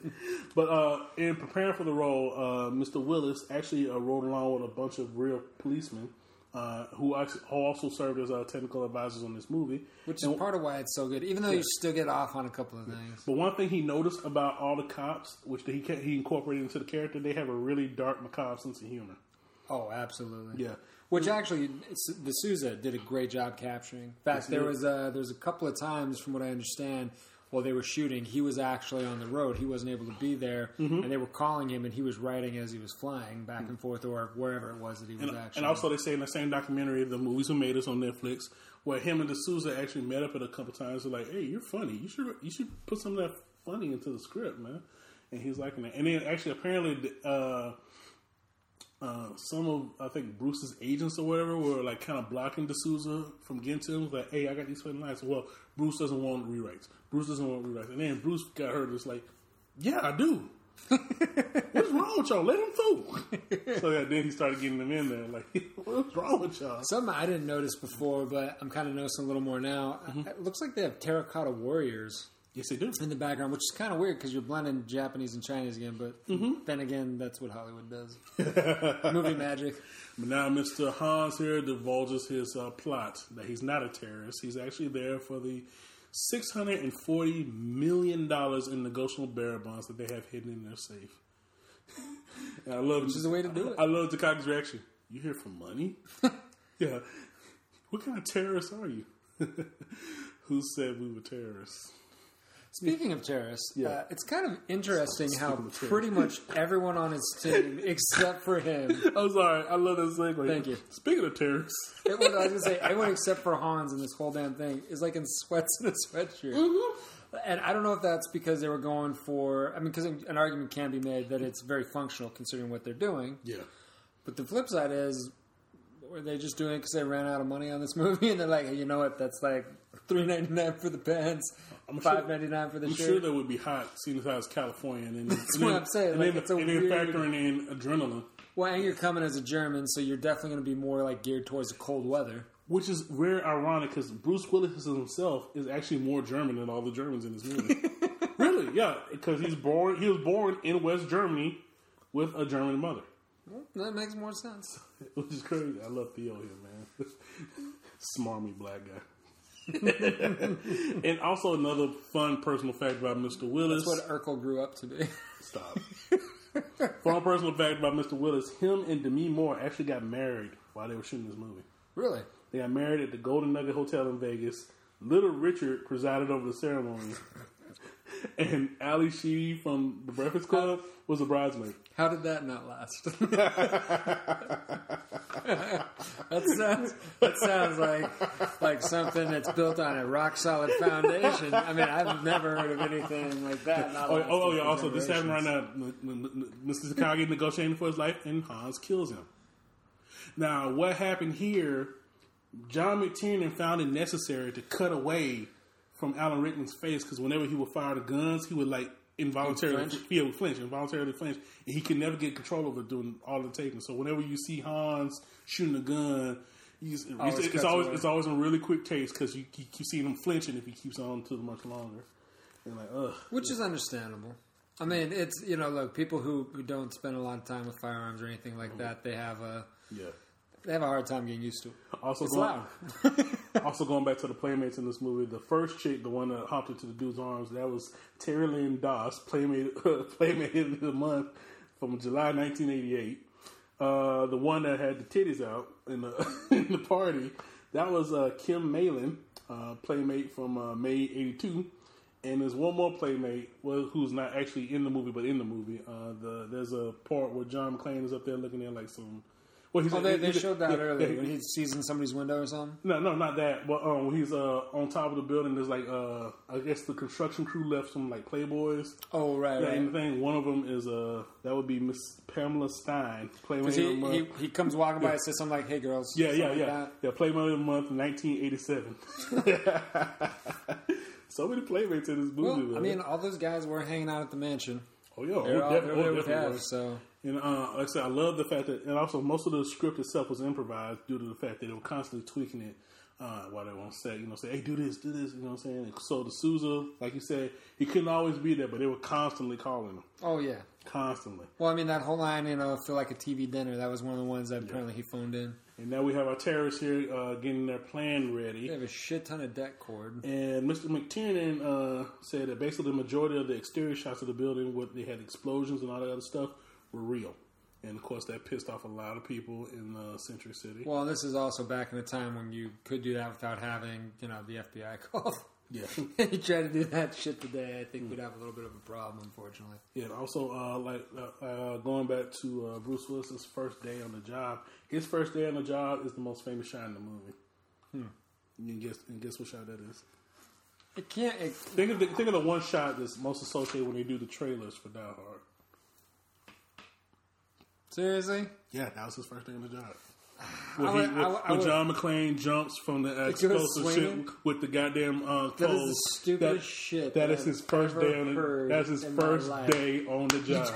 but uh, in preparing for the role, uh, Mr. Willis actually uh, rode along with a bunch of real policemen uh, who who also served as uh, technical advisors on this movie. Which is part of why it's so good, even though you still get off on a couple of things. But one thing he noticed about all the cops, which he he incorporated into the character, they have a really dark, macabre sense of humor. Oh, absolutely. Yeah. Which actually, de Souza did a great job capturing. In fact, there was a, there was a couple of times, from what I understand, while they were shooting, he was actually on the road. He wasn't able to be there, Mm-hmm. and they were calling him, and he was writing as he was flying back and forth, or wherever it was that he was And, actually. and also, they say in the same documentary, the movies who made us on Netflix, where him and de Souza actually met up at a couple times. They're like, "Hey, you're funny. You should you should put some of that funny into the script, man." And he's like. And then actually, apparently, uh, uh, some of I think Bruce's agents or whatever were like kind of blocking de Souza from getting to him. Like, "Hey, I got these funny lines." Well, Bruce doesn't want rewrites. Bruce doesn't want rewrites. And then Bruce got hurt. It's like, "Yeah, I do." What's wrong with y'all? Let him through. so yeah, then he started getting them in there. Like, what's wrong with y'all? Something I didn't notice before, but I'm kind of noticing a little more now. Mm-hmm. It looks like they have terracotta warriors Yes, they do. in the background, which is kind of weird because you're blending Japanese and Chinese again. But Mm-hmm. then again, that's what Hollywood does. Movie magic. But now Mr. Hans here divulges his uh, plot that he's not a terrorist. He's actually there for the six hundred and forty million dollars in negotiable bearer bonds that they have hidden in their safe. I love Which is the way to do it. I love Takagi's reaction. You here for money? yeah. What kind of terrorist are you? Who said we were terrorists? Speaking of terrorists, Yeah. uh, it's kind of interesting how Speaking of pretty much everyone on his team, except for him, I'm sorry. I love this segue. Thank you. Speaking of terrorists, everyone, I was gonna say everyone except for Hans in this whole damn thing is like in sweats and a sweatshirt. Mm-hmm. And I don't know if that's because they were going for. I mean, because an argument can be made that it's very functional considering what they're doing. yeah. But the flip side is, were they just doing it because they ran out of money on this movie, and they're like, hey, you know what? That's like three ninety nine for the pants, I'm sure- five ninety nine for the I'm shirt. sure that would be hot, seeing as how it's California, and then, That's and what then, I'm saying, and like, then, it's a and then weird- factoring in adrenaline, Well, and you're coming as a German, so you're definitely going to be more like geared towards the cold weather. which is very ironic because Bruce Willis himself is actually more German than all the Germans in this movie. really? Yeah, because he's born. He was born in West Germany with a German mother, that makes more sense. which is crazy. I love Theo here, man. Smarmy black guy. and also another fun personal fact about Mr. Willis. That's what Urkel grew up to be. Stop. Fun personal fact about Mr. Willis: him and Demi Moore actually got married while they were shooting this movie. really? They got married at the Golden Nugget Hotel in Vegas. Little Richard presided over the ceremony, and Ally Sheedy from the Breakfast Club was a bridesmaid. How did that not last? that sounds that sounds like like something that's built on a rock solid foundation. I mean, I've never heard of anything like that. Oh, oh, oh yeah. Also, this happened right now. N- n- n- Mr. Takagi negotiating for his life, and Hans kills him. Now, what happened here? John McTiernan found it necessary to cut away from Alan Rickman's face because whenever he would fire the guns, he would like involuntarily Flinch? would flinch, involuntarily flinch, and he could never get control over doing all the taping. So whenever you see Hans shooting a gun. He's, Always it's, it's always away. it's always a really quick taste because you, you keep seeing him flinching if he keeps on too much longer. And like, ugh. which is understandable. I mean, it's you know, look, people who, who don't spend a lot of time with firearms or anything like mm-hmm. that, they have a Yeah. They have a hard time getting used to. it. Also It's going, loud. also going back to the playmates in this movie, the first chick, the one that hopped into the dude's arms, that was Terri Lynn Doss, playmate playmate of the month from July 1988. Uh, the one that had the titties out in the in the party, that was uh, Kym Malin, uh, playmate from uh, May '82. And there's one more playmate well, who's not actually in the movie, but in the movie. Uh, the there's a part where John McClane is up there looking at like some. Well, he's Oh, they, they he's- showed that yeah, earlier yeah, when he sees in somebody's window or something. no, no, not that. But um, when he's uh on top of the building, there's like uh, I guess the construction crew left some like Playboys. Oh, right, Yeah, right. and the thing, one of them is uh, that would be Miss Pamela Stein, Because of he, the Month. he, he comes walking by and says something like, "Hey, girls." yeah, yeah, yeah, like yeah. Playmate of the Month, 1987. so many playmates in this movie. Well. I mean, all those guys were hanging out at the mansion. Oh yeah, They're oh, all def- they're oh, there with definitely Av, was. so And uh, like I said, I love the fact that, and also most of the script itself was improvised due to the fact that they were constantly tweaking it uh, while they were on set. You know, say, "Hey, do this, do this." You know what I'm saying? And so de Souza, like you said, he couldn't always be there, but they were constantly calling him, oh yeah. constantly. Well, I mean, that whole line, you know, feel like a TV dinner. That was one of the ones that apparently he phoned in. And now we have our terrorists here uh, getting their plan ready. They have a shit ton of det cord. And Mr. McTiernan uh, said that basically the majority of the exterior shots of the building, where they had explosions and all that other stuff, were real. And of course, that pissed off a lot of people in uh, Century City. Well, this is also back in a time when you could do that without having, you know, the FBI call. Yeah. you try to do that shit today, I think we'd have a little bit of a problem, unfortunately. Yeah, and also uh, like uh, uh, going back to uh, Bruce Willis's first day on the job. His first day on the job is the most famous shot in the movie. Hmm. You can guess, and guess what shot that is? It can't. It, Think of the, think of the one shot that's most associated when they do the trailers for Die Hard. seriously? Yeah, that was his first day on the job. When, he, would- I when, I when John McClane jumps from the explosive shit with the goddamn uh, That is clothes. the stupidest shit That that is his first day on the. That's his first day on the job.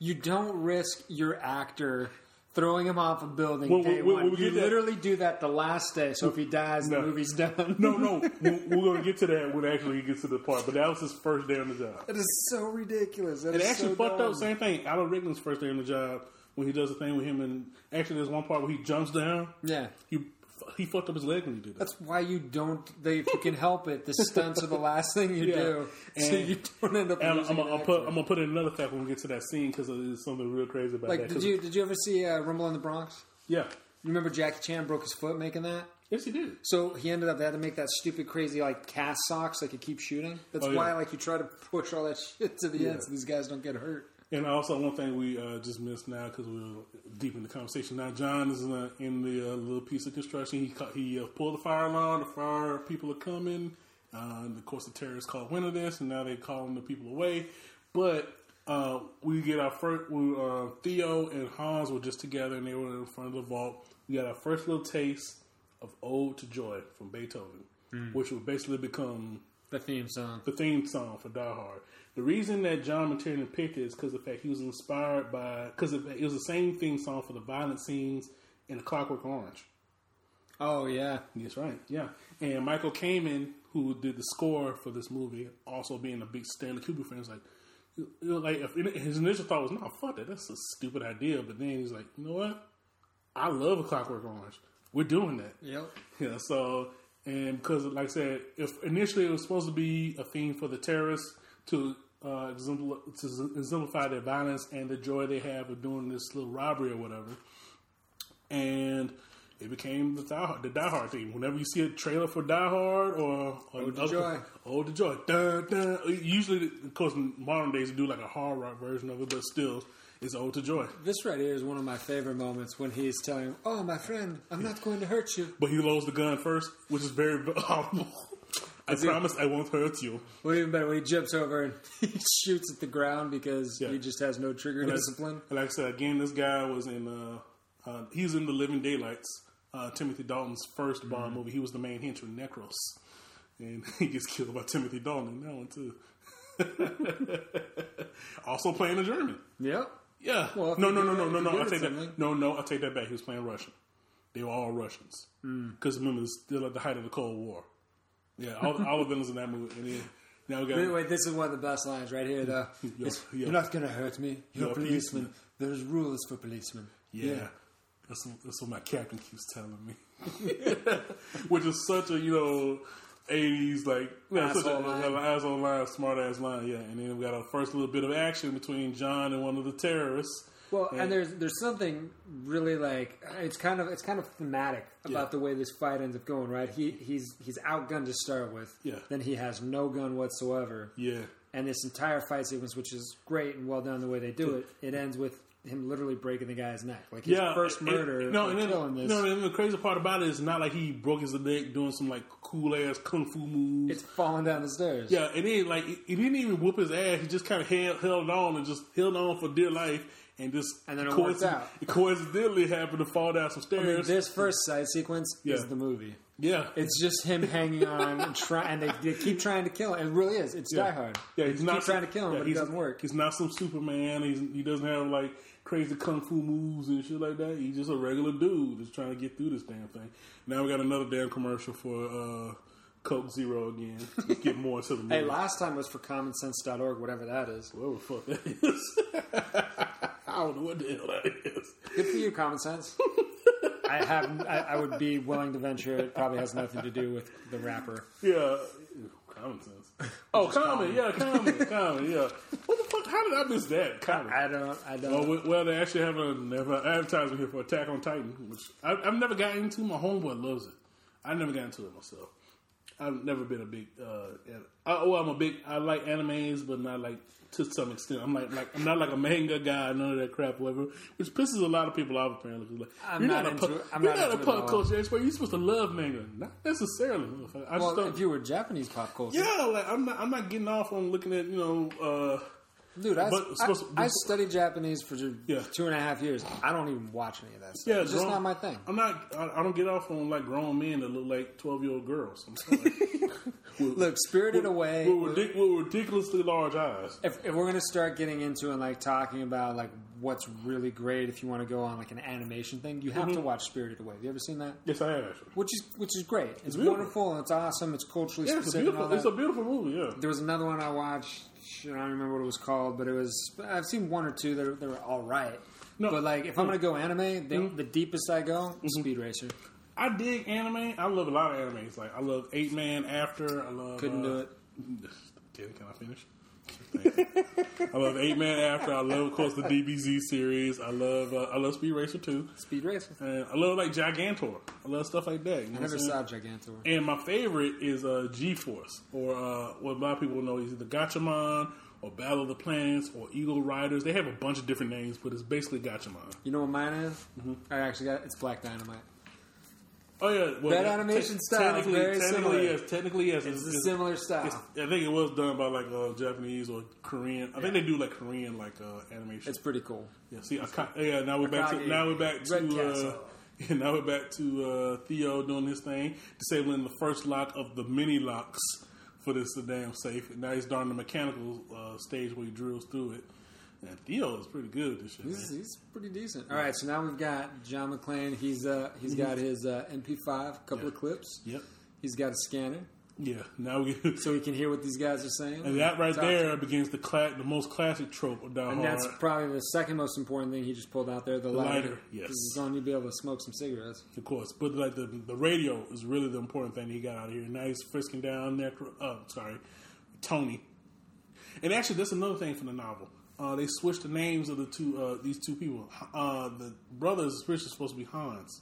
You don't risk your actor throwing him off a building Well, day well, one. well, we you that- literally do that the last day, so if he dies, No. the movie's done. no, no, we're, we're going to get to that when actually he gets to the part. But that was his first day on the job. That is so ridiculous. That It is actually so fucked dumb. up. Same thing. Alan Rickman's first day on the job when he does the thing with him, and actually there's one part where he jumps down. Yeah. He he fucked up his leg when he did that. That's why you don't. They, if you can help it, the stunts are the last thing you Yeah. do, so And- you don't end up. I'm, I'm, put. I'm gonna put in another fact when we get to that scene because there's something real crazy about like, that. did you did you ever see uh, Rumble in the Bronx? Yeah. You remember Jackie Chan broke his foot making that? Yes, he did. So he ended up they had to make that stupid crazy like cast socks like you keep shooting. That's Oh, yeah. why like you try to push all that shit to the Yeah. end so these guys don't get hurt. And also one thing we uh, just missed now because we were deep in the conversation. Now John is in, in the uh, little piece of construction. He ca- he uh, pulled the fire alarm. The fire people are coming. Uh, and of course, the terrorists called wind of this, and now they're calling the people away. But uh, we get our first. We, uh, Theo and Hans were just together, and they were in front of the vault. We got our first little taste of "Ode to Joy" from Beethoven, which would basically become The theme song. the theme song for Die Hard. The reason that John McTiernan picked it is because of the fact he was inspired by because it was the same theme song for the violent scenes in The Clockwork Orange. Oh yeah, That's right, yeah. And Michael Kamen, who did the score for this movie, also being a big Stanley Kubrick fan, was like, you know, like if, his initial thought was, "No, fuck that, that's a stupid idea." But then he's like, "You know what? I love A Clockwork Orange. We're doing that." yep. Yeah, so and because like I said, if initially it was supposed to be a theme for the terrorists to uh, to exemplify their violence and the joy they have of doing this little robbery or whatever, and it became the Die Hard, the Die Hard theme. Whenever you see a trailer for Die Hard or, or to other- Joy. Ode to Joy, dun, dun. Usually, of course, in modern days they do like a hard rock version of it, but still, it's Ode to Joy. This right here is one of my favorite moments when he's telling "Oh, my friend, I'm not going to hurt you." But he loads the gun first, which is very horrible. I promise I won't hurt you. Well, even better when he jumps over and he shoots at the ground because Yeah. he just has no trigger And discipline. And like I said, again, this guy was in. Uh, uh, he's in the Living Daylights. Uh, Timothy Dalton's first Mm-hmm. Bond movie. He was the main henchman, Necros, and he gets killed by Timothy Dalton in that one too. also playing a German. Yep. Yeah. Well, if no, no, no, no, no, no. I it take that. something- No, no. I take that back. He was playing Russian. They were all Russians because remember, it's still at the height of the Cold War. Yeah, all, all the villains in that movie. And then, Now we got Wait, wait, this is one of the best lines right here, though. Yo, It's, yo. You're not going to hurt me. You're, a policeman. policeman." There's rules for policemen. Yeah. That's, that's what my captain keeps telling me. Which is such a, you know, 80s, like, you know, such a, Asshole line. asshole line, smart ass line, yeah. And then we got our first little bit of action between John and one of the terrorists. Well, and there's there's something really like it's kind of it's kind of thematic about Yeah. the way this fight ends up going. Right? He he's he's outgunned to start with. Yeah. Then he has no gun whatsoever. Yeah. And this entire fight sequence, which is great and well done the way they do it, it ends with him literally breaking the guy's neck. Like his Yeah, first and- murder, no, for and then, killing this. no, and the crazy part about it is not like he broke his neck doing some like cool ass kung fu moves. it's falling down the stairs. Yeah, and then like he didn't even whoop his ass. He just kind of held, held on and just held on for dear life, and just And then it worked coinci- out. coincidentally happened to fall down some I mean, stairs. this first side sequence is the movie. yeah, It's just him hanging on and try, and they, they keep trying to kill him. It really is. It's Die Hard. Yeah, he's They not keep trying to kill him, yeah, but it he's- doesn't work. He's not some Superman. He's, he doesn't have like crazy kung fu moves and shit like that. He's just a regular dude that's trying to get through this damn thing. Now we got another damn commercial for uh, Coke Zero again. Let's get more into the movie. Hey, last time was for commonsense.org, whatever that is. Whatever the fuck that is. I don't know what the hell that is. Good for you, Common Sense. I have. I, I would be willing to venture it probably has nothing to do with the rapper. Yeah, common sense. Oh, common, yeah, common, common, yeah. What the fuck? How did I miss that? Common. I don't. I don't. Well, well, they actually have a never advertisement here for Attack on Titan, which I, I've never gotten into. My homeboy loves it. I never got into it myself. I've never been a big. Uh, I, well, I'm a big. I like animes, but not like to some extent. I'm like, like I'm not like a manga guy, none of that crap, whatever. Which pisses a lot of people off. Apparently, Like, I'm you're not a into pop, it. I'm you're not not, a pop culture expert. You're supposed to love manga, not necessarily. I just well, don't. if you were Japanese pop culture, yeah, like I'm not. I'm not getting off on looking at you know. Uh, dude, I, But I, to- I studied Japanese for Yeah. two and a half years. I don't even watch any of that stuff. Yeah, it's just not my thing. I'm not. I, I don't get off on like grown men that look like twelve year old girls. I'm sorry. with, Look, Spirited Away. with, with ridiculously large eyes. if, if we're gonna start getting into and like talking about like what's really great, if you want to go on like an animation thing, you have Mm-hmm. to watch Spirited Away. Have you ever seen that? Yes, I have actually. Which is which is great. It's, beautiful. wonderful and it's awesome. It's culturally Yeah, it's a specific. and all beautiful. It's a beautiful movie. Yeah. There was another one I watched. I don't remember what it was called, but it was. I've seen one or two that are, that were all right. No. Mm-hmm. But like, if I'm gonna go anime, the, the deepest I go, Speed Racer. I dig anime. I love a lot of animes. Like I love Eight Man After. I love. Couldn't uh, do it. Can, can I finish? I love Eight Man After. I love, of course, the DBZ series. I love. Uh, I love Speed Racer too. Speed Racer. And I love like Gigantor. I love stuff like that. You know I never saw? Gigantor. And my favorite is uh, G Force, or uh, what a lot of people know is either Gatchaman or Battle of the Planets or Eagle Riders. They have a bunch of different names, but it's basically Gatchaman. You know what mine is? Mm-hmm. I actually got it. it's Black Dynamite. Oh yeah, well, That yeah, animation te- style is Technically, very technically, similar. yes. Technically, yes. It's a it's- similar style. it's- I think it was done by like uh, Japanese or Korean. I think they do like Korean like uh, animation. It's pretty cool. Yeah, see, I ca- yeah. Now we're back to now we're back to Red uh, Castle. yeah, now we're back to uh, Theo doing his thing, disabling the first lock of the mini locks for this damn safe. And now he's starting the mechanical uh, stage where he drills through it. And Theo is pretty good this shit. He's, he's pretty decent. All right, so now we've got John McClane. He's uh he's got his uh, MP5, couple of clips. Yep. He's got a scanner, Yeah. Now we so he can hear what these guys are saying. and that right Talk- there begins the cla- the most classic trope of Die And Hard. that's probably the second most important thing he just pulled out there, the, lighter. lighter, yes. Because he's going to be able to smoke some cigarettes. Of course, but like the the radio is really the important thing he got out of here. Now he's frisking down Necro. Oh, sorry, Tony. And actually, that's another thing from the novel. Uh, they switched the names of the two uh, these two people. Uh, the brothers is supposed to be Hans.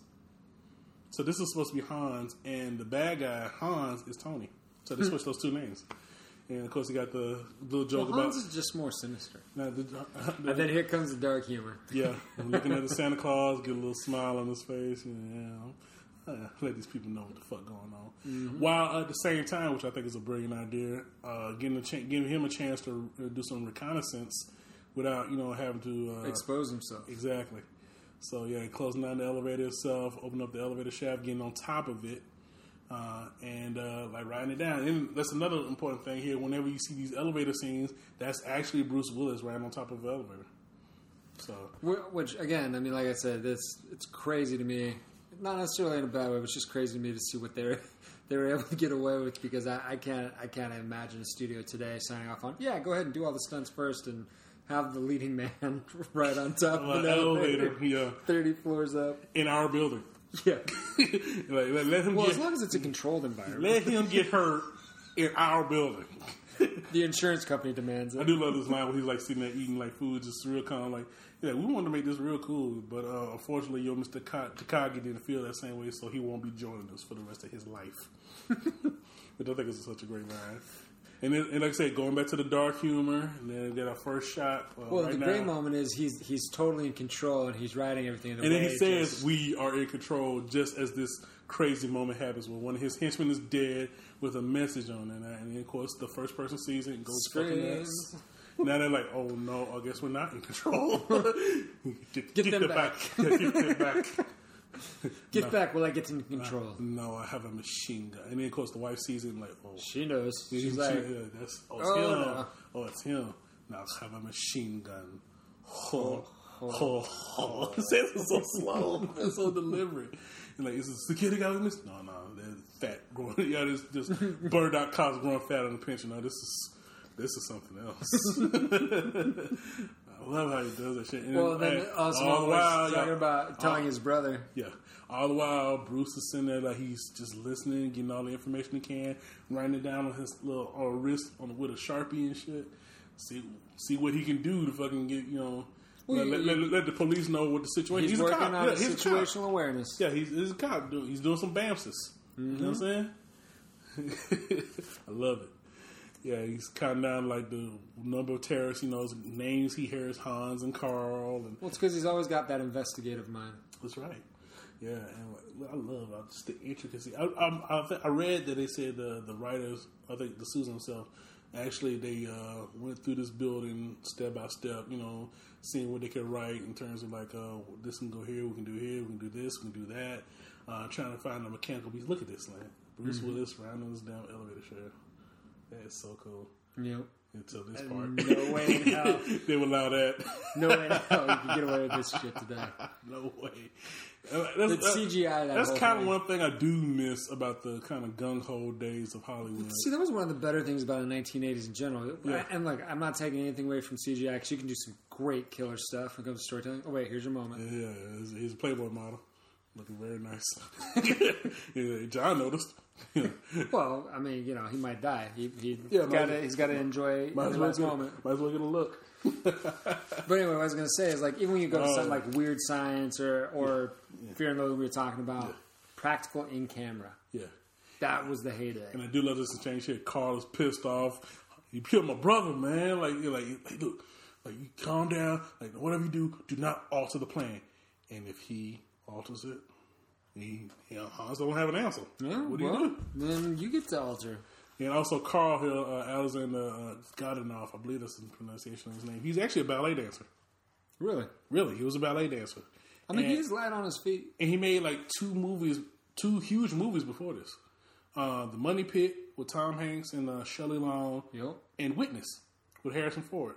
So this is supposed to be Hans, and the bad guy Hans is Tony. So they switched those two names. And of course, he got the little joke Well, about Hans is just more sinister. now the, the, And then here comes the dark humor. yeah, I'm looking at the Santa Claus, get a little smile on his face, and you know, uh, let these people know what the fuck going on. Mm-hmm. While at the same time, which I think is a brilliant idea, uh, getting a ch- giving him a chance to uh, do some reconnaissance without you know having to uh, Expose himself. exactly. So yeah, closing down the elevator itself, open up the elevator shaft, getting on top of it. Uh, and uh, like riding it down, and that's another important thing here. Whenever you see these elevator scenes, that's actually Bruce Willis riding on top of the elevator. So Which, again, I mean, like I said, it's it's crazy to me. Not necessarily in a bad way, but it's just crazy to me to see what they're they were able to get away with because I, I can't I can't imagine a studio today signing off on yeah go ahead and do all the stunts first and have the leading man right on top of an elevator, elevator, yeah, thirty floors up. in our building. Yeah. like, let, let him Well, get as long as it's a controlled environment, let him get hurt in our building. the insurance company demands it. I do love this line where he's like sitting there eating like food, just real kind of like, yeah, we wanted to make this real cool, but uh, unfortunately, your Mr. Takagi didn't feel that same way, so he won't be joining us for the rest of his life. Which I think is such a great line. And, then, and like I said, going back to the dark humor, and then get our first shot. Uh, Well, right the now. great moment is he's he's totally in control and he's writing everything. The And then he says, just- "We are in control." Just as this crazy moment happens, where one of his henchmen is dead with a message on it, and then, of course the first person sees it and goes fucking nuts. Now they're like, "Oh no, I guess we're not in control." get, Get them back. Yeah, get them back. "Get back, while I get in control?" Uh, no, I have a machine gun. And then of course the wife sees it and like, "Oh, She knows. She- She's she- like, yeah, that's, oh, it's "Oh, him. no." Oh, it's him. Now I have a machine gun. Oh, oh, oh. It says it so slow. and so deliberate. And like, is the security guy with me? No, no, they're fat growing. Yeah, this just burned out cops growing fat on the pension. No, this is this is something else. I love how he does that shit. And well, then hey, also all the while, talking yeah, about telling all- his brother. yeah. All the while, Bruce is sitting there like he's just listening, getting all the information he can, writing it down on his little uh, wrist on with a sharpie and shit. See, see what he can do to fucking get you know. Well, let, you- let, let, let the police know what the situation. He's, a working cop. on yeah, he's a cop. situational awareness. Yeah, he's, he's a cop. Dude. He's doing some BAMSes. You know what I'm saying? I love it. Yeah, he's counting down like the number of terrorists. He knows names. He hears Hans and Karl, and Well, it's because he's always got that investigative mind. that's right. Yeah, and I love uh, just the intricacy. I, I, I, th- I read that they said the the writers, I think de Souza himself, actually they uh, went through this building step by step. You know, seeing what they could write in terms of like, uh, this can go here, we can do here, we can do this, we can do that. Uh, trying to find a mechanical piece. Look at this, man. Bruce Willis riding this damn elevator shaft. That is so cool. Yep. Until this part, no way in hell. they would allow that. No way in hell you can get away with this shit today. no way. Uh, That's, It's CGI. That That's kind of one thing I do miss about the kind of gung ho days of Hollywood. See, that was one of the better things about the 1980s in general. Yeah. And like, I'm not taking anything away from CGI because you can do some great killer stuff when it comes to storytelling. Oh wait, here's your moment. Yeah, he's, he's a Playboy model, looking very nice. yeah, John noticed. Well, I mean, you know, he might die. He, he Yeah, got to he's got to enjoy might the as well moment. might as well get a look. But anyway, what I was going to say is like even when you go to Oh. something like Weird Science or or Fear and Loathing, we were talking about practical in camera. Yeah, That was the heyday. and I do love this change here. Karl is pissed off. You killed my brother, man. Like, you're like, like, look, like you calm down. Like, whatever you do, do not alter the plan. And if he alters it, he, you know, Hans don't have an answer. Yeah, what do well, you do? then you get to alter. And also Karl Hill, uh, Alexander uh, Godunov, I believe that's the pronunciation of his name. He's actually a ballet dancer. Really? Really, he was a ballet dancer. I mean, and, he's light on his feet. and he made like two movies, two huge movies before this. Uh, the Money Pit with Tom Hanks and uh, Shelley Long, Yep. and Witness with Harrison Ford.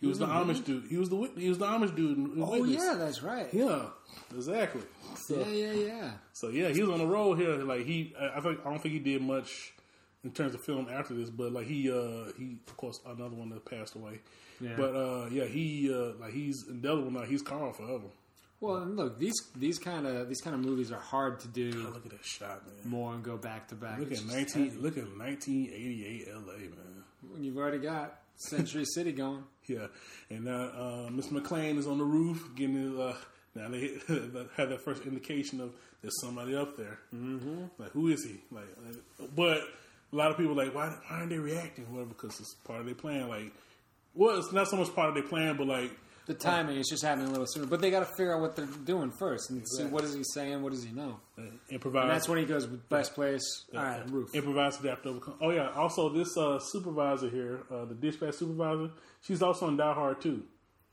He was the Amish dude. He was the he was the Amish dude. Oh Witness. yeah, that's right. yeah, exactly. So, Yeah, yeah, yeah. So yeah, he was on the roll here. Like he, I I think I don't think he did much in terms of film after this, but like he, uh he of course another one that passed away. Yeah. But uh yeah, he uh like he's indelible now. He's Karl forever. Well, and look, these these kind of these kind of movies are hard to do Look at that shot, man. more and go back to back. Look at nineteen. heavy. Look at nineteen eighty eight L.A. Man. You've already got Century City going. Yeah, and now uh, Mr. McClane is on the roof getting his. Uh, now they had that first indication of there's somebody up there. Mm-hmm. Like who is he? Like, but a lot of people are like why why aren't they reacting? Well, because it's part of their plan. Like, well, it's not so much part of their plan, but like The timing is just happening a little sooner, but they got to figure out what they're doing first and see what is he saying, what does he know. improvise. And that's when he goes best place. All right, roof. Improvise, adapt, overcome. Oh yeah. Also, this uh, supervisor here, uh, the dispatch supervisor, she's also in Die Hard too.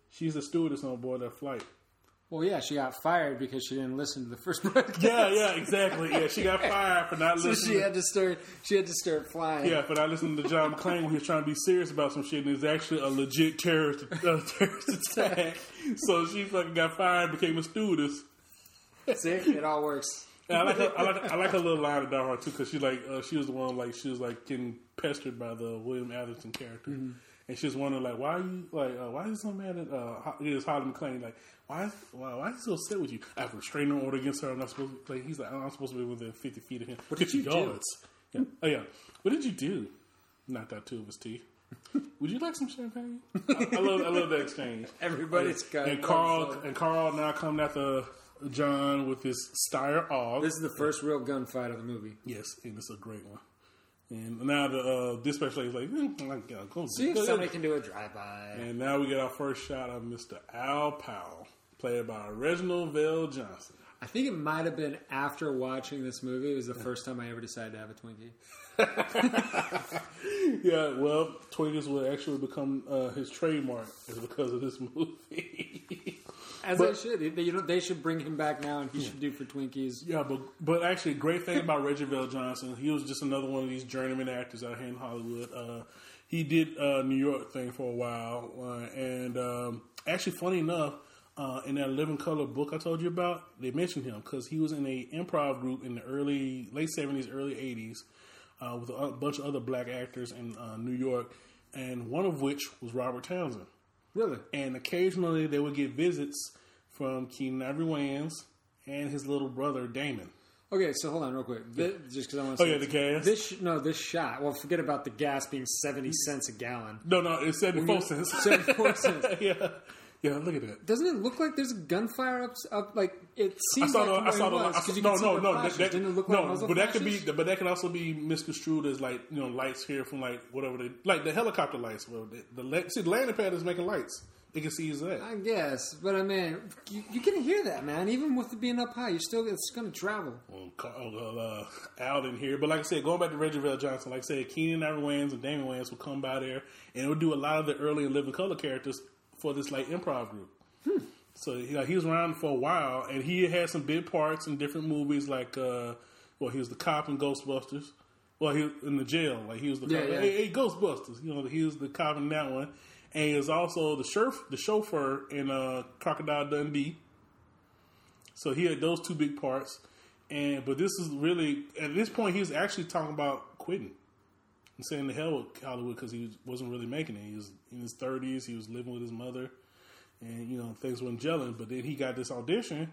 She's a stewardess on board that flight. Well, yeah, she got fired because she didn't listen to the first broadcast. Yeah, yeah, exactly. Yeah, she got fired for not So listening. she had to start. She had to start flying. Yeah, but I listened to John McClane when he was trying to be serious about some shit, and it's actually a legit terrorist uh, terrorist attack. So she fucking got fired, became a stewardess. See, it all works. And I like her, I like I like her little line of Hard too because she like uh, she was the one like she was like getting pestered by the William Atherton character, and she's was wondering like why are you like uh, why is he so mad at uh, Ho- it is Holly McClane like why is, why why is he so upset with you? I have a restraining order against her. I'm not supposed to like he's like I'm not supposed to be within 50 feet of him. What did you do? Yeah. Oh yeah. What did you do? Knocked out two of his teeth. Would you like some champagne? I, I love I love that exchange. Everybody's got and Karl and Karl now coming after John with his Steyr AUG. This is the first real gunfight of the movie. yes, and it's a great one. And now the uh, dispatch lady's like, mm, go. See if somebody can do a drive-by. And now we get our first shot of Mr. Al Powell, played by Reginald VelJohnson. I think it might have been after watching this movie. It was the first time I ever decided to have a Twinkie. Yeah, well, Twinkies will actually become uh, his trademark is because of this movie. As But- they should. They, you know, they should bring him back now, and he should do for Twinkies. Yeah, but but actually, great thing about Reggie VelJohnson, he was just another one of these journeyman actors out here in Hollywood. Uh, he did uh, New York thing for a while, uh, and um, actually, funny enough, uh, in that Living Color book I told you about, they mentioned him because he was in a improv group in the early late seventies, early eighties, uh, with a bunch of other black actors in uh, New York, and one of which was Robert Townsend Really? and occasionally they would get visits from Keenen Ivory Wayans and his little brother Damon. Okay, so hold on real quick. Thi- just because I want to Oh, yeah, the gas? This no, this shot. Well, forget about the gas being seventy cents a gallon. No, no, it's seventy four cents. 74 cents. yeah, yeah. Look at that. Doesn't it look like there's a gunfire up? up like it I seems saw like the. I saw the. was, I saw, no, no, no. flashes. That, look like no, muzzle but that could be. But that can also be misconstrued as like you know lights here from like whatever they like the helicopter lights. Well, the, the see the landing pad is making lights. They can see that. I guess, but I mean, you, you can hear that, man. Even with it being up high, you're still it's going to travel. Well, Karl, uh, out in here. But like I said, going back to Reggie VelJohnson, like I said, Keenen Ivory Wayans and Damon Wayans will come by there and it would do a lot of the early and living color characters for this like improv group. So you know, he was around for a while, and he had some big parts in different movies. Like, uh, well, he was the cop in Ghostbusters. Well, he was in the jail. Like he was the Yeah, cop. yeah. Hey, hey, Ghostbusters. You know, he was the cop in that one, and he was also the chauff- the chauffeur in uh, Crocodile Dundee. So he had those two big parts, and but this is really at this point he's actually talking about quitting and saying the hell with Hollywood because he wasn't really making it. He was in his thirties. He was living with his mother, and you know things weren't gelling. But then he got this audition,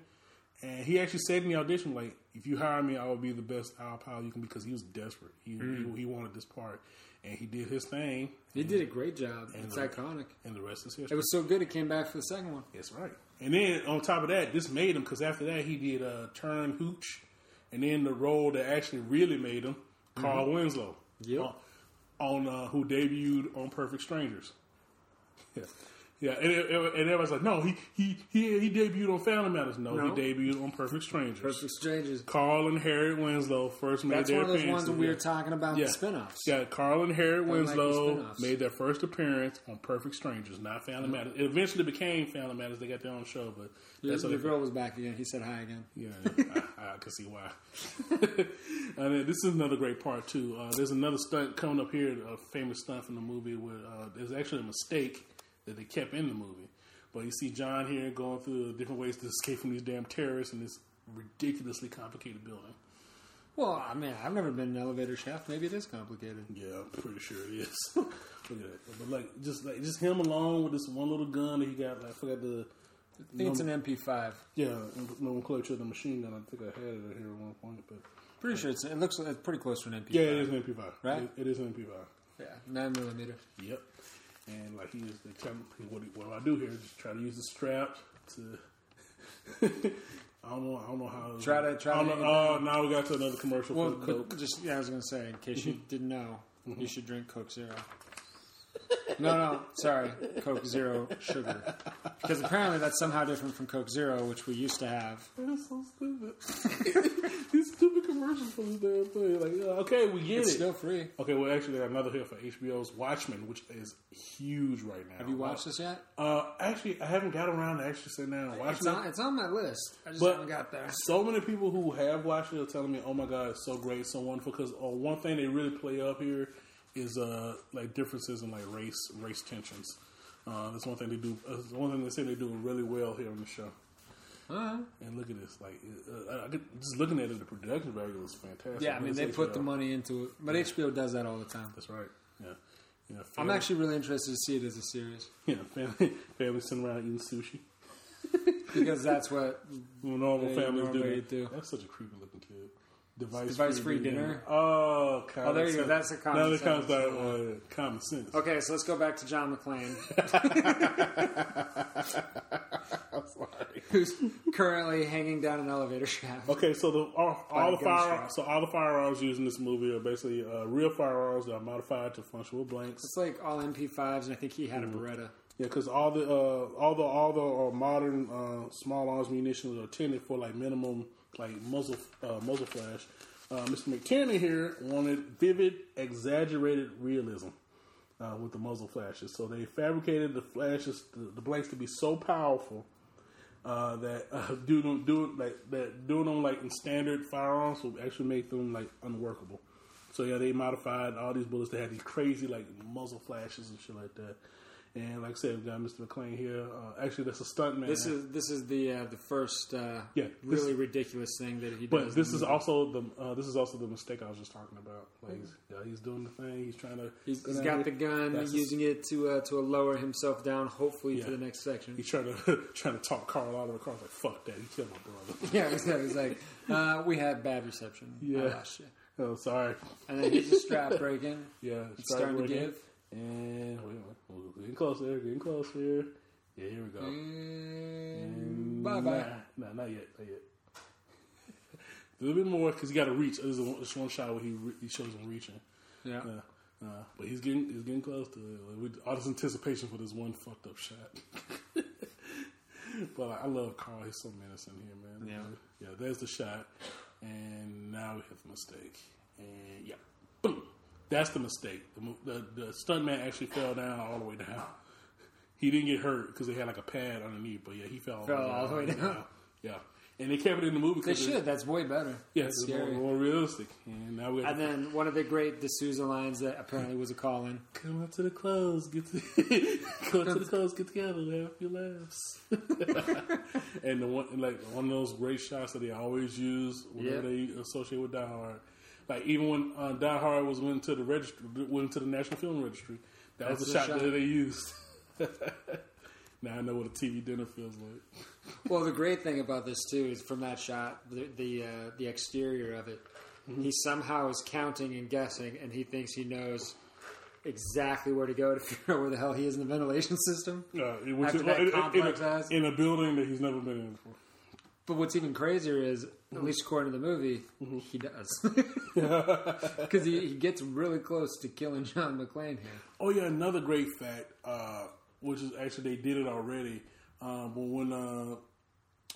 and he actually said in the audition like, "If you hire me, I will be the best Al Powell you can." Because he was desperate. He, he he wanted this part, and he did his thing, He did a great job. It's the- iconic. and the rest is history. It was so good it came back for the second one. That's right. And then on top of that, this made him because after that he did uh, Turn Hooch, and then the role that actually really made him, Carl Winslow, Yep. On, uh, who debuted on Perfect Strangers. yeah, and, it, and everybody's like, no, he he he he debuted on Family Matters. No, No. he debuted on Perfect Strangers. Perfect Strangers. Carl and Harriet Winslow first made That's their one of those ones that we were talking about Yeah. the spin-offs. Yeah, Carl and Harriet like the Winslow made their first appearance on Perfect Strangers, not Family Matters. It eventually became Family Matters. They got their own show, but that's the girl was back again. He said hi again. yeah, I, I can see why. and then this is another great part too. Uh, there's another stunt coming up here, a famous stunt from the movie where uh, there's actually a mistake that they kept in the movie. But you see John here going through different ways to escape from these damn terrorists in this ridiculously complicated building. Well, I mean, I've never been an elevator shaft. Maybe it is complicated. Yeah, I'm pretty sure it is. Look at that. But like, just like just him alone with this one little gun that he got. Like, I forgot the. I think it's an MP5. Yeah, nomenclature of the machine gun. I think I had it here at one point, but Pretty sure it's, it looks like it's pretty close to an MP5. yeah, it is an MP5. Right? It, it is an MP5. Yeah, nine millimeter. Yep. And like he is the tell me what, he- what I do here? just try to use the strap to. I don't know. I don't know how. Try to- try I don't to- oh, now we got to another commercial Well, for Coke. but just yeah, I was gonna say in case you didn't know, Mm-hmm. you should drink Coke Zero. No, no, sorry, Coke Zero sugar, because apparently that's somehow different from Coke Zero, which we used to have. That's so stupid. These stupid commercials for this damn thing. Like, uh, okay, we get It's it. still free. Okay, well, actually, got another here for HBO's Watchmen, which is huge right now. Have you watched this yet? Uh, actually, I haven't got around to actually sitting down and watching It's it. on, it's on my list. I just But haven't got there. so many people who have watched it are telling me, "Oh my god, it's so great, so wonderful." Because uh, one thing they really play up here is uh, like differences in like race race tensions. Uh, that's one thing they do. Uh, that's one thing they say they do really well here on the show. Uh-huh. And look at this, like uh, could, just looking at it, the production value was fantastic. Yeah, I mean they put the money into it, but HBO does that all the time. That's right. Yeah, yeah. I'm actually really interested to see it as a series yeah, family, family sitting around eating sushi. because that's what Normal families do, do. That's such a creepy looking kid. Device, Device-free dinner? Oh, common Oh, there you go. That's a common now that comes sense. uh, common sense. Okay, so let's go back to John McClane, I'm sorry. who's currently hanging down an elevator shaft. Okay, so the all, all the fire, strap. so all the firearms used in this movie are basically uh, real firearms that are modified to function with blanks. It's like all MP5s, and I think he had a Beretta. Yeah, because all the uh, all the all the uh, modern uh, small arms munitions are intended for like minimum like muzzle uh, muzzle flash. Uh, Mr. McTiernan here wanted vivid, exaggerated realism uh, with the muzzle flashes. So they fabricated the flashes, the, the blanks, to be so powerful uh, that uh, doing them, do like that doing them like in standard firearms will actually make them like unworkable. So yeah, they modified all these bullets They had these crazy like muzzle flashes and shit like that. And like I said, we've got Mr. McClane here. Uh, actually, that's a stuntman. This is this is the uh, the first uh, Yeah, this- really ridiculous thing that he does. But this is also the uh, this is also the mistake I was just talking about. Like he's, yeah, he's doing the thing. He's trying to. He's, he's go got the gun, That's using it to uh, to lower himself down, hopefully Yeah. to the next section. He's trying to trying to talk Karl out of the car. Like fuck that. He killed my brother. Yeah, exactly. He's like, uh, we had bad reception. Yeah. Ah, shit. oh, sorry. And then here's a strap breaking. Yeah, It's starting to give. And wait, we're getting closer. Getting closer. Yeah, here we go. And bye bye. Nah, nah, not yet. Not yet. a little bit more because he got to reach. There's a, there's one shot where he re- he shows him reaching. Yeah. Uh, uh, but he's getting he's getting close to it. Like, all this anticipation for this one fucked up shot. but like, I love Karl. He's so menacing here, man. Yeah. yeah. There's the shot, and now we have the mistake, and yeah, boom. That's the mistake. The the, the stuntman actually fell down all the way down. He didn't get hurt because they had like a pad underneath, but yeah, he fell, Fell all the way down. Yeah, yeah. and they kept it in the movie. They should. That's way better. Yeah, it's more, more realistic. And now we And then one of the great de Souza lines that apparently was a call in. Come up to the close, get to come up to the close, get together, have a few laughs. and the one like one of those great shots that they always use whenever Yeah. they associate with Die Hard. Like even when uh, Die Hard was went to the registry, went to the National Film Registry, that was That's the the shot, shot. that they used. now I know what a TV dinner feels like. Well, the great thing about this too is from that shot, the the, uh, the exterior of it. Mm-hmm. He somehow is counting and guessing, and he thinks he knows exactly where to go to figure out where the hell he is in the ventilation system. Uh, which is- in, in- a, in a building that he's never been in before. But what's even crazier is, least according to the movie, he does. Because he, he gets really close to killing John McClane here. Oh yeah, another great fact, uh, which is actually they did it already. Um, but when uh,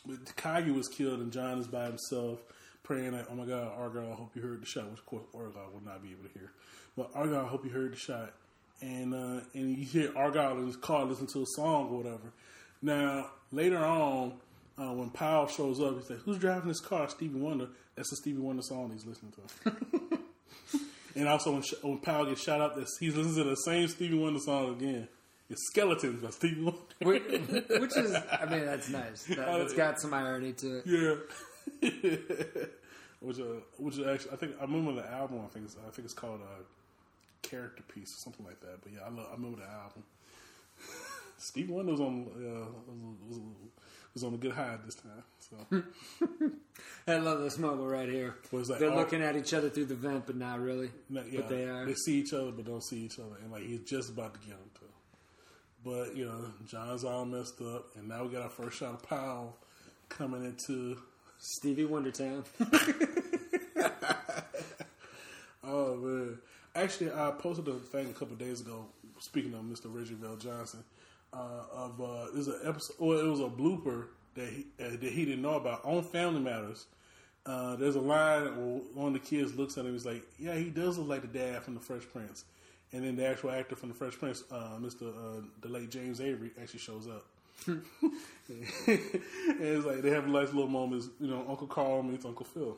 when Kagi was killed and John is by himself praying like, "Oh my God, Argyle, I hope you heard the shot." Which of course Argyle will not be able to hear, but Argyle, I hope you heard the shot. And uh, and you hear Argyle in his car listen to a song or whatever. Now later on, uh, when Powell shows up, he says, "Who's driving this car?" Stevie Wonder. That's the Stevie Wonder song he's listening to. And also when, sh- when Powell gets shot up, this he's listening to the same Stevie Wonder song again. It's Skeletons by Stevie Wonder. Which, which is, I mean, that's nice. That, that's got some irony to it. yeah. which, uh, which is actually, I think I remember the album. I think it's, I think it's called uh, Character Piece or something like that. But yeah, I, love, I remember the album. Stevie Wonder was on uh, was, was, was on a good high this time. So I love this moment right here. They're all- looking at each other through the vent, but not really. Yeah, But they are. They see each other, but don't see each other, and like he's just about to get him too. But you know, John's all messed up, and now we got our first shot of Powell coming into. Stevie Wondertown. Oh man! Actually, I posted a thing a couple days ago. Speaking of Mr. Reggie VelJohnson, uh, of uh, there's an episode, or it was a blooper that he uh, that he didn't know about on Family Matters. Uh, there's a line where one of the kids looks at him. He's like, "Yeah, he does look like the dad from the Fresh Prince." And then the actual actor from the Fresh Prince, uh, Mr. Uh, the late James Avery, actually shows up. and it's like they have nice little moments. You know, Uncle Carl meets Uncle Phil.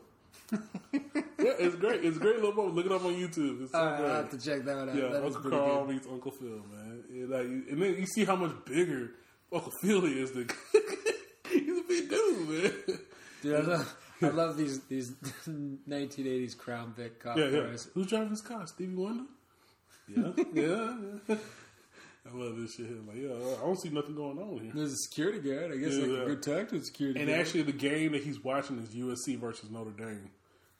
yeah, it's great. It's a great little moment. Look it up on YouTube. It's so right, great. I'll have to check that one out. Yeah, that Uncle Carl good. meets Uncle Phil, man. It, like, and then you see how much bigger Uncle Phil is. Than he's a big dude, man. Dude, I love, I love these these 1980s Crown Vic cop Yeah, yeah. cars. Who's driving this car? Stevie Wonder? Yeah, yeah. I love this shit. here. Like, yeah, I don't see nothing going on here. There's a security guard. I guess Yeah, like yeah. a good talk security And guard. actually, the game that he's watching is USC versus Notre Dame.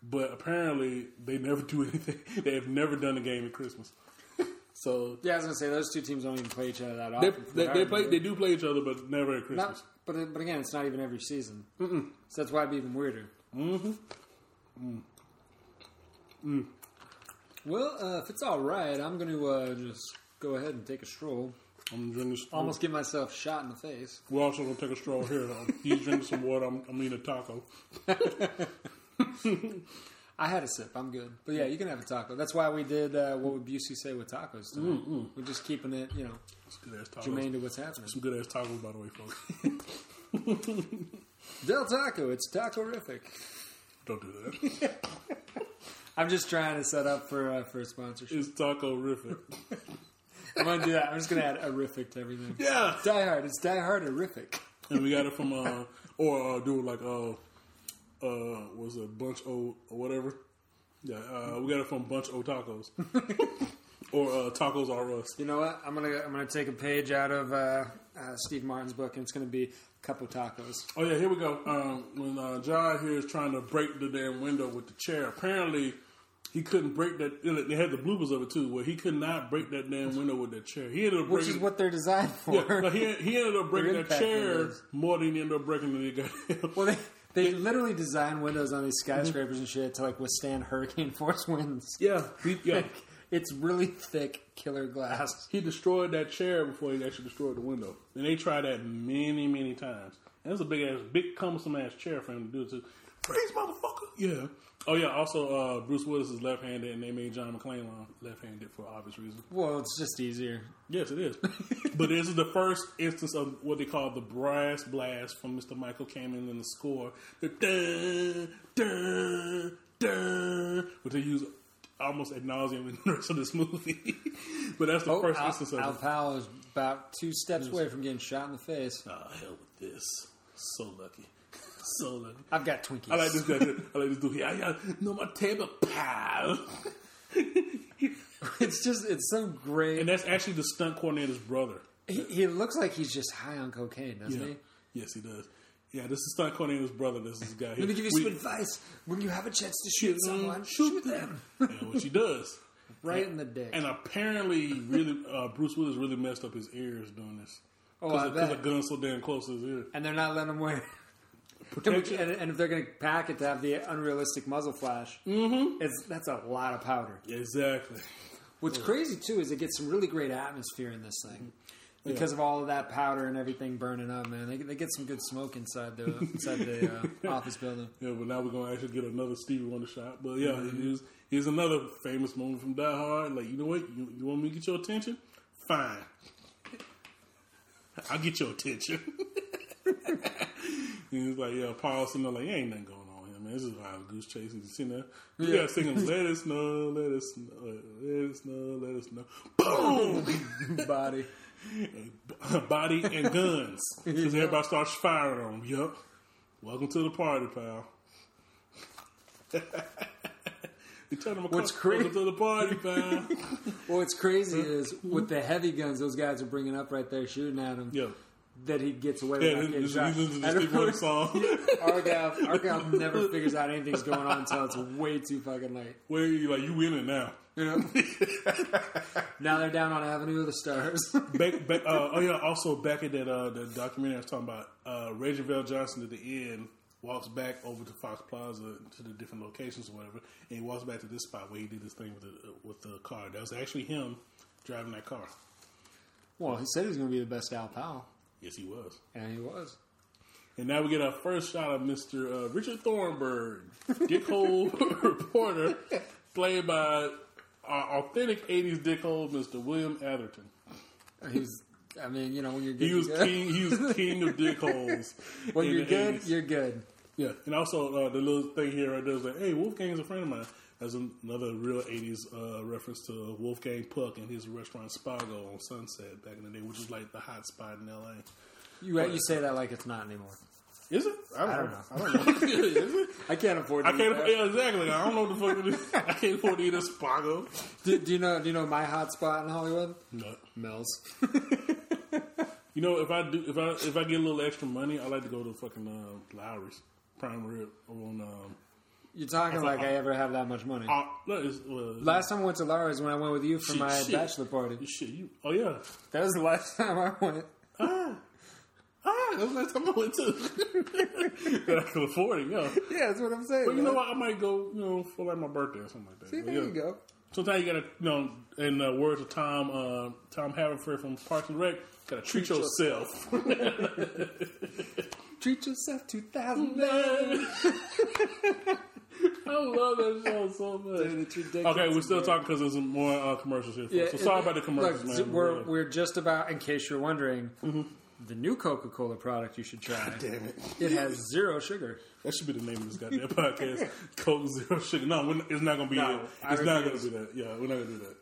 But apparently, they never do anything. They have never done a game at Christmas. So yeah, I was gonna say those two teams don't even play each other that often. they, they play. They do play each other, but never at Christmas. Not, but but again, it's not even every season. So that's why it'd be even weirder. Mm-hmm. Well, uh, if it's all right, I'm going to uh, just go ahead and take a stroll. I'm drinking. This, Almost get myself a shot in the face. We're also gonna take a stroll here. Though. He's drinking some water. I'm, I'm eating a taco. I had a sip. I'm good. But yeah, you can have a taco. That's why we did uh, what would Busey say with tacos tonight. We're just keeping it, you know, It's good ass tacos. germane to what's happening. Some good ass tacos, by the way, folks. Del Taco, it's taco-rific. Don't do that. I'm just trying to set up for uh, for a sponsorship. It's taco rific. I'm gonna do that. I'm just gonna add horrific to everything. Yeah. Die Hard. It's Die Hard horrific. and we got it from uh or uh, do it like uh uh was it bunch o or whatever. Yeah, uh, we got it from Bunch O Tacos, or uh, Tacos R Us. You know what? I'm gonna I'm gonna take a page out of uh, uh, Steve Martin's book, and it's gonna be Cup of Tacos. Oh yeah, here we go. Um, when uh, John here is trying to break the damn window with the chair, apparently he couldn't break that. They had the bloopers of it too, where he could not break that damn window with that chair. He ended up Which is what they're designed for. yeah, no, he, he ended up breaking that chair more than he ended up breaking the goddamn. well, they they literally design windows on these mm-hmm. skyscrapers and shit to like withstand hurricane force winds. yeah, he, yeah. It's really thick killer glass. he destroyed that chair before he actually destroyed the window. And they tried that many, many times. And it's a big ass, big cumbersome ass chair for him to do it to. Freeze, motherfucker! Yeah. Oh yeah. Also, uh, Bruce Willis is left-handed, and they made John McClane left-handed for obvious reasons. Well, it's just easier. Yes, it is. but this is the first instance of what they call the brass blast from Mr. Michael Kamen in the score. The dun, dun, dun, which they use almost ad nauseum in the rest of this movie. but that's the Oh, first Al, instance of Al it. Powell is about two steps away from getting shot in the face. Oh, hell with this. So lucky. So lucky. I've got Twinkies. I like this guy. I like this dude. Yeah, yeah. No, my table, pal. It's just it's so great. And that's actually the stunt coordinator's brother. he, he looks like he's just high on cocaine, doesn't Yeah. he? Yes, he does. Yeah, this is stunt coordinator's brother. This is guy. Let me give you We- some advice. When you have a chance to shoot someone, shoot them Yeah, which he does. right in the dick. And apparently, really, uh, Bruce Willis really messed up his ears doing this. oh, I Because the bet. gun's so damn close to his ear. And they're not letting him wear. Protection. And, and if they're going to pack it to have the unrealistic muzzle flash, mm-hmm. it's that's a lot of powder. Exactly. What's crazy too is it gets some really great atmosphere in this thing because of all of that powder and everything burning up. Man, they, they get some good smoke inside the inside the uh, office building. Yeah, but now we're gonna actually get another Stevie Wonder shot. But yeah, here's, here's another famous moment from Die Hard. Like, you know what? You, you want me to get your attention? Fine. I'll get your attention. he was like, yeah, Paul's sitting there like, ain't nothing going on here, man. This is a wild goose chase. He's sitting there. You gotta sing him, let us know, let us know, let us know, let us know. Boom! Body. Body and guns. Because everybody starts firing on him. Yup. Welcome to the party, pal. you tell them What's welcome to the party, pal. What's crazy uh, is with the heavy guns those guys are bringing up right there shooting at him, Yo. that he gets away Yeah, with not this, getting shot. this is the And of Steve Wonder song. Argyle, Argyle never figures out anything's going on until it's way too fucking late. Where you like you winning now. You know? now they're down on Avenue of the Stars. Back, back, uh, oh yeah. Also, back at that uh, the documentary I was talking about, uh, Reggie VelJohnson at the end walks back over to Fox Plaza to the different locations or whatever, and he walks back to this spot where he did this thing with the with the car. That was actually him driving that car. well, he said he was going to be the best Al Powell, Yes, he was. and he was. And now we get our first shot of Mr. Uh, Richard Thornburg, Dick Hole reporter, played by our authentic '80s dickhole, Mr. William Atherton. He's, I mean, you know, when you're good, He was you're good. king. He was king of dickholes. When you're good, 80s. you're good. Yeah, and also uh, the little thing here right there is like, hey, Wolfgang's a friend of mine. That's another real '80s uh, reference to Wolfgang Puck and his restaurant Spago on Sunset back in the day, which is like the hot spot in LA. You you say that like it's not anymore. Is it? I don't, I don't know. know. I don't know. is it? I can't afford. To I can't. eat that. Yeah, exactly. I don't know what the fuck it is. I can't afford to eat a spago. Do, do you know? Do you know my hot spot in Hollywood? No. Mel's. You know, if I do, if I if I get a little extra money, I like to go to fucking uh, Lawry's Prime Rib on. Um, You're talking like I ever have that much money. uh, no, it's, uh, Last time I went to Lawry's when I went with you for Shit, my shit. bachelor party. shit. You, oh yeah. That was the last time I went. Ah, ah, that's the last time I went to. that I can afford it. Yeah. Yeah, that's what I'm saying. But you know what? I might go, you know, for like my birthday or something like that. See, But there yeah. you go. Sometimes you gotta, you know, in the words of Tom, uh, Tom Haverford from Parks and Rec, gotta treat, Treat yourself. Treat yourself 2009. I love that show so much. Dude, Okay, we're still man. talking because there's more uh, commercials here. Yeah, so sorry about the commercials, look, man. We're, we're just about, in case you're wondering, the new Coca Cola product you should try. Damn it. It has zero sugar. That should be the name of this goddamn podcast. Coke Zero Sugar. No, we're, it's not going to be No, it. It's not going to be that. Yeah, we're not going to do that.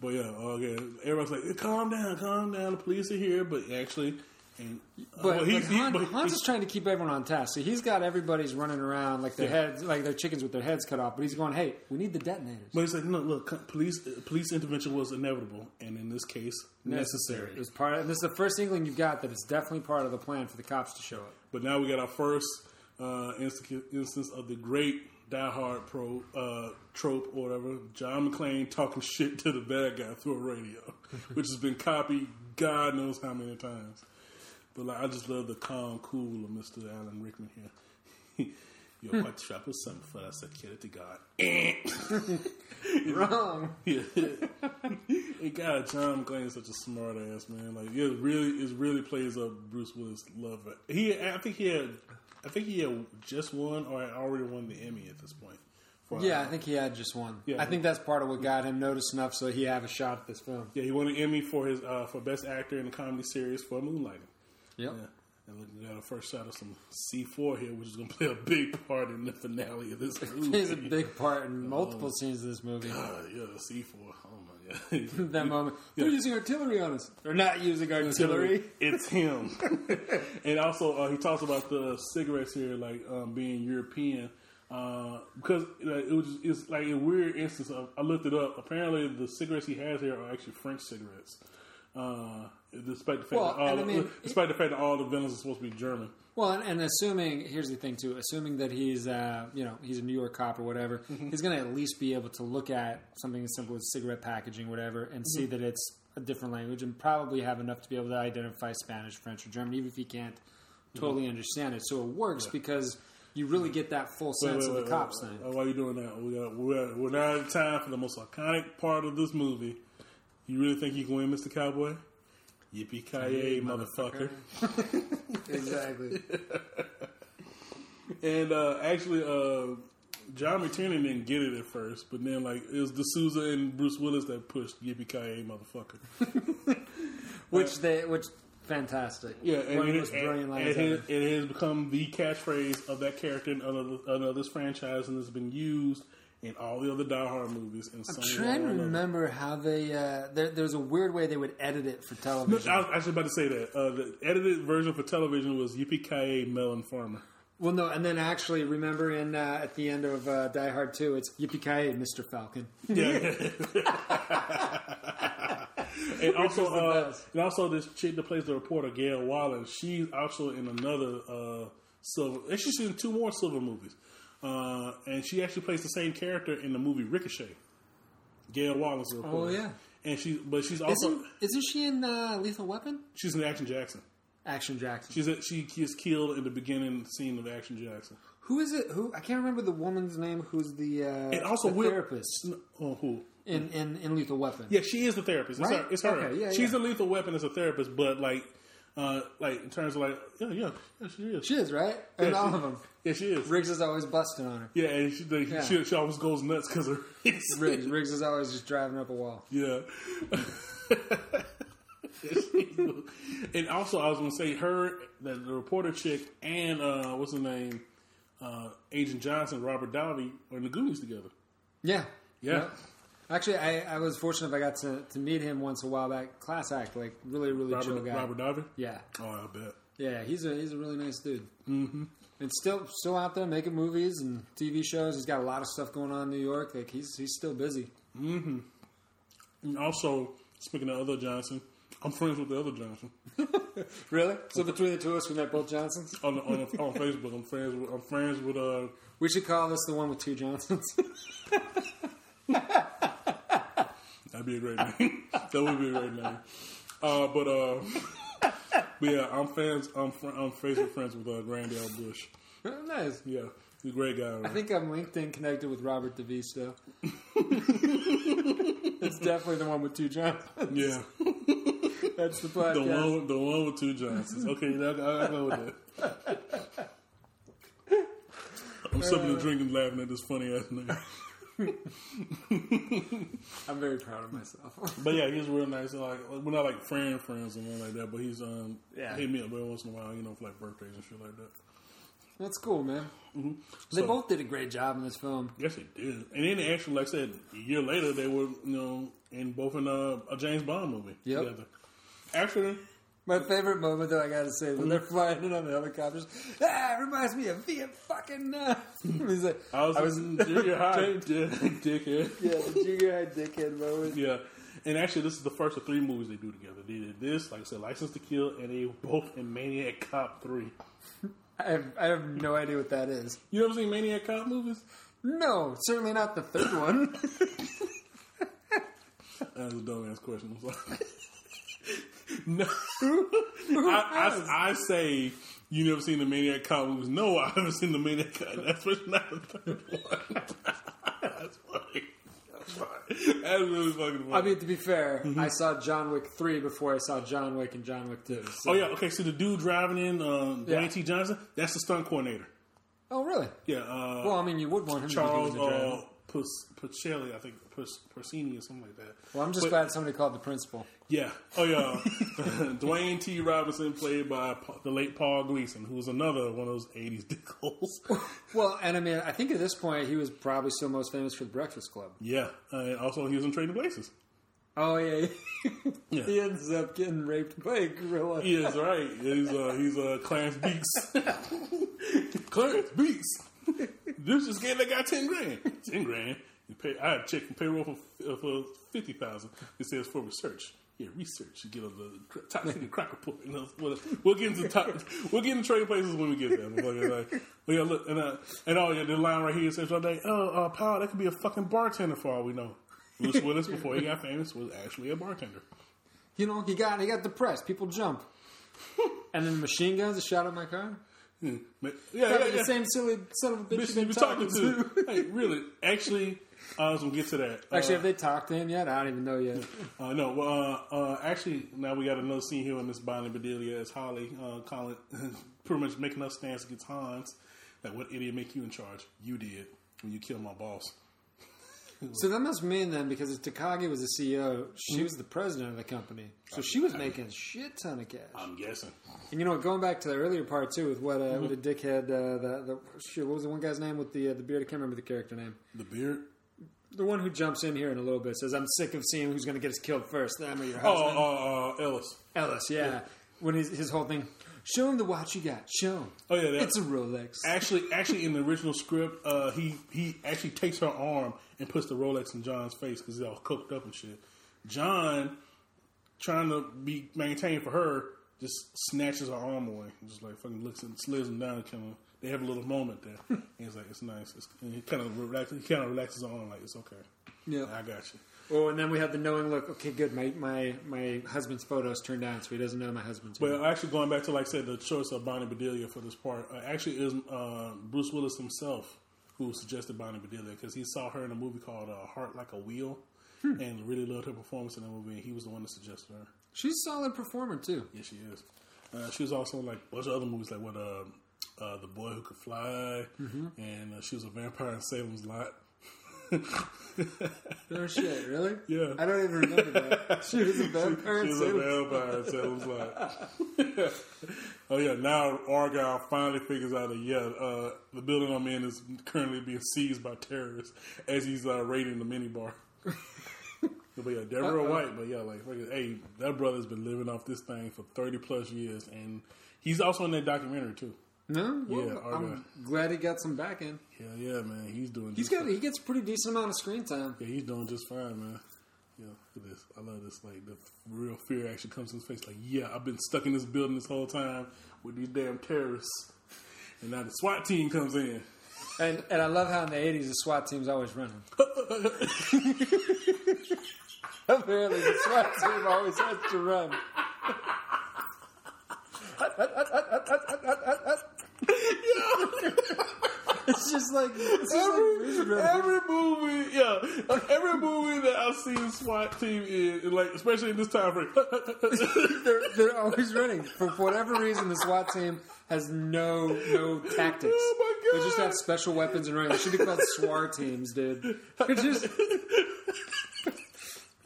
But yeah, okay. Everyone's like, calm down, calm down. The police are here. But actually, and, uh, But, well, but he's- he- Hans, but Hans he- is trying to keep everyone on task. So he's got everybody's running around like their Yeah. heads, like their chickens with their heads cut off. But he's going, "Hey, we need the detonators." But he's like, no, look, police police intervention was inevitable, and in this case, necessary. It was part. Of, this is the first inkling you've got that it's definitely part of the plan for the cops to show up. But now we got our first uh, inst- instance of the great Die Hard pro uh, trope or whatever. John McClane talking shit to the bad guy through a radio, which has been copied God knows how many times. But like, I just love the calm, cool of Mr. Alan Rickman here. You're quite sharp as something for that security guard. Wrong. Yeah. hey, God, John McClane is such a smart ass man. Like, it really, it really plays up Bruce Willis' love. He, I think he had, I think he had just won or had already won the Emmy at this point. Yeah, I think he had just one. Yeah. I think that's part of what got him noticed enough so he have a shot at this film. yeah, he won an Emmy for his uh, for best actor in a comedy series for Moonlighting. Yep. Yeah. And look, we got a first shot of some C four here, which is going to play a big part in the finale of this movie. Plays a big part in multiple scenes of this movie. Uh, yeah, the C four. Oh my god. that moment, they're using artillery on us. They're not using artillery. It's him. and also, uh, he talks about the cigarettes here, like um, being European, uh, because uh, it was it's like a weird instance. Of, I looked it up. Apparently, the cigarettes he has here are actually French cigarettes. Uh, despite the fact Well, that all, I mean, despite the fact that all the villains are supposed to be German. Well, and, and assuming here's the thing too, assuming that he's uh, you know he's a New York cop or whatever, mm-hmm. he's going to at least be able to look at something as simple as cigarette packaging, whatever, and see mm-hmm. that it's a different language, and probably have enough to be able to identify Spanish, French, or German, even if he can't mm-hmm. totally understand it. So it works because you really get that full Wait, sense wait, of the wait, cops wait, thing. Why are you doing that? We got, we're, we're now at time for the most iconic part of this movie. You really think you can win, Mr. Cowboy? Yippee ki motherfucker! exactly. And uh, actually, uh, John McTiernan didn't get it at first, but then like it was de Souza and Bruce Willis that pushed Yippee ki motherfucker. Which they which fantastic. Yeah, and, it, brilliant and it, has, it has become the catchphrase of that character in another, another franchise, and it's been used in all the other Die Hard movies. And I'm trying to remember how they. Uh, there, there's a weird way they would edit it for No, television. I was actually about to say that. Uh, the edited version for television was Yippee Melon Farmer. Well, no, and then actually, remember in uh, at the end of uh, Die Hard Two, it's Yippee Ki Mr. Falcon. Yeah. and also, uh, and also this chick that plays the reporter, Gail Wallace. She's also in another uh, silver. And she's in two more silver movies, uh, and she actually plays the same character in the movie Ricochet. Gail Wallace, the reporter. Oh, yeah. and she, but she's also Isn't isn't she in uh, Lethal Weapon? she's in Action Jackson. Action Jackson. She's a, she is killed in the beginning scene of Action Jackson. who is it? Who I can't remember the woman's name. Who's the uh, And also, the Will- therapist Oh, who? in, in, in Lethal Weapon? Yeah, she is the therapist. It's Right? her. It's her. Okay, yeah, She's yeah. a lethal weapon as a therapist, but like, uh, like in terms of like, yeah, yeah, yeah she is. She is right, and Yeah, all of them. yeah, she is. Riggs is always busting on her. Yeah, and she, like, Yeah. she, she always goes nuts because of race. Riggs, Riggs is always just driving up a wall. Yeah. and also, I was going to say her, the, the reporter chick, and uh, what's her name, uh, Agent Johnson, Robert Davi, are in the Goonies together. Yeah, Yeah. Actually, I, I was fortunate if I got to, to meet him once a while back. Class act, like really, really chill Robert, guy. Robert Davi. Yeah, Oh, I bet. Yeah, he's a he's a really nice dude. Mm-hmm. And still still out there making movies and TV shows. He's got a lot of stuff going on in New York. Like he's he's still busy. Mhm And also, speaking of other Johnson, I'm friends with the other Johnson Really? So between the two of us, we met both Johnsons. on the, on, the, on Facebook. I'm friends with I'm friends with uh We should call this the one with two Johnsons. That'd be a great name. that would be a great name. Uh, but uh, but yeah, I'm fans. I'm fr- I'm Facebook friends with uh, Grand L. Bush. nice. Yeah, he's a great guy. I think I'm LinkedIn connected with Robert DeVisto. it's definitely the one with two Johnsons. yeah, That's the the one the one with two Johnsons. Okay, I, I, go with that. I'm sipping a drink and laughing at this funny ass name. I'm very proud of myself. But yeah, he's real nice. Like we're not like friend friends or anything like that. But he's um Yeah. hit me up every once in a while, you know, for like birthdays and shit like that. That's cool, man. They Mm-hmm. So- both did a great job in this film. Yes, they did. And then actually, like I said, a year later, they were you know in both in a, a James Bond movie Yep. together. Actually, My favorite moment, though, I gotta say, when they're flying in on the helicopters, ah, it reminds me of Viet fucking. Uh. He's like, I was, in junior high, trained- dickhead. yeah, the junior high dickhead moment. Yeah, and actually, this is the first of three movies they do together. They did this, like I said, License to Kill, and they were both in Maniac Cop Three. I have, I have no idea what that is. You ever seen Maniac Cop movies? No, certainly not the third one. That was a dumbass question. No, I, I, I say you never seen the Maniac Cop movies. No, I haven't seen the Maniac Cop. That's what's not the third one. That's funny. That's funny. That's really fucking funny. I mean, to be fair, I saw John Wick 3 before I saw John Wick and John Wick 2. so- oh yeah, okay. So the dude driving in, um, Dwayne Yeah. T. Johnson, that's the stunt coordinator. Oh, really? Yeah, uh, Well, I mean, you would want him Charles to be the uh. Pus- Puccelli, I think Pus- Porcini or something like that. Well, I'm just But- glad somebody called the principal. Yeah. Oh yeah. Dwayne T. Robinson played by the late Paul Gleason, who was another one of those '80s dickholes. Well, and I mean, I think at this point he was probably still most famous for the Breakfast Club. yeah. Uh, also, he was in Trading Places. Oh yeah, Yeah. he ends up getting raped by a gorilla. He is right. He's uh, he's uh, Clarence Beaks. Clarence Beaks. This just gave that guy ten grand. Ten grand. You pay, I had checked payroll for uh, for fifty thousand. It says for research. Yeah, research. You get on the cr- top secret crack report. You know, we'll, we'll get into top. We'll get into trading places when we get there. Motherfucker. Like, but yeah, look, and uh, and oh yeah, the line right here says right there. Oh, uh, Paul, that could be a fucking bartender for all we know. Bruce Willis, before he got famous, was actually a bartender. You know, he got he got depressed. People jump, and then the machine guns are shot at my car. Hmm. But- Yeah, yeah, yeah. the same silly son of a bitch, bitch you've been talking, talking to. hey, really? Actually, I was gonna get to that. Actually, uh, have they talked to him yet? I don't even know yet. uh, no. Well, uh, uh, actually, now we got another scene here in this Bonnie Bedelia as Holly uh, calling, pretty much making up stance against Hans. That what idiot make you in charge? You did when you killed my boss. So that must mean then, because if Takagi was the CEO, she was the president of the company, so she was making a shit ton of cash. I'm guessing. And you know, going back to the earlier part too, with what uh, with the dickhead, uh, the the shit, what was the one guy's name with the uh, the beard? I can't remember the character name. The beard. The one who jumps in here in a little bit says, "I'm sick of seeing who's going to get us killed first, them or your Oh, husband." uh, uh, Ellis. Ellis, yeah. When his his whole thing, show him the watch you got. Show him. Oh yeah, that, It's a Rolex. Actually, actually, in the original script, uh, he he actually takes her arm and puts the Rolex in John's face because he's all cooked up and shit. John, trying to be maintained for her, just snatches her arm away. Just like fucking looks and slams him down. Kind of, they have a little moment there. and he's like, "It's nice." It's, and he kind of relax, he kind of relaxes arm, like, "It's okay. Yeah. I got you." Oh, and then we have the knowing look. Okay, good. My my my husband's photos turned down, so he doesn't know my husband's. Well, actually, going back to like I said, the choice of Bonnie Bedelia for this part uh, actually is uh, Bruce Willis himself who suggested Bonnie Bedelia because he saw her in a movie called uh, Heart Like a Wheel and really loved her performance in that movie. And he was the one that suggested her. She's a solid performer too. Yeah, she is. Uh, she was also in like a bunch of other movies like what uh, uh, The Boy Who Could Fly, and uh, she was a vampire in Salem's Lot. No shit, really? Yeah. I don't even remember that. She was a vampire. She was too. a vampire in Salem's Lot. oh yeah, now Argyle finally figures out that yeah, uh, the building I'm in is currently being seized by terrorists as he's uh, raiding the minibar. but yeah, they're real white, but yeah, like fucking, hey, that brother's been living off this thing for thirty plus years, and He's also in that documentary too. No, well, Yeah, I'm guy. glad he got some back in. Yeah, yeah, man. He's doing. He's just got fine. he gets a pretty decent amount of screen time. Yeah, he's doing just fine, man. Yeah, look at this. I love this. Like the real fear actually comes to his face. Like, yeah, I've been stuck in this building this whole time with these damn terrorists, and now the SWAT team comes in. And and I love how in the '80s the SWAT team's always running. Apparently, the SWAT team always has to run. it's just like it's just Every, Brothers. every movie, yeah, every movie that I've seen SWAT team in, and like especially in this time frame. they're, they're always running. For whatever reason, the SWAT team has no no tactics. Oh my They just have special weapons and running. They should be called SWAT teams, dude. They're just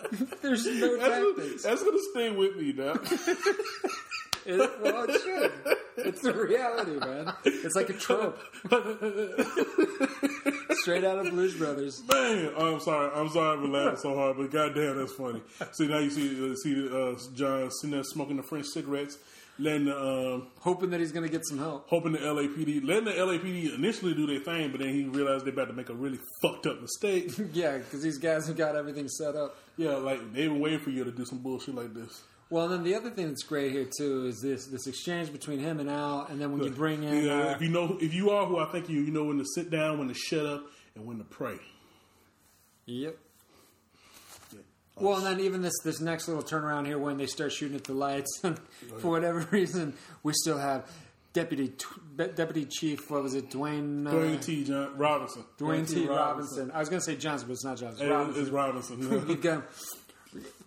there's no that's, gonna, tactics. that's gonna stay with me now. It, well, it should. It's the reality, man. It's like a trope. Straight out of Blues Brothers. Man, I'm sorry. I'm sorry for laughing so hard, but goddamn, that's funny. See now you see uh, see uh, John sitting there smoking the French cigarettes, letting the, um, Hoping that he's going to get some help. hoping the LAPD, letting the LAPD initially do their thing, but then he realized they're about to make a really fucked up mistake. Yeah, because these guys have got everything set up. yeah, like they've been waiting for you to do some bullshit like this. Well, and then the other thing that's great here too is this this exchange between him and Al, and then when you bring in Yeah, uh, if you know, if you are who I think you, you know when to sit down, when to shut up, and when to pray. Yep. Yeah. Well, and then even this this next little turnaround here when they start shooting at the lights, and for whatever reason, we still have deputy deputy chief. What was it, Dwayne? Uh, Dwayne T. John Robinson. Dwayne T. Robinson. I was going to say Johnson, but it's not Johnson. Hey, Robinson. It's Robinson.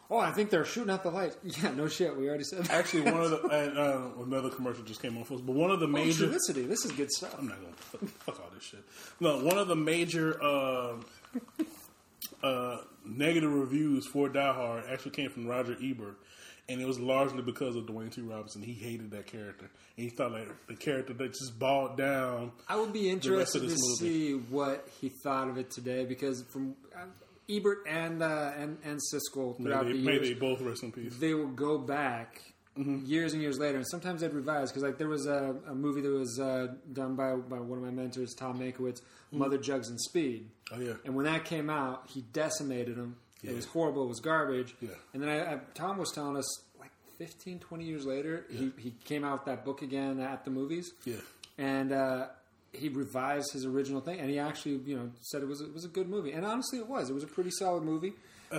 oh, I think they're shooting out the lights. Yeah, no shit. We already said that. Actually, one of the and, uh, another commercial just came on for us, but one of the Oh, major. Trulicity. This is good stuff. I'm not gonna fuck, fuck all this shit. No, one of the major uh, uh, negative reviews for Die Hard actually came from Roger Ebert, and it was largely because of Dwayne T. Robinson. He hated that character, and he thought like the character that just bogged down. I would be rest interested to this see what he thought of it today because from uh, Ebert and uh, and and Siskel May they, the may they both rest in peace. they will go back years and years later, and sometimes they'd revise because like there was a, a movie that was uh, done by, by one of my mentors, Tom Mankiewicz, Mother Jugs and Speed, Oh yeah, and when that came out, he decimated them. Yeah. It was horrible. It was garbage. Yeah. And then I, I, Tom was telling us like 15, 20 years later, he, he came out with that book again at the movies yeah. and uh, he revised his original thing, and he actually, you know, said it was it was a good movie, and honestly, it was. It was a pretty solid movie.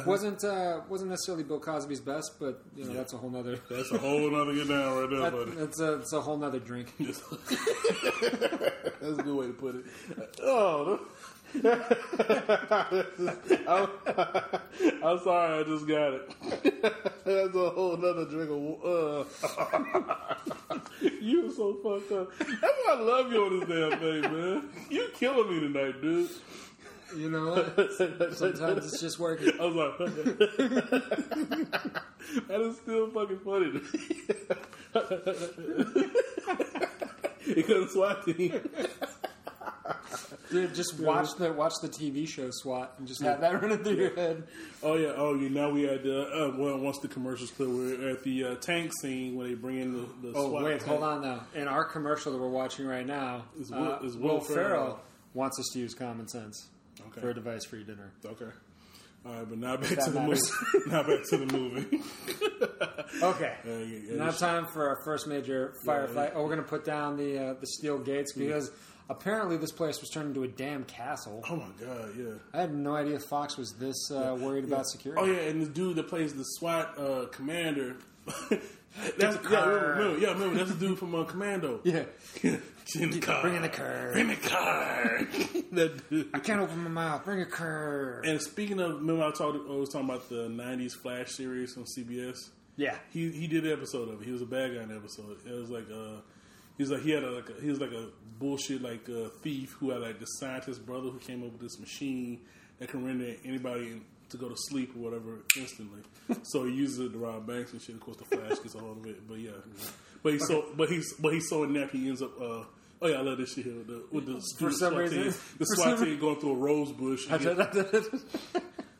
wasn't uh, wasn't necessarily Bill Cosby's best, but you know, that's a whole nother. That's a whole other get down right there, That, buddy. that's a that's a whole nother drink. That's a good way to put it. Oh. I'm, I'm sorry, I just got it. That's a whole nother drink of. Uh. you so fucked up. That's why I love you on this damn thing, man. You killing me tonight, dude. You know what? Sometimes it's just working. I was like, that is still fucking funny to me. because SWAT team. Dude, just watch the watch the TV show SWAT and just have that running through your head. Oh yeah, oh yeah. Now we had the uh, well, once the commercials clear, we're at the uh, tank scene when they bring in the. the Oh SWAT wait, tank. hold on now. In our commercial that we're watching right now, Is Will- uh, is Will, Will Ferrell, Ferrell. wants us to use common sense Okay. for a device-free dinner. Okay. All right, but now back that to the movie. now back to the movie. Okay. Yeah, yeah, yeah. Now time for our first major firefight. Oh, we're going to put down the uh, the steel gates because apparently this place was turned into a damn castle. oh my god, yeah. I had no idea Fox was this uh, worried about security. Oh yeah, and the dude that plays the SWAT uh, commander. that's, yeah, car. remember, yeah, remember that's the dude from uh, Commando. Yeah. in the car. Bring in the car. Bring the car. that dude. I can't open my mouth. Bring a curve. And speaking of, remember I, talked, I was talking about the '90s Flash series on CBS. Yeah. He he did an episode of it. He was a bad guy in the episode. It was like uh, he was like he had a, like a, he was like a bullshit like uh, thief who had like the scientist brother who came up with this machine that can render anybody to go to sleep or whatever instantly. so he uses it to rob banks and shit. Of course, the Flash gets a hold of it. But yeah, but he's so but he's but he's so inept he ends up. Uh, Oh yeah, I love this shit here with the, with the For some SWAT reason- team, the SWAT team going through a rose bush.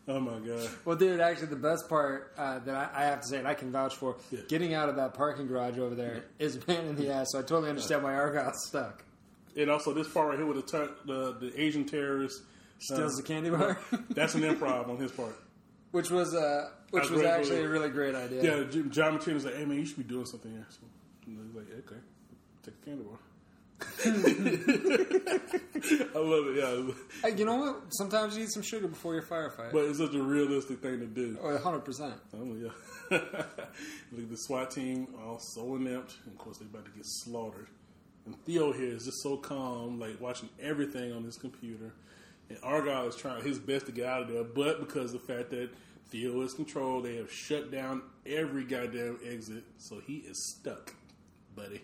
Oh my god. Well, dude, actually, the best part uh, that I, I have to say, and I can vouch for, Yeah. getting out of that parking garage over there is a pain in the ass. So I totally understand why Argyle's stuck. And also this part right here with the the, the Asian terrorist Steals uh, the candy bar, That's an improv on his part. which was uh, which was actually movie. a really great idea. Yeah, John McTiernan was like, "Hey man, you should be doing something here." So he's like, "Okay, take a candy bar." I love it. Yeah, Hey, you know what? Sometimes you need some sugar before your firefight. but it's such a realistic thing to do. oh, 100%. Oh yeah. Look at the SWAT team all so inept, and of course they're about to get slaughtered. And Theo here is just so calm, like watching everything on his computer. And Argyle is trying his best to get out of there, but because of the fact that Theo is controlled, they have shut down every goddamn exit, so he is stuck, buddy.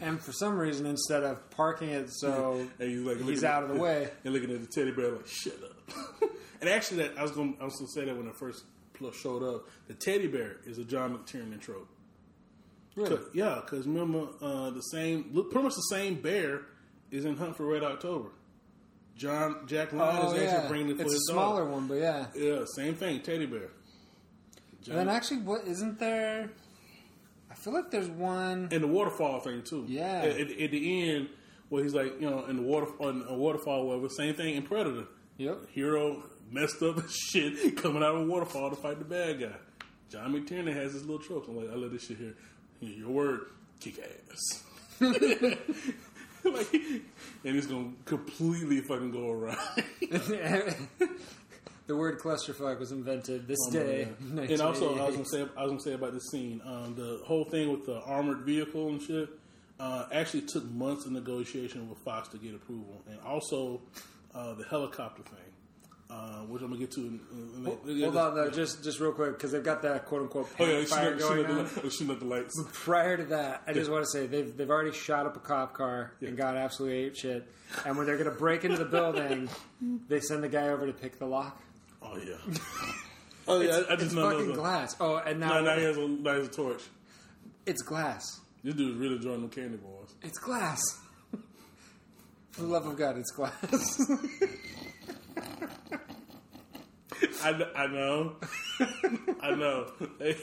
And for some reason, instead of parking it so like, he's out at- of the way, and looking at the teddy bear like, "Shut up." and actually, that I was going, I was going to say that when I first showed up, the teddy bear is a John McTiernan trope. really, 'Cause- Yeah, because remember uh, the same, pretty much the same bear is in Hunt for Red October. John Jack Ryan oh is actually yeah, bringing it for it's a his smaller dog. one, but yeah. Yeah, same thing, teddy bear. And then actually, what isn't there? I feel like there's one. and the waterfall thing too. Yeah. At, at, at the end, where he's like, you know, in the water, on a waterfall, whatever. Same thing in Predator. Yep. Hero messed up shit coming out of a waterfall to fight the bad guy. John McTiernan has his little tropes. I'm like, I love this shit here. Here, Your word, kick ass. like, and it's gonna completely fucking go awry. The word clusterfuck was invented this Oh, day. man. and also, I was gonna say, I was gonna say about this scene, um, the whole thing with the armored vehicle and shit. Uh, actually took months of negotiation with Fox to get approval, and also uh, the helicopter thing, uh, which I'm gonna get to. In, in, Hold on though, just just real quick because they've got that quote unquote Oh yeah, fire shooting, going shooting, on. at the, shooting at the lights. Prior to that, I just want to say they've they've already shot up a cop car and got absolutely ape shit. And when they're going to break into the building, they send the guy over to pick the lock. Oh yeah. oh yeah, I, I just It's know fucking those. glass. Oh, and now Now, now he has a, now he has a torch. it's glass. This dude's really enjoying them candy bars. It's glass. For the love of God, it's glass. I, kn- I know. I know. Hey.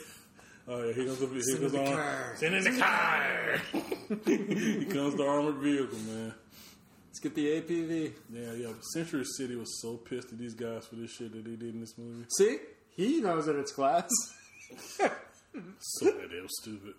Oh yeah, here comes Send goes the on. car. Send in the car. he comes the armored vehicle, man. Let's get the APV. Yeah, yeah. Century City was so pissed at these guys for this shit that they did in this movie. See, he knows that it's class. So goddamn stupid.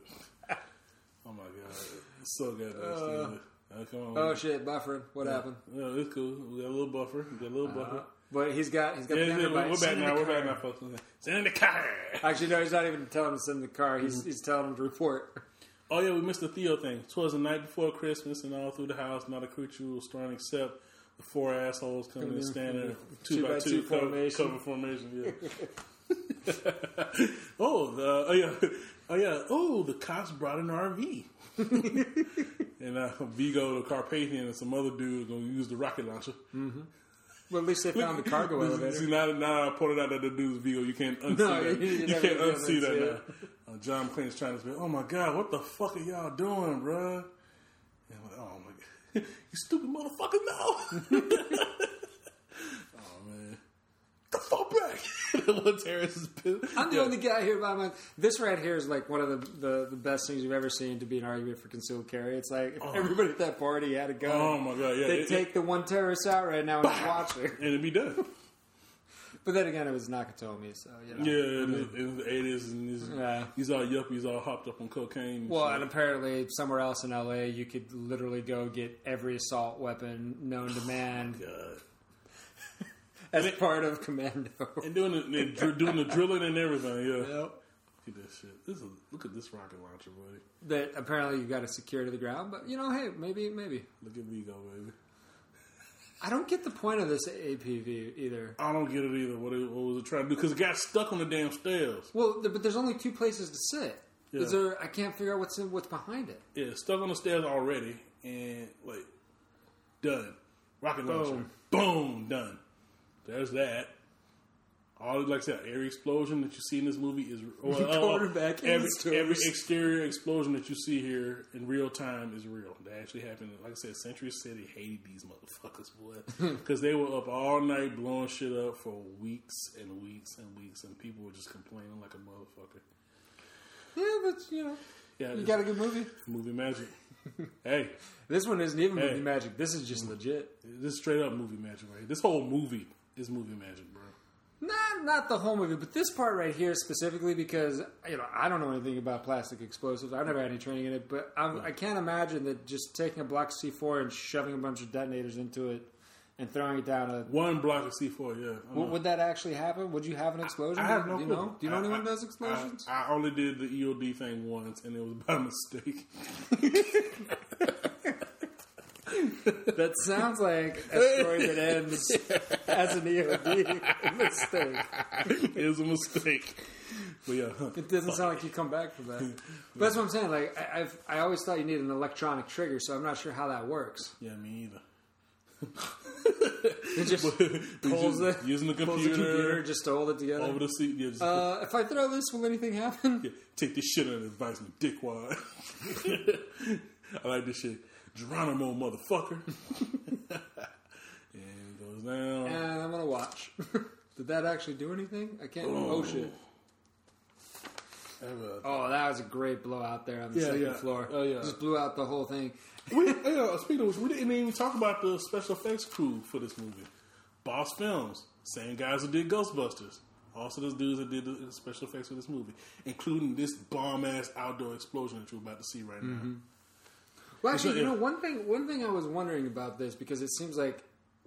Oh my god, it's so goddamn uh, stupid. Oh, come on. Oh shit, buffering. What happened? Yeah, it's cool. We got a little buffer. We got a little buffer. Uh-huh. But he's got he's got Yeah, the yeah, we're, we're back now. We're back now, folks. Send in the car. Actually, no, he's not even telling him to send the car. He's he's telling him to report. Oh yeah, we missed the Theo thing. Twas the night before Christmas, and all through the house, not a creature was stirring except the four assholes coming and standing two, by two, cover, formation. cover formation. Yeah. oh, the oh yeah, oh yeah, oh the cops brought an RV. and uh, Vigo, the Carpathian, and some other dude are gonna use the rocket launcher. Well, at least they found the cargo elevator. See, now, now I pointed out that the dude's Vigo. You can't unsee No, that. you- you You, can't unsee that. Uh, John McClane's trying to say, "Oh my god, what the fuck are y'all doing, bruh? And I'm like, "Oh my god, you stupid motherfucker! No! Oh the back!" terrorist is pissed. I'm the Yeah. only guy here by my. This right here is like one of the, the, the best things you've ever seen to be an argument for concealed carry. It's like if oh. everybody at that party had a gun. Oh my god, yeah, They'd it- take the one terrorist out right now and watch her. and it'd be done. But then again, it was Nakatomi, so you know. Yeah, and it, in the eighties, and he's, Yeah. he's all yuppies, all hopped up on cocaine. and Well, shit. and apparently somewhere else in LA, you could literally go get every assault weapon known to oh, man God. As part of Commando. and doing the, and doing the drilling and everything. Yeah. Yep. Look at this shit. This is look at this rocket launcher, buddy. That apparently you got to secure to the ground, but you know, hey, maybe, maybe. Look at me go, baby. I don't get the point of this APV either. I don't get it either. What, it, what was it trying to do? Because it got stuck on the damn stairs. Well, th- but there's only two places to sit. Yeah. Is there? I can't figure out what's in, what's behind it. Yeah, stuck on the stairs already, and like done. Rocket launcher, Boom. boom, done. There's that. all like I said, every explosion that you see in this movie is uh, Quarterback in Every, every exterior explosion that you see here in real time is real. They actually happened. Like I said, Century City hated these motherfuckers, boy, because they were up all night blowing shit up for weeks and weeks and weeks, and people were just complaining like a motherfucker. Yeah, but you know, Yeah, you got a good movie. movie magic. hey, This one isn't even Hey. movie magic. This is just legit. this is straight up movie magic, right? This whole movie is movie magic, bro. Not not the whole movie, but this part right here specifically because you know I don't know anything about plastic explosives. I've never had any training in it, but I can't imagine that just taking a block C four and shoving a bunch of detonators into it and throwing it down a. One block of C four, yeah. Uh-huh. I know. Would, that actually happen? Would you have an explosion? I have no Do you clue. know? Do you know I- anyone I- who does explosions? I, I only did the EOD thing once, and it was by mistake. that sounds like a story that ends as an EOD mistake. it was a mistake. But yeah, huh. It doesn't sound like you come back from that. But that's what I'm saying. Like I, I've, I always thought you needed an electronic trigger, so I'm not sure how that works. yeah, me either. It just pulls just using the pulls the computer, computer just to hold it together. over the seat. Yeah, Uh, if I throw this, will anything happen? yeah, take this shit under advisement, dickwad. I like this shit. Geronimo, motherfucker. and it goes down. And I'm gonna watch. Did that actually do anything? I can't. Oh. oh, shit! Have a- Oh, that was a great blowout there on the Yeah, second yeah. floor. Oh, yeah. just blew out the whole thing. we, yeah, speaking of which, we didn't even talk about the special effects crew for this movie. Boss Films, same guys who did Ghostbusters. Also, those dudes that did the special effects for this movie, including this bomb ass outdoor explosion that you're about to see right now. Mm-hmm. Well, actually, you know, one thing. One thing I was wondering about this because it seems like,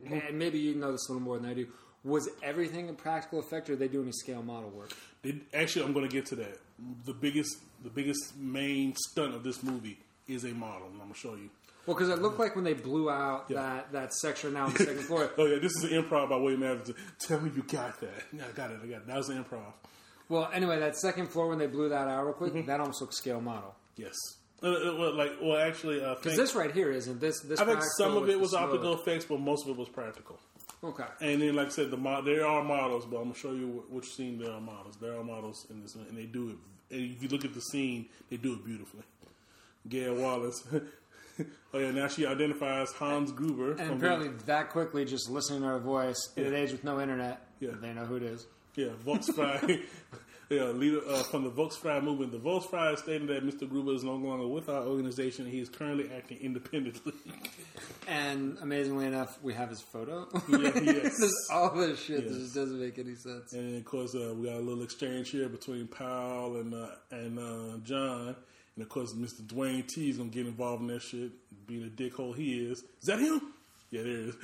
and maybe you know this a little more than I do. Was everything a practical effect, or did they do any scale model work? They, actually, I'm going to get to that. The biggest, the biggest main stunt of this movie is a model, and I'm going to show you. Well, because it looked like when they blew out Yeah. that, that section now on the second floor. Oh yeah, this is an improv by William Adams. Tell me you got that. Yeah, I got it. I got it. That was an improv. Well, anyway, that second floor when they blew that out real Mm-hmm. quick, that almost looked scale model. Yes. Uh, uh, well, like, well, actually, uh, Because thank- this right here isn't this. This I think some of it was optical effects, but most of it was practical. Okay. And then, like I said, the mo- there are models, but I'm gonna show you you're seeing. There are models. There are models in this, and they do it. And if you look at the scene, they do it beautifully. Gail Wallace. oh yeah, now she identifies Hans Gruber. And apparently, that quickly, just listening to her voice in an age with no internet, Yeah. they know who it is. yeah Volksfrei. yeah, leader uh, from the Volksfrei movement. The Volksfrei stated that Mr. Gruber is no longer with our organization. He is currently acting independently. And amazingly enough, we have his photo. Yeah, yes. There's all this shit that Yes. just doesn't make any sense. And of course, uh, we got a little exchange here between Powell and uh, and uh, John. And of course, Mr. Dwayne T is gonna get involved in that shit, being a dickhole he is. Is that him? Yeah, there is. Is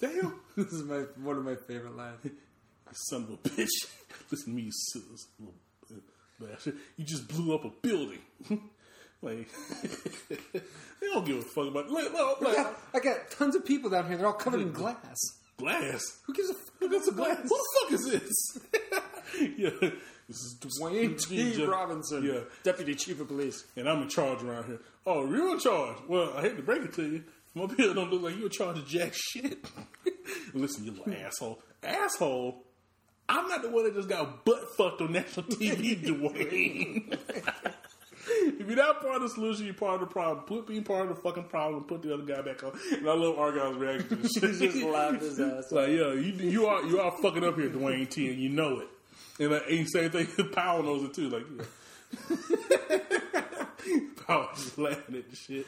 that him? This is my one of my favorite lines. Son of a bitch. Listen to me, you silly little bastard. You just blew up a building. like, they don't give a fuck about like, like, I got, I got tons of people down here. They're all covered in glass. glass. Who gives a fuck? Look at the glass. Who the fuck is this? yeah, this is Dwayne T. Jeff- Robinson, Yeah, Deputy Chief of Police. and I'm in charge around here. Oh, you're in charge. Well, I hate to break it to you. My bill don't look like you're in charge of jack shit. Listen, you little asshole. Asshole. I'm not the one that just got butt fucked on national TV, Dwayne. if you're not part of the solution, you're part of the problem. Put me part of the fucking problem and put the other guy back on. And I love Argyle's reaction to. He just laughed his ass. Like, yo, you you are you are fucking up here, Dwayne T, and you know it. And like, and same thing, Powell knows it too. Like, yeah. Powell just laughing at the shit.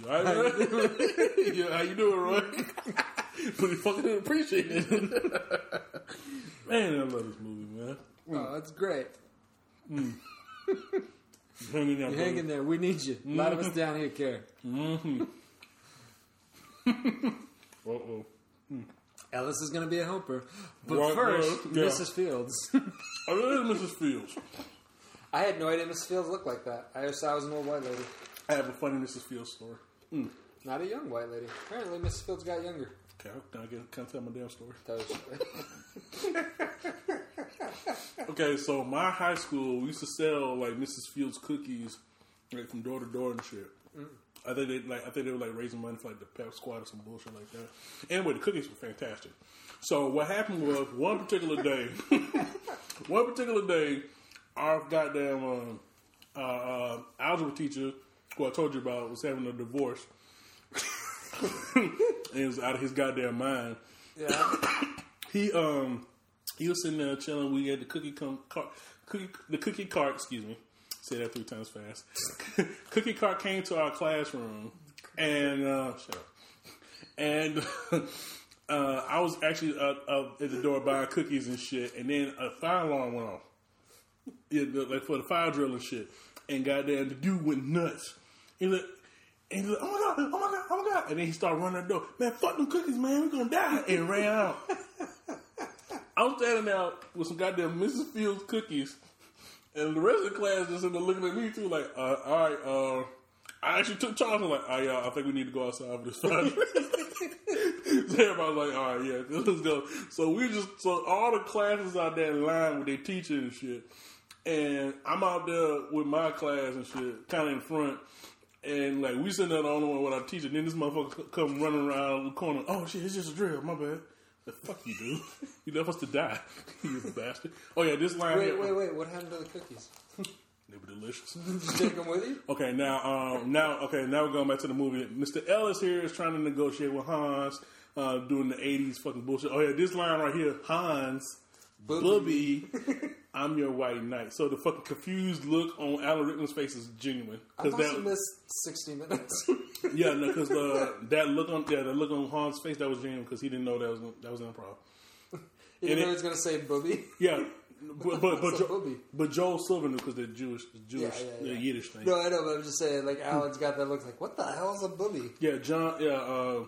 You all right, yeah, how you doing, Roy? Pretty fucking appreciate it. Man, I love this movie, man. Oh, mm. that's great. Mm. Hang in there, Hang in there. We need you. A lot of us mm-hmm. down here care. Uh oh. Ellis is going to be a helper. But Right, first, right, yeah. Mrs. Fields. I really Mrs. Fields. I had no idea Mrs. Fields looked like that. I just thought I was an old white lady. I have a funny Mrs. Fields story. Not a young white lady. Apparently, Mrs. Fields got younger. Okay, can I get can I tell my damn story? Was Okay, so my high school we used to sell like Mrs. Fields cookies like from door to door and shit. I think they like I think they were like raising money for like the pep squad or some bullshit like that. Anyway, the cookies were fantastic. So what happened was one particular day, one particular day, our goddamn um, uh, uh, algebra teacher, who I told you about, was having a divorce. and was out of his goddamn mind. Yeah. He um he was sitting there chilling. We had the cookie com- cart, cookie, the cookie cart. Excuse me, say that three times fast. cookie cart came to our classroom, and uh, up. And uh, I was actually uh, uh, at the door buying cookies and shit, and then a fire alarm went off, yeah, like for the fire drill and shit. And goddamn, the dude went nuts. He like, and he's like, oh my god, oh my god, oh my god. And then he started running the door. Man, fuck them cookies, man, we're gonna die. And ran out. I was standing out with some goddamn Mrs. Fields cookies, and the rest of the class just sitting there looking at me too, like, uh, all right, uh, I actually took charge. I'm like, oh yeah, I think we need to go outside for this fire. so everybody was like, all right, yeah, let's go. So we just, so all the classes out there in line with their teacher and shit. And I'm out there with my class and shit, kind of in front. And like we sitting there the only one with our teacher. Then this motherfucker come running around the corner. Oh shit, it's just a drill. My bad. The fuck you do? You left us to die. you bastard. Oh yeah, this line Wait, here. wait, wait. What happened to the cookies? They were delicious. Did you take them with you? Okay, now, um, now, okay, now we're going back to the movie. Mr. Ellis here is trying to negotiate with Hans, uh, doing the '80s fucking bullshit. Oh yeah, this line right here, Hans, Booby. Booby, I'm your white knight. So the fucking confused look on Alan Rickman's face is genuine. Cause must that, missed 60 minutes. yeah, no, because uh, that look on, yeah, the look on Hans' face that was genuine because he didn't know that was that was an improv. And though it- going to say booby. Yeah, but but but, Jo- but Joel Silver knew because they're Jewish, Jewish, Yeah, yeah, yeah. Yiddish thing. No, I know, but I'm just saying, like, Alan's got that look like, what the hell is a booby? Yeah, John. Yeah, uh,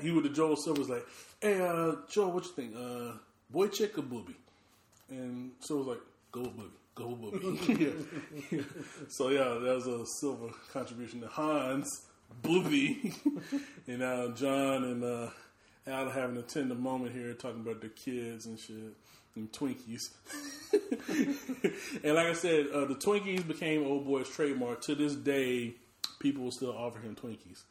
he with the Joel Silver was like, "Hey, uh, Joe, what you think? Uh, boy chick or booby?" And so it was like, "Go with booby, go with booby." yeah. So yeah, that was a Silver contribution to Hans Booby, and uh, John and uh, Al having a tender moment here, talking about the kids and shit. And Twinkies, and like I said, uh, the Twinkies became old boy's trademark. To this day, people will still offer him Twinkies.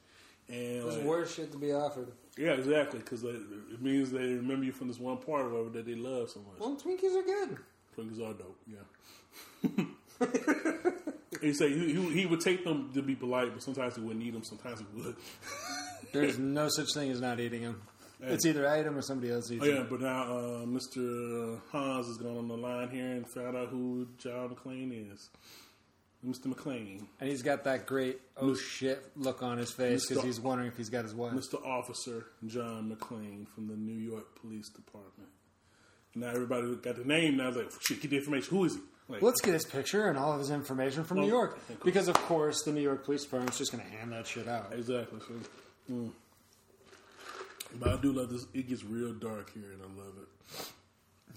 And There's like, worse shit to be offered. yeah, exactly, because it means they remember you from this one part or whatever that they love so much. Well, Twinkies are good. Twinkies are dope, yeah. he said he, he, he would take them to be polite, but sometimes he wouldn't eat them. Sometimes he would. There's no such thing as not eating them. It's either I eat them or somebody else eats Oh yeah, them. but now uh, Mr. Hans is going on the line here and found out who John McClane is. Mr. McClane, And he's got that great oh shit look on his face because Mr. he's wondering if he's got his wife. Mr. Officer John McClane from the New York Police Department. Now everybody got the name. Now like, shit, get the information. Who is he? Like, Let's get his picture and all of his information from New Oh, York. of course. Because, of course, the New York Police Department's just going to hand that shit out. Exactly. So, mm. But I do love this. It gets real dark here, and I love it.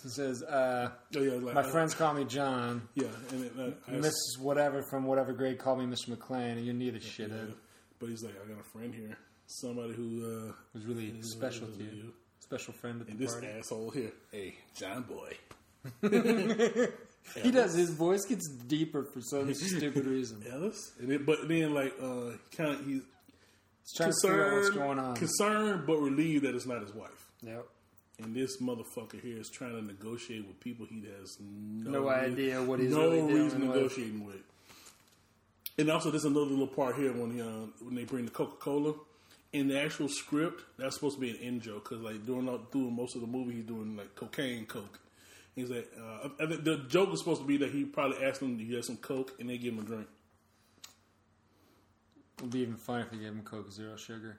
It says, uh, Oh yeah, like My I- friends call me John. Yeah, and it, uh, Mrs. Whatever from whatever grade called me Mr. McClane, and you need a yeah. shithead. But he's like, I got a friend here, somebody who uh, was really special to really you. Special friend at And the this party. asshole here, hey, John Boy. He does. His voice gets deeper for some stupid reason. Ellis, and it, but then like uh, kind of he's He's trying to figure out what's concerned, going on. concerned but relieved that it's not his wife. Yep. And this motherfucker here is trying to negotiate with people he has no, No idea what he's doing. no really reason with. negotiating with. And also, there's another little part here when he, uh, when they bring the Coca Cola in the actual script. That's supposed to be an in joke because like during all- through most of the movie, he's doing like cocaine, coke. He's like, uh, the joke is supposed to be that he probably asked them to get some coke and they give him a drink. It'd be even funny if you gave him Coke Zero Sugar.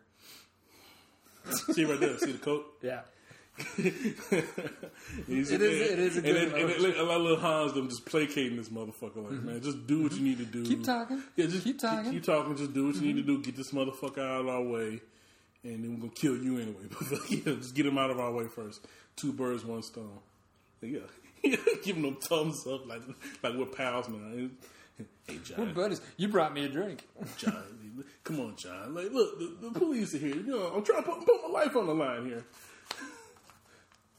See right there, see the coke. Yeah. He's- It is- it is a good then- and then emotion. a lot of little Hans them just placating this motherfucker like man, just do what you need to do. Keep talking. Yeah, just Keep talking. Keep, talking. Just do what you need to mm-hmm. do. Get this motherfucker out of our way, and then we're gonna kill you anyway. But yeah, just get him out of our way first. Two birds, one stone. Yeah, giving them thumbs up like like we're pals now. Hey John. We're John, buddies. You brought me a drink. John, come on, John. Like, look, the, the police are here. You know, I'm trying to put, put my life on the line here.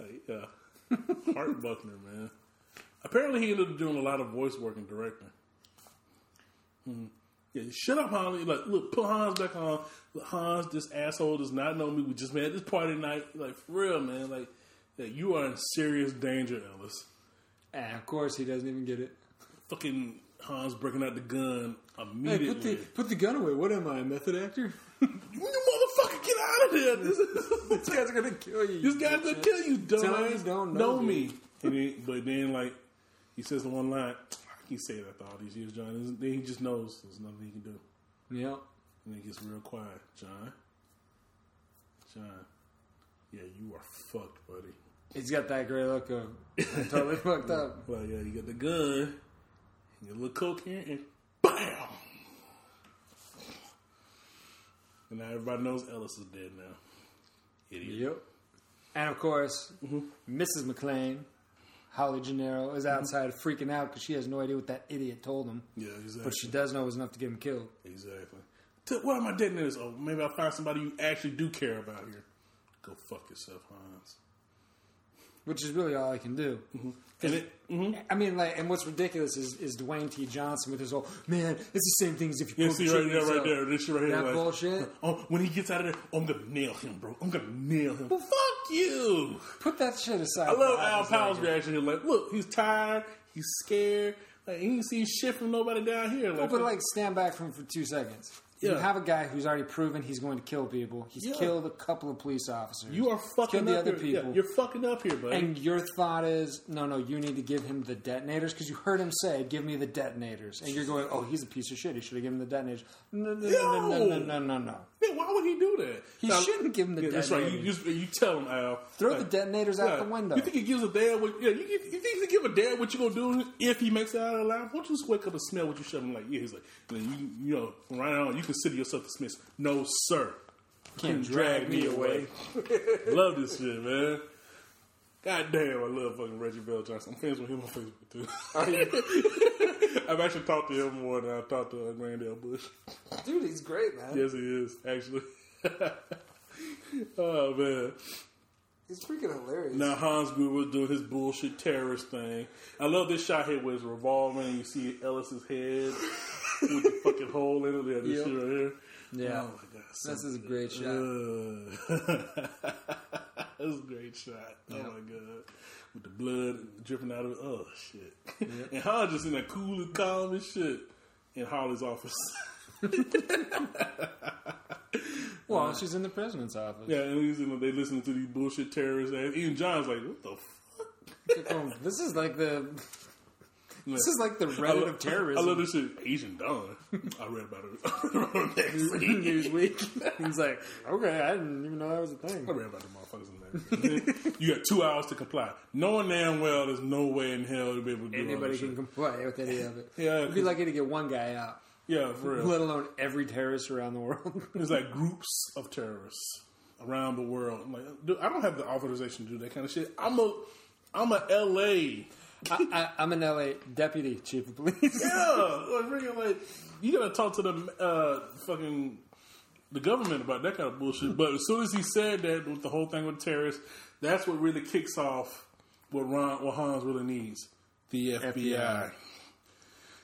Like, yeah, Hart Bochner, man. Apparently, he ended up doing a lot of voice work and directing. Hmm. Yeah, shut up, Hans. Like, look, put Hans back on. Look, Hans, this asshole does not know me. We just met at this party tonight. Like, for real, man. Like, yeah, you are in serious danger, Ellis. And of course, he doesn't even get it. Fucking Hans breaking out the gun Hey, put the put the gun away. What am I, a method actor? you motherfucker, get out of here! This, this guy's gonna kill you. this guy's gonna kill you, dumbass. don't know know me. Then, but then, like, he says the one line. I can say that after all these years, John. Then he just knows there's nothing he can do. Yep. And it gets real quiet. John, John, yeah, you are fucked, buddy. He's got that great look of I'm totally fucked up. Well, yeah, you got the gun, you got a little coke here, and BAM! And now everybody knows Ellis is dead now. Idiot. Yep. And of course, mm-hmm. Mrs. McClane, Holly Gennaro, is mm-hmm. outside freaking out because she has no idea what that idiot told him. Yeah, exactly. But she does know it was enough to get him killed. Exactly. Where am I dating this? Oh, maybe I'll find somebody you actually do care about here. Go fuck yourself, Hans. Which is really all I can do. And it, mhm. I mean, like, and what's ridiculous is, is Dwayne T. Johnson with his whole man. It's the same thing as if you Yeah, see right there, right yourself." there. This shit right here. That like, bullshit. Oh, when he gets out of there, oh, I'm gonna nail him, bro. I'm gonna nail him. Well, fuck you. Put that shit aside. I love Al Powell's like, reaction. He's like, look, he's tired, he's scared. Like, he ain't see shit from nobody down here. Like, But like, stand back from for two seconds. You have a guy who's already proven he's going to kill people. He's Yeah. killed a couple of police officers. you are fucking killed the other here. Yeah, people. you're fucking up here, buddy. And your thought is, no, no, you need to give him the detonators because you heard him say, "Give me the detonators," and you're going, "Oh, he's a piece of shit. He should have given him the detonators." No, no, no, no, no, no, no, no. Why would he do that? He shouldn't give him the yeah, That's right. You, you, you tell him, Al. Throw like, the detonators out yeah, the window. You think he gives a damn what? Yeah, you, you think he give a damn what you gonna do if he makes it out alive? Why don't you just wake up and smell what you shove him? Like, yeah, he's like, you, you know, from right on, you consider yourself dismissed. No, sir. Can't drag me away. love this shit, man. God damn, I love fucking Reggie VelJohnson. I'm friends with him on Facebook too. I've actually talked to him more than I talked to uh, Grand L. Bush. Dude, he's great, man. Yes, he is actually. oh man. He's freaking hilarious. Now Hans Gruber doing his bullshit terrorist thing. I love this shot here where it's revolving and you see Ellis's head with the fucking hole in it. Yeah, this Yep. shit right here. Yeah. Oh my god. This is a great shot. Uh, That's a great shot. Oh my god. With the blood dripping out of it. Oh shit. And Hans just in that cool and calm and shit in Holly's office. Well, she's in the president's office. yeah, and he's in, they listening to these bullshit terrorists. And even John's like, what the fuck? this is like the this is like the Reddit of terrorism. I love this shit. Asian Dawn. I read about it. I read about it magazine. Newsweek. He's like, okay, I didn't even know that was a thing. I read about the motherfuckers in there. you got two hours to comply. Knowing damn well there's no way in hell to be able to do Anybody can shit. comply with any of it. Yeah, We'd be lucky to get one guy out, Yeah, for real. let alone every terrorist around the world. There's like groups of terrorists around the world. I'm like, dude, I don't have the authorization to do that kind of shit. I'm a, I'm a LA. I, I'm an LA deputy chief of police. Yeah, like, freaking, like you gotta talk to the uh, fucking the government about that kind of bullshit. But as soon as he said that with the whole thing with terrorists, that's what really kicks off what Ron, what Hans really needs, the FBI. FBI.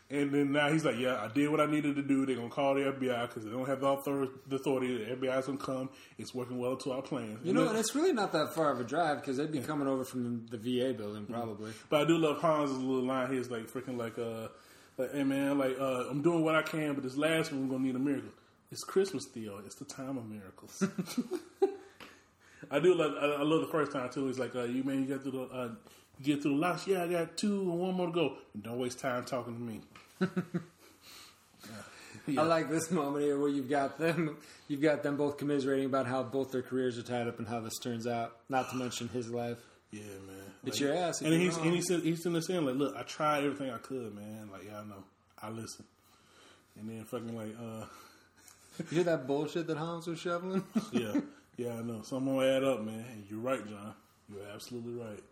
And then now he's like, "Yeah, I did what I needed to do. They're gonna call the FBI because they don't have the author- the authority. The FBI's gonna come. It's working well to our plans." You know, and it's really not that far of a drive because they'd be coming over from the VA building probably. But I do love Hans' little line. He's like freaking like, uh, like, hey man, like uh, I'm doing what I can, but this last one we're gonna need a miracle. It's Christmas, Theo. It's the time of miracles. I do love. I, I love the first time too. He's like, uh, you man, you got through the, uh, get through the last. Yeah, I got two and one more to go. And don't waste time talking to me. I like this moment here where you've got them, you've got them both commiserating about how both their careers are tied up and how this turns out. Not to mention his life. Yeah, man. It's Like, your ass And he's wrong. and he's he's in the saying like, look, I tried everything I could, man. Like, yeah, I know. I listen. And then fucking like, uh. You hear that bullshit that Hans was shoveling? yeah, yeah, I know. Some gonna add up, man. And you're right, John. You're absolutely right.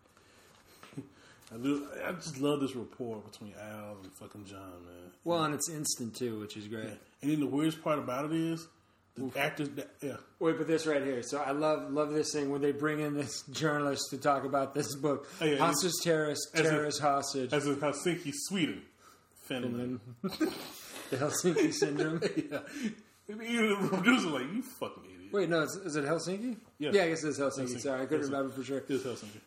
I do. I just love this rapport between Al and fucking John, man. well, and it's instant too, which is great. And then the weirdest part about it is the actors. That, yeah, Wait, but this right here. So I love love this thing when they bring in this journalist to talk about this book. Oh, yeah, hostage terrorist, terrorist hostage. as in Helsinki, Sweden, Finland. The Helsinki syndrome. yeah. Even the producer like, you fucking idiot. Wait, no, it's, is it Helsinki? Yeah. yeah, I guess it's Helsinki. Helsinki. Sorry, I couldn't Helsinki. remember for sure. It's Helsinki.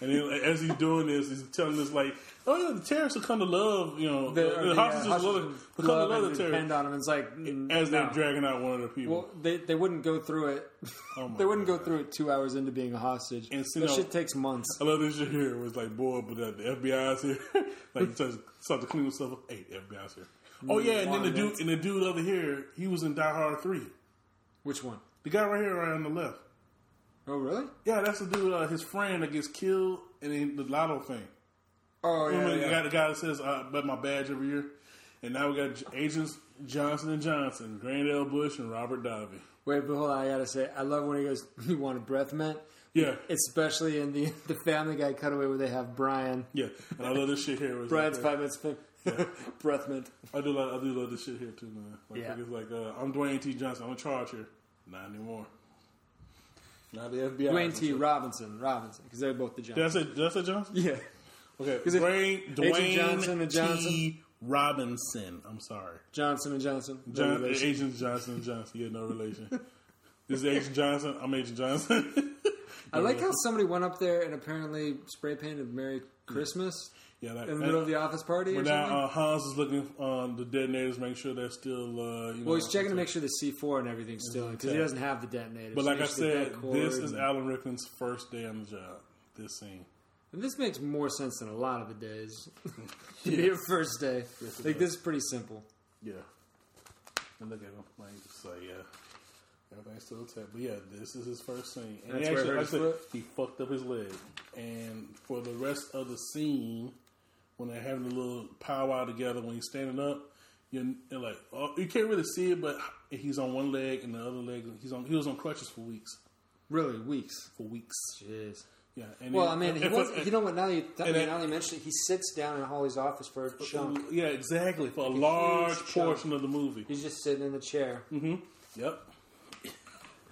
And then as he's doing this, he's telling us like, "Oh yeah, the terrorists will come to love, you know, The, the, the hostages will hostages love, will come to love the terrorists." depend on them. It's like mm, As they're dragging out one of the people. Well, they they wouldn't go through it. Oh they wouldn't go through it two hours into being a hostage. And see, that no- shit takes months. I love this shit here. It was like, boy, but uh, the FBI's here. like, he starts, starts to clean himself up. Hey, the FBI's here. Oh yeah, and then the dude, and the dude over here, he was in Die Hard Three. Which one? The guy right here, right on the left. Oh, really? Yeah, that's the dude. Uh, his friend that gets killed in the, the lotto thing. Oh, yeah. Remember, yeah. you got the guy that says, "I bet my badge every year." And now we got Agents Johnson and Johnson, Grand L. Bush, and Robert Davi. Wait, but hold on. I gotta say, I love when he goes, "You want a breath mint?" Yeah, Especially in the the Family Guy cutaway where they have Brian. yeah. And I love this shit here. It's Brian's like, five minutes. breath mint. I do like I do love this shit here too, man. Like, Yeah. it's like uh, I'm Dwayne T. Johnson. I'm in charge here. Not anymore. Not the FBI. Dwayne T. Robinson. Robinson, because they're both the Did I Johnsons. say did I say Johnson? Yeah. Okay, if Dwayne Dwayne Johnson and Johnson- T. Robinson. I'm sorry, Johnson and Johnson. No John, relation. Agent Johnson and Johnson. Yeah, no relation. this is Agent Johnson. I'm Agent Johnson. I like how somebody went up there and apparently spray painted "Merry Christmas" yeah, like, in the middle of the office party. But Or now uh, Hans is looking on the detonators, making sure they're still. Uh, you know, well, he's checking to make sure the C4 and everything's still in because he doesn't have the detonator. But like I said, that this is Alan Rickman's first day on the job. This scene. And this makes more sense than a lot of the days. to be your first day. it like does. this is pretty simple. Yeah. And look at him. Like, so yeah. Everything's still intact. But yeah, this is his first scene. And he actually, like I said, he fucked up his leg. And for the rest of the scene, when they're having a little powwow together, when he's standing up, you're, you're like, oh, you can't really see it, but he's on one leg and the other leg, he's on. He was on crutches for weeks. Really, weeks. For weeks. Jeez. Yeah. And Well, then- I mean, he was, and- you know what? Now you, and then- now you mentioned it, he sits down in Holly's office for a chunk. Yeah, exactly. For a Like a large huge chunk. portion of the movie. He's just sitting in the chair. Mm-hmm. Yep.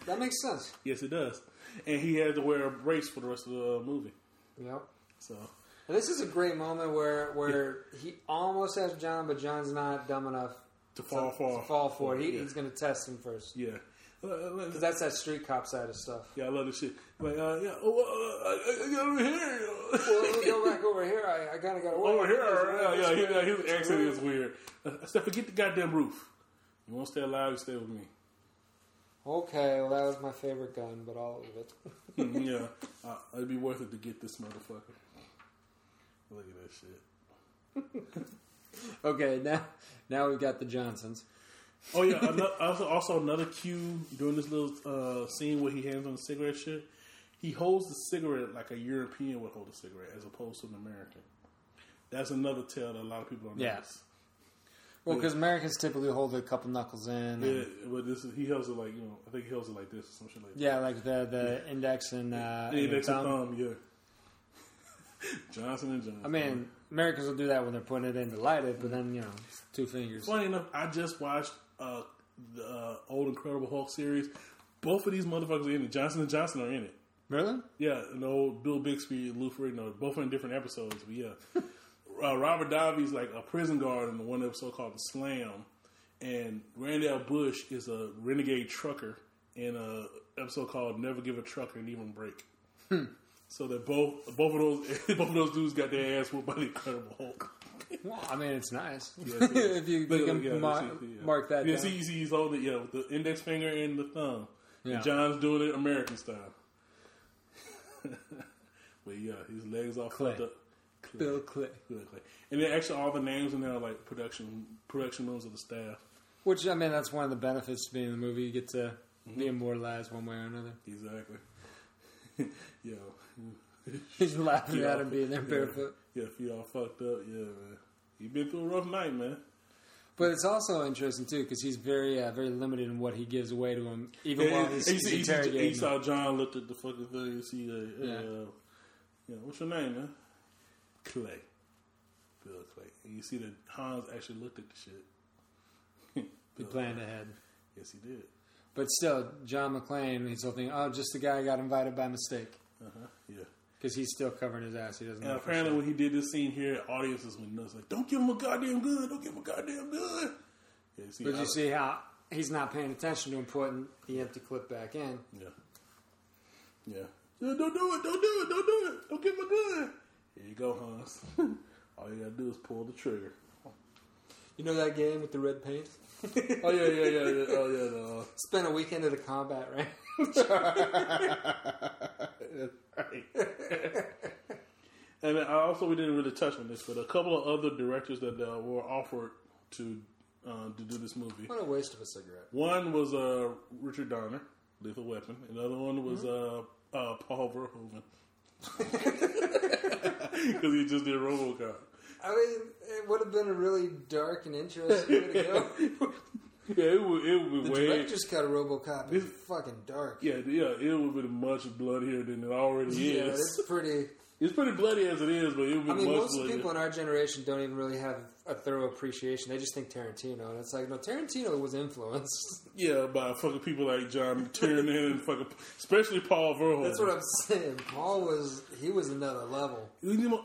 That makes sense. Yes, it does. And he had to wear a brace for the rest of the movie. Yep. So And this is a great moment where where he almost has John, but John's not dumb enough to fall for to fall for it. He, yeah. He's going to test him first. yeah. Uh, uh, Because that's that street cop side of stuff. yeah, I love this shit. Like, uh, yeah, oh, uh, I, I got over here. well, go back over here. I, I kind of got to over here. Yeah, yeah, yeah, his accent is weird. Uh, said, forget the goddamn roof. You want to stay alive, you stay with me. Okay, well, that was my favorite gun, but all of it. Mhm, yeah, uh, it'd be worth it to get this motherfucker. Look at that shit. Okay, now now we've got the Johnsons. Oh yeah, ano- also, also another cue during this little uh, scene where he hands on the cigarette shit. He holds the cigarette like a European would hold a cigarette, as opposed to an American. That's another tell that a lot of people don't Yeah. Well, because Americans typically hold a couple knuckles in. and- Yeah, but this is, he holds it like you know, I think he holds it like this or some shit like that. Yeah, like the the index and, uh, the that's a thumb. thumb. Yeah, Johnson and Johnson. I mean, Americans will do that when they're putting it in to light it, but then you know, two fingers. funny enough, I just watched uh, the uh, old Incredible Hulk series. Both of these motherfuckers are in it. Johnson and Johnson are in it. Really? Yeah, and old Bill Bixby and Lou Ferrigno, both are in different episodes, but yeah. uh, Robert Davi's like a prison guard in the one episode called The Slam, and Randall Bush is a renegade trucker in a episode called Never Give a Trucker an Even Break. So that both both of those both of those dudes got their ass whooped by the Incredible Hulk. Well, I mean, it's nice Yes, it is. if you, Look, you can yeah, mar- yeah. mark that Yeah, down. see, you see, he's holding it, yeah, with the index finger and the thumb. Yeah. And John's doing it American style. but yeah, his legs all Clay. fucked up. Clay. Bill Clay. Bill Clay. And then actually all the names in there are like production production rooms of the staff. Which I mean, that's one of the benefits of being in the movie. You get to Mm-hmm. be immortalized one way or another. Exactly. Yo. He's laughing at him being there barefoot. Yeah, if you all fucked up, yeah, man. You've been through a rough night, man. But it's also interesting too because he's very, uh, very limited in what he gives away to him, even Yeah, while and he's, he's you interrogating. him. saw John looked at the fucking thing. You see, uh, Yeah. uh, yeah, what's your name, man? Clay. Bill Clay. And you see that Hans actually looked at the shit. He planned ahead. Yes, he did. But still, John McClane, he's still thinking, oh, just the guy I got invited by mistake. Uh huh. Yeah. because he's still covering his ass. He doesn't. And know apparently, when he did this scene here, audiences went nuts. Like, don't give him a goddamn gun! Don't give him a goddamn gun! Yeah, see, But I- you see how he's not paying attention to him putting the empty clip back in. Yeah. Yeah. Yeah, Don't do it! Don't do it! Don't do it! Don't give him a gun! Here you go, Hans. All you gotta do is pull the trigger. You know that game with the red paint? Oh yeah, yeah, yeah, yeah. Oh yeah, no. Spent a weekend at a combat range. and then I also we didn't really touch on this, but a couple of other directors that uh, were offered to uh, to do this movie. what a waste of a cigarette. One was uh, Richard Donner, Lethal Weapon. Another one was uh, uh, Paul Verhoeven, because he just did RoboCop. I mean, it would have been a really dark and interesting way to go. Yeah, it would it would be The way. director's cut of RoboCop is fucking dark. Yeah, yeah, it would be much bloodier than it already Yeah, is. it's pretty. It's pretty bloody as it is, but it would be I mean, most bloodier. people in our generation don't even really have a thorough appreciation. They just think Tarantino, and it's like, no, Tarantino was influenced. yeah, by fucking people like John Tiernan and fucking, especially Paul Verhoeven. That's what I'm saying. Paul was he was another level.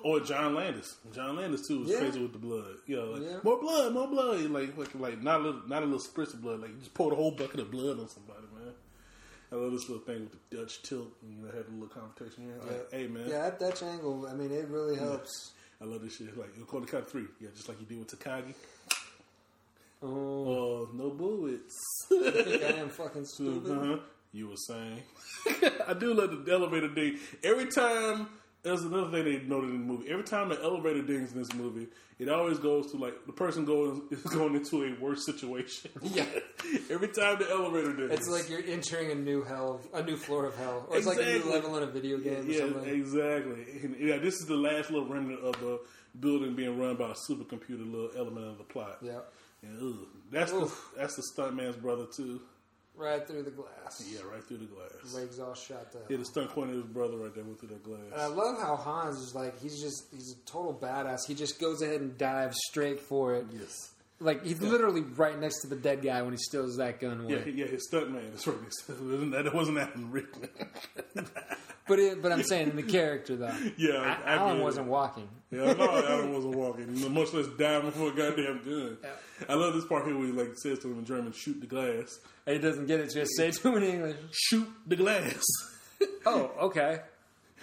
Or John Landis. John Landis too was Yeah. crazy with the blood. You know, like Yeah. more blood, more blood. Like, like, like not a little, not a little spritz of blood. Like, you just pour the whole bucket of blood on somebody, man. I love this little thing with the Dutch tilt. And, you know, had a little competition here. Like, hey, man. Yeah, that Dutch angle. I mean, it really helps. I love this shit. Like, you'll call the count three. Yeah, just like you did with Takagi. Oh, Oh, no bullets. I think I am fucking stupid. Uh-huh. You were saying. I do love the elevator ding. Every time, there's another thing they noted in the movie. Every time the elevator dings in this movie, it always goes to like the person going is going into a worse situation. Yeah. Every time the elevator dings, It's like you're entering a new hell, a new floor of hell, or it's like a new level in a video game or yeah, exactly. And, yeah, this is the last little remnant of the building being run by a supercomputer. Little element of the plot. Yeah, And, ugh, that's Oof. the that's the stuntman's brother too. Right through the glass. Yeah, right through the glass. legs all shot down. Yeah, the stunt his brother right there went through that glass. And I love how Hans is like he's just he's a total badass. He just goes ahead and dives straight for it. Yes. Like he's literally right next to the dead guy when he steals that gun Yeah, away. he- yeah, his stuntman. That's right. That it wasn't Alan Rickman. But it, but I'm saying in the character though. Yeah, I- Alan wasn't walking. yeah, know Alan wasn't walking, much less diving for a goddamn gun. I love this part here where he like says to him in German, "Shoot the glass." And He doesn't get it. Just say to him in English. Shoot the glass. Oh, okay.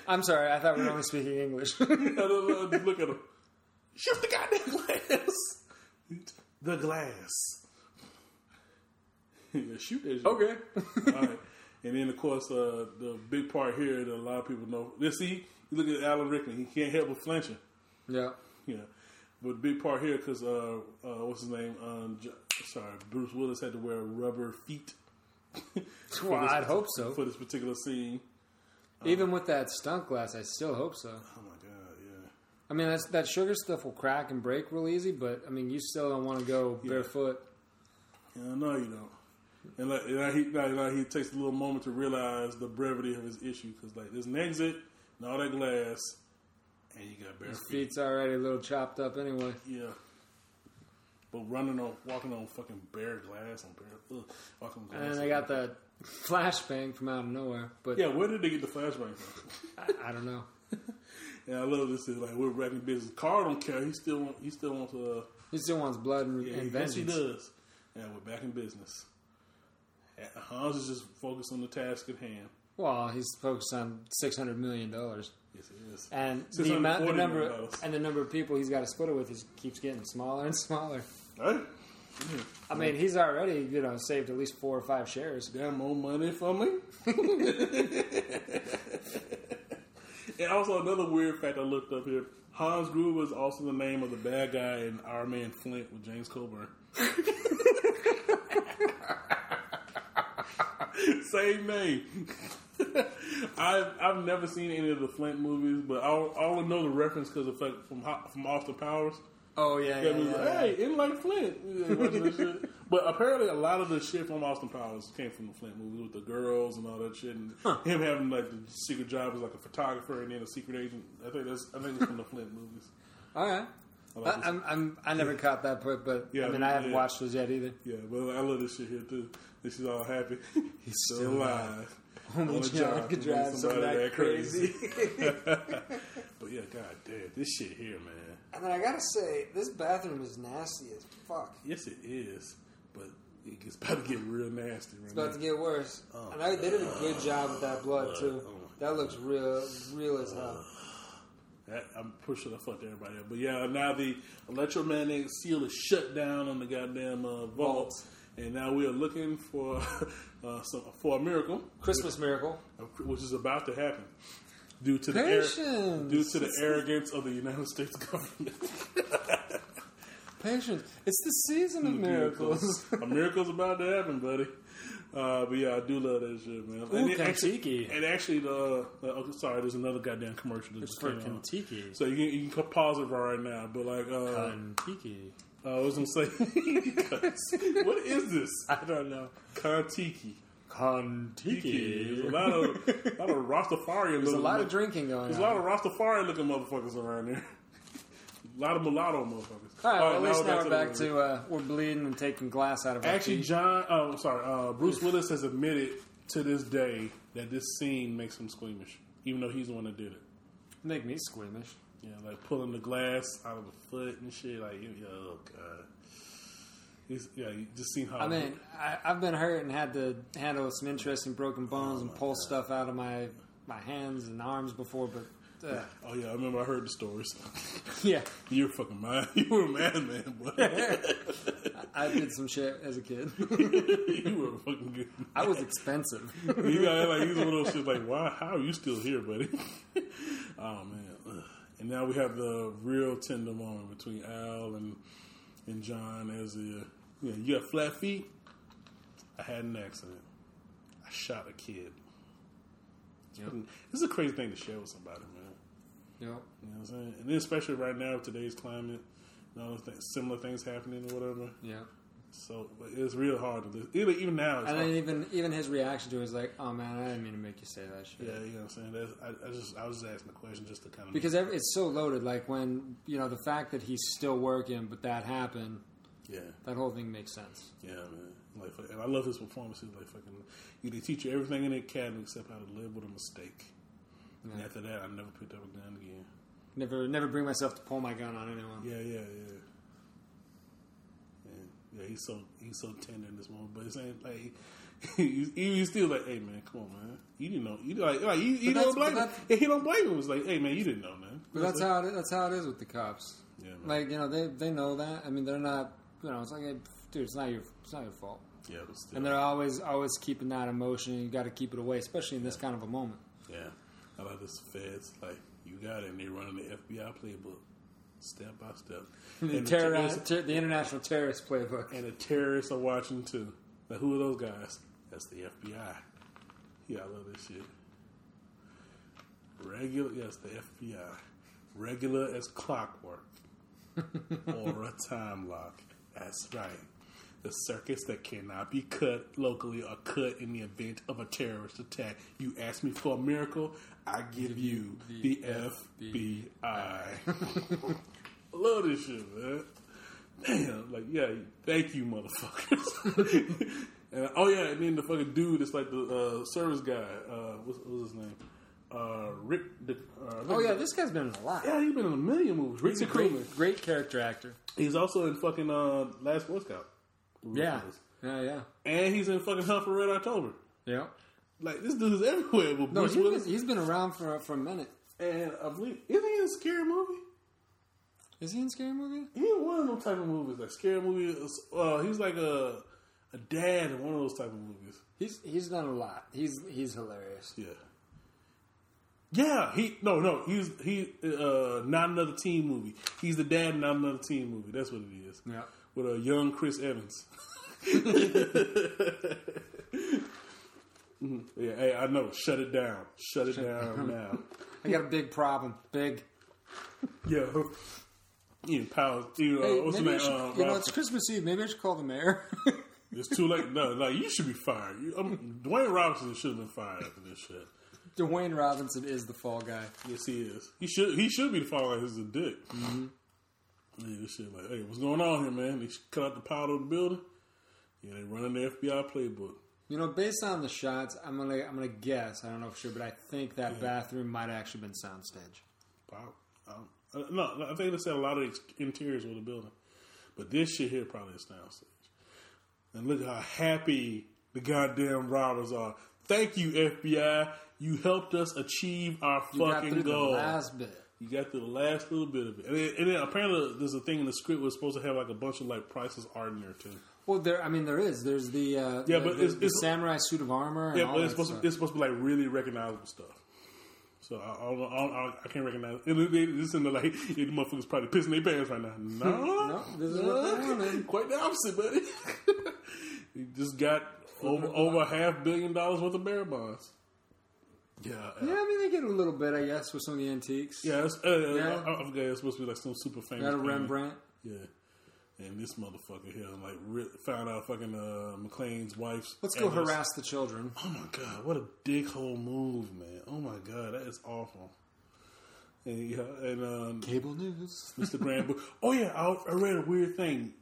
I'm sorry. I thought we were only speaking English. I don't know, look at him. Shoot the goddamn glass. The glass. shoot that. shit. okay. All right. And then, of course, uh, the big part here that a lot of people know. Let's see, you look at Alan Rickman. He can't help but flinching. Yeah. Yeah. But the big part here, because, uh, uh, what's his name? Um, J- sorry, Bruce Willis had to wear rubber feet. Well, I'd hope so. For this particular scene. Even with that stunt glass, I still hope so. Oh, my God, yeah. I mean, that's, that sugar stuff will crack and break real easy, but I mean, you still don't want to go barefoot. Yeah, no, you don't. And like, and like he, like, like he takes a little moment to realize the brevity of his issue because like there's an exit and all that glass, and you got bare His feet. feet's already a little chopped up anyway. Yeah. But running on, walking on fucking bare glass on bare, ugh, walking glass. And they got the flashbang from out of nowhere, but Yeah, where did they get the flashbang from? I, I don't know. and I love this. Is like we're wrapping business. Carl don't care. He still want. He still wants. Uh, He still wants blood and, yeah, and yes, he does. And we're back in business. Hans is just focused on the task at hand. Well, he's focused on six hundred million dollars, Yes, he is. and the amount, the number, and the number of people he's got to split it with is keeps getting smaller and smaller. Right? I mean, he's already you know saved at least four or five shares. Got more money for me. and also another weird fact I looked up here: Hans Gruber is also the name of the bad guy in Our Man Flint with James Coburn. Same name. I've I've never seen any of the Flint movies, but I, I only know the reference because of from from Austin Powers. Oh yeah, Yeah, it was like, hey, in like Flint. Yeah, watching that shit. But apparently, a lot of the shit from Austin Powers came from the Flint movies with the girls and all that shit, and him having like the secret job as like a photographer and then a secret agent. I think that's I think it's from the Flint movies. All right. I like I, I'm, I'm, I never caught that part, but Yeah, I mean, I haven't yeah. watched those yet either. Yeah, but I love this shit here too. This is all happy. He's still alive. Only John could drive somebody that crazy. But yeah, god damn, this shit here, man. And then I gotta say, this bathroom is nasty as fuck. Yes, it is, but it's about to get real nasty. Right It's about now. to get worse. Oh, and I, they did a good job with that blood too. Oh, That looks real, real as hell. That, I'm pushing the fuck fucked everybody up. But yeah, now the electromagnetic seal is shut down on the goddamn uh, vault, Vault. and now we are looking for uh, some, for a miracle, Christmas miracle. which is about to happen due to the ar- due to the arrogance of the United States government. Patience. It's the season of miracles. a miracle's about to happen, buddy. Uh, but yeah, I do love that shit, man. Ooh, it actually, and actually, the, the oh, sorry, there's another goddamn commercial that It's just for came on. Kentucky. So you can, you can pause it right now, but like, uh, Kentucky. I was gonna say, what is this? I don't know. Kontiki. Kentucky. There's a lot of, a lot of Rastafarian. There's a lot of drinking going There's on. a lot of Rastafarian looking motherfuckers around there. a lot of mulatto motherfuckers. All right, well, at least now back we're back the- to uh, we're bleeding and taking glass out of our Actually, teeth. John, oh, I'm sorry, uh, Bruce Willis has admitted to this day that this scene makes him squeamish, even though he's the one that did it. Make me squeamish. Yeah, like pulling the glass out of the foot and shit. Like, you- oh god. He's, yeah, you just seen how. I mean, I, I've been hurt and had to handle some interesting broken bones and pull stuff out of my my hands and arms before, but uh, oh yeah, I remember I heard the stories. yeah, you were fucking mad. You were a madman, boy. I did some shit as a kid. you were fucking good. I was expensive. You got like of those shit. Like, why? How are you still here, buddy? oh man. Ugh. And now we have the real tender moment between Al and and John as the you know you got flat feet. I had an accident. I shot a kid. Yep. This is a crazy thing to share with somebody, man. Yep. You know what I'm saying? And then especially right now, with today's climate, you know, th- similar things happening or whatever. Yeah. So but it's real hard to live. Even, even now, it's And hard. then even even his reaction to it was like, "Oh man, I didn't mean to make you say that shit." Yeah, you know what I'm saying. That's, I, I just I was just asking the question just to kind of Because every, it's so loaded. Like when you know the fact that he's still working, but that happened. Yeah That whole thing makes sense. yeah man like and I love his performances like fucking you they teach you everything in the academy except how to live with a mistake. And after that, I never picked up a gun again. Never never bring myself to pull my gun on anyone. Yeah, yeah, yeah. And yeah, he's so he's so tender in this moment, but it's ain't like. He's, he's still like, hey man, come on man, you didn't know, you like, like you, you don't blame him. he don't blame him. It's like, hey man, you didn't know, man. But that's how it, that's how it is with the cops. Yeah, man. Like you know they they know that. I mean they're not. You know it's like, dude, it's not your it's not your fault. yeah, And they're always always keeping that emotion. You got to keep it away, especially in this kind of a moment. Yeah, I like this feds like you got it, and they running the FBI playbook step by step. The, and, the, ter- the international terrorist playbook. and the terrorists are watching too. Now, who are those guys? That's the FBI. Yeah, I love this shit. Regular, yes, the FBI. Regular as clockwork, or a time lock. That's right. The circuits that cannot be cut locally are cut in the event of a terrorist attack. You ask me for a miracle, I give you the FBI. I love this shit, man. Damn, like yeah, thank you, motherfuckers. and oh yeah, and then the fucking dude that's like the uh, service guy. Uh, what's, what's his name? Uh, Rick. The, uh, Oh yeah, this guy's been in a lot. yeah, he's been in a million movies. Rick He's a Secruman. great, great character actor. He's also in fucking uh, Last Boy Scout. Yeah, yeah, yeah, and he's in fucking Hunt for Red October. yeah. Like this dude is everywhere. With No, Bruce he's Willis, been, he's been around for for a minute. and I believe isn't he in a scary movie? Is he in a Scary Movie? He in one of those type of movies, like scary movies. Uh, he's like a a dad in one of those type of movies. He's he's done a lot. He's he's hilarious. Yeah. Yeah, he no no he's he uh not another teen movie. He's the dad in not another teen movie. That's what it is. Yeah. With a young Chris Evans. Mhm. Yeah, hey, I know. Shut it down. Shut it down now. I got a big problem. Big. Yeah. Ian Powell. You know, Hey, what's maybe name? should, Uh, you know, it's Christmas Eve. Maybe I should call the mayor. it's too late. No, like you should be fired. You, um, Dwayne Robinson should have been fired after this shit. Dwayne Robinson is the fall guy. Yes, he is. He should. He should be the fall guy. he's a dick. Mm-hmm. Yeah, this shit like, hey, what's going on here, man? They cut out the power of the building. Yeah, they running the FBI playbook. You know, based on the shots, I'm gonna I'm gonna guess. I don't know for sure, but I think that bathroom might have actually been soundstage. Wow. Um, uh, no, I think they said a lot of interiors of the building, but this shit here probably is soundstage. And look how happy the goddamn robbers are. Thank you, FBI. You helped us achieve our You got fucking goal. the last bit. You got the last little bit of it, and then, and then apparently there's a thing in the script was supposed to have like a bunch of like prices art in there too. Well, there. I mean, there is. There's the uh, Yeah, the, but the, it's- the it's- samurai suit of armor. And Yeah, all but it's that supposed to, it's supposed to be like really recognizable stuff. So I, I, I, I, I can't recognize. It. And they- This in the like, yeah, the motherfuckers probably pissing their pants right now. No, No, this is what. Quite the opposite, buddy. you just got over over a half billion dollars worth of bear bonds. Yeah, Yeah, I mean, they get a little bit, I guess, with some of the antiques. yeah. It's, uh, Yeah. I, I forget. It's supposed to be like some super famous. Got a painting. Rembrandt. Yeah. And this motherfucker here, like, re- found out fucking uh, McClane's wife's. Let's go address. harass the children. Oh my god, what a dickhole move, man! Oh my god, that is awful. And yeah, and um, Cable news. Mr. Grand Bush. Oh yeah, I, I read a weird thing.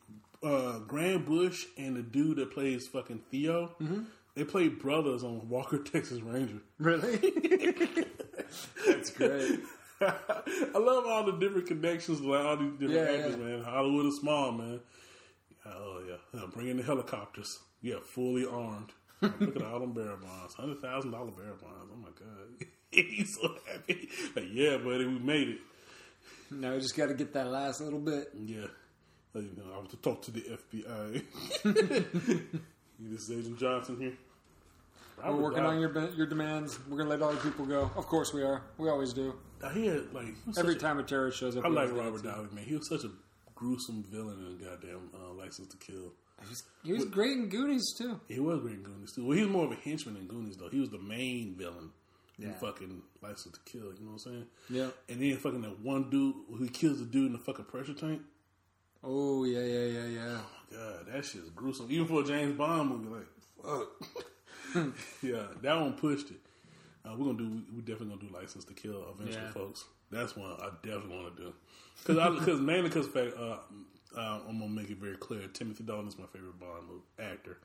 Uh, Grand Bush and the dude that plays fucking Theo, they played brothers on Walker Texas Ranger. Really? That's great. I love all the different connections, like all these different Yeah, actors, yeah. man. Hollywood is small, man. Oh yeah, Uh, bring in the helicopters. Yeah, fully armed. Look at all them bear bonds, hundred thousand dollar bear bonds. Oh my god, he's so happy. Like, yeah, buddy, we made it. Now we just got to get that last little bit. Yeah, Like, you know, I have to talk to the FBI. this is Agent Johnson here. We're working on your your demands. We're gonna let all the people go. Of course we are. We always do. I hear like he Every such a- time a terrorist shows up, I like Robert. Davi, man. He was such a gruesome villain in goddamn uh, License to Kill. He was, he was great in Goonies too. He was great in Goonies too. Well, he was more of a henchman in Goonies though. He was the main villain in fucking License to Kill. You know what I'm saying? Yeah. And then fucking that one dude who kills the dude in the fucking pressure tank. Oh yeah, yeah, yeah, yeah. Oh God, that shit's gruesome. Even for a James Bond movie, like fuck. yeah, that one pushed it. Uh, we're gonna do. We're definitely gonna do License to Kill eventually, Yeah. folks. That's one I definitely want to do. Because I, because mainly because fact, uh, uh, I'm gonna make it very clear. Timothy Dalton is my favorite Bond movie, actor,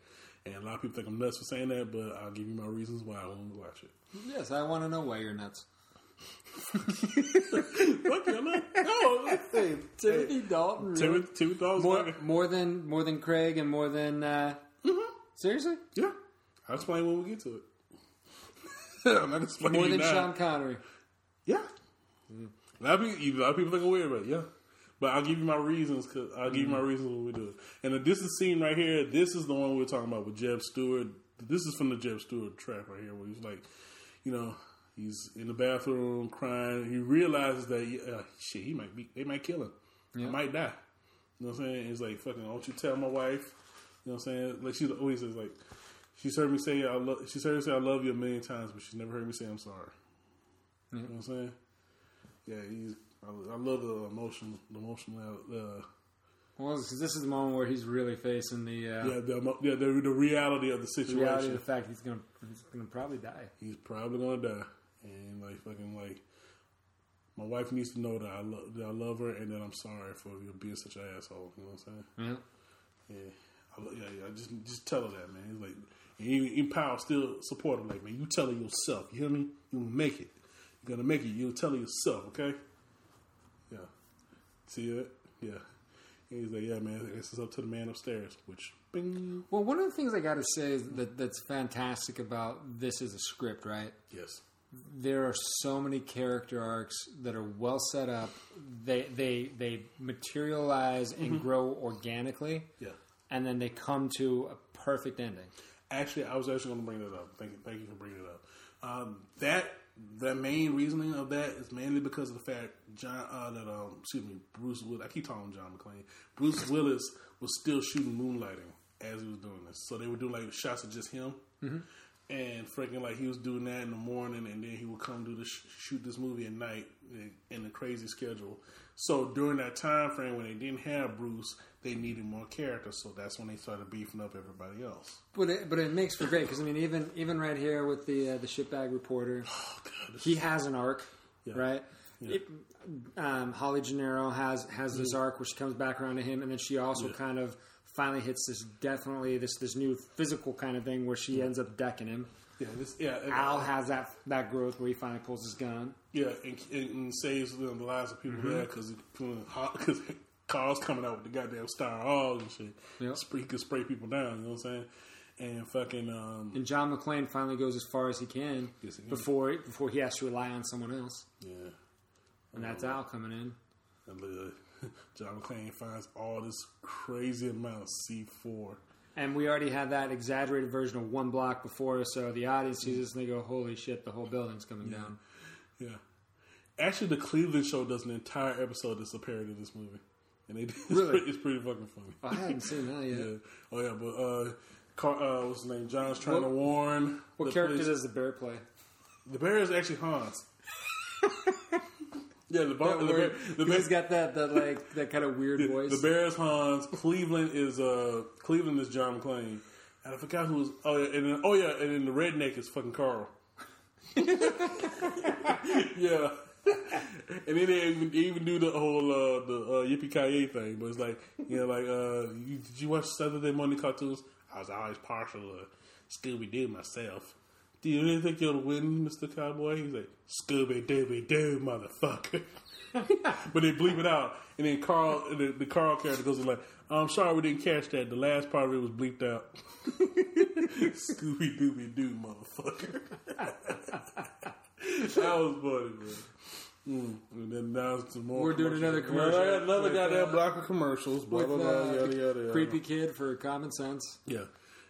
and a lot of people think I'm nuts for saying that, but I'll give you my reasons why I want to watch it. Yes, I want to know why you're nuts. Fuck you, I'm not. No, Hey, Timothy Dalton, really? Timothy, Timothy Dalton's more more than more than Craig and more than uh, seriously Yeah, I'll explain when we get to it. I'm not explaining more than now. Sean Connery. Yeah. A lot of people, a lot of people think I'm weird, but yeah. But I'll give you my reasons. Cause I'll give you my reasons when we do it. And this is scene right here. This is the one we were talking about with Jeb Stuart. This is from the Jeb Stuart track right here, where he's like, you know, he's in the bathroom crying. He realizes that uh, shit, he might be, they might kill him. I might die. You know what I'm saying? He's like, fucking, don't you tell my wife. You know what I'm saying? Like she always says, like, she's heard me say I love. She's heard me say I love you a million times, but she's never heard me say I'm sorry. You know what I'm saying? Yeah, he's. I, I love the emotion, the emotional. Uh, Well, this is the moment where he's really facing the, uh, yeah, the, yeah, the, the reality of the the situation. reality of the fact he's gonna he's gonna probably die. he's probably gonna die, and like fucking like, my wife needs to know that I love that I love her, and that I'm sorry for you being such an asshole. You know what I'm saying? Yeah. Yeah, I, yeah, yeah. Just, just tell her that, man. It's like, and even, Powell still support him. Like, man, you tell her yourself. You hear me? You make it. You're gonna make it. You'll tell her yourself, okay? Yeah. See it? Yeah. And he's like, yeah, man. This is up to the man upstairs. Which, bing. Well, one of the things I got to say is that that's fantastic about this as a script, right? Yes. There are so many character arcs that are well set up. They they they materialize and grow organically, Yeah. and then they come to a perfect ending. Actually, I was actually going to bring that up. Thank you, thank you for bringing it up. Um, that the main reasoning of that is mainly because of the fact John uh, that um, excuse me Bruce Willis. I keep calling him John McClane. Bruce Willis was still shooting moonlighting as he was doing this, so they were doing like shots of just him. And freaking like he was doing that in the morning, and then he would come do the sh- shoot this movie at night in, in a crazy schedule. So during that time frame when they didn't have Bruce, they needed more characters. So that's when they started beefing up everybody else. But it, but it makes for great because I mean even even right here with the uh, the shitbag reporter, Oh god, he has an arc, Yeah. right? It, um, Holly Gennaro has has Mm-hmm. this arc where she comes back around to him, and then she also kind of finally hits this definitely this this new physical kind of thing where she ends up decking him. Yeah, this, yeah. Al has that that growth where he finally pulls his gun. Yeah, and, and, and saves the lives of people Mm-hmm. there because because Carl's coming out with the goddamn star hog and shit. Yep. Spray, he can spray people down. You know what I'm saying? And fucking um, And John McClane finally goes as far as he can Yes, he can. before before he has to rely on someone else. yeah, And that's Al coming in. and, uh, John McClane finds all this crazy amount of C four. And we already had that exaggerated version of one block before so the audience sees this and they go, "Holy shit, the whole building's coming down." Yeah, actually, the Cleveland Show does an entire episode that's a parody of this movie, and it, it's, Really? pretty, it's pretty fucking funny. I hadn't seen that yet. Yeah. Oh yeah, but uh, Car- uh, what's his name? John's trying What- to warn. What character police- does the bear play? The bear is actually Hans. Yeah, the, bar, the, bear, the, got that, that like that kind of weird voice. the bear is Hans. Cleveland is uh Cleveland is John McClane. And I forgot who was. Oh yeah, and then, oh yeah, and then the redneck is fucking Carl. yeah. And then they even, they even do the whole uh, the uh, yippee ki thing, but it's like you know, like uh, you, did you watch Saturday morning cartoons? I was always partial to Scooby Doo myself. Do you really think you'll win, Mister Cowboy? He's like Scooby Dooby Doo, motherfucker. but they bleep it out, and then Carl, the, the Carl character goes like, "I'm sorry we didn't catch that. The last part of it was bleeped out." Scooby Dooby Doo, motherfucker. that was funny, man. Mm. And then now some more. We're doing another commercial. Yeah, another With, goddamn uh, block of commercials. Blah with blah blah. uh, Yada yada. yada. creepy kid for common sense. Yeah.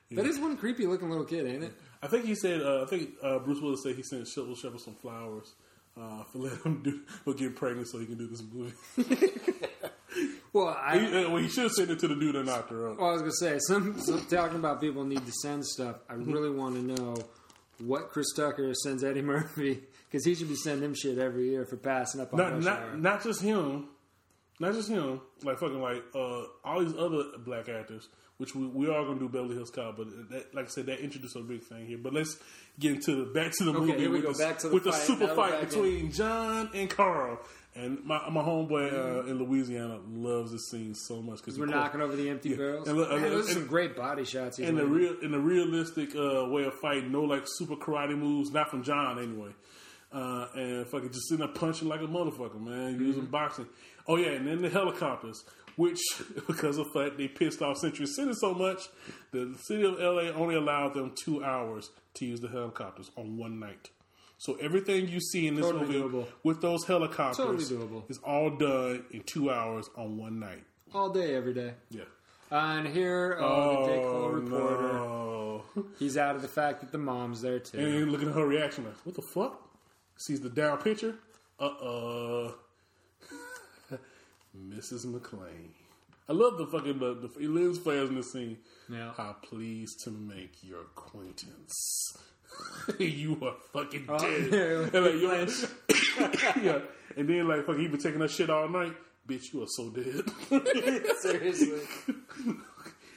yeah. That is one creepy looking little kid, ain't it? I think he said. Uh, I think uh, Bruce Willis said he sent Cybill Shepherd some flowers uh, for letting him do for getting pregnant so he can do this movie. Well, I, he, uh, well, he should have sent it to the dude that knocked her up. well, I was gonna say some, some talking about people need to send stuff. I really want to know what Chris Tucker sends Eddie Murphy because he should be sending him shit every year for passing up on not Rush not Hour. not just him, not just him. Like fucking like uh, all these other black actors, which we we are gonna do Beverly Hills Cop, but that, like I said, that introduced a big thing here. But let's get into the back to the movie here we with, go, the, back to the with the fight. super fight back in. between John and Karl. And my my homeboy uh, in Louisiana loves this scene so much because We're knocking over the empty Yeah. barrels. And look- Man, and- are some great body shots. in the real in the realistic uh, way of fighting, no like super karate moves, not from John anyway. Uh, and fucking just sitting there punching like a motherfucker, man, Mm-hmm. using boxing. Oh yeah, and then the helicopters, which because of the fact they pissed off Century City so much, the city of LA only allowed them two hours to use the helicopters on one night. So everything you see in this Totally movie doable. with those helicopters Totally is all done in two hours on one night. all day, every day. Yeah. Uh, and here, oh, the Oh, reporter. no. He's out of the fact that the mom's there too. And looking at her reaction, like, what the fuck? Sees the down picture. Uh uh Mrs. McClane. I love the fucking the, the lens flares in the scene. Yeah. How pleased to make your acquaintance. you are fucking Oh, dead. yeah. And like, yeah. And then like fucking he been taking that shit all night. Bitch, you are so dead. Seriously.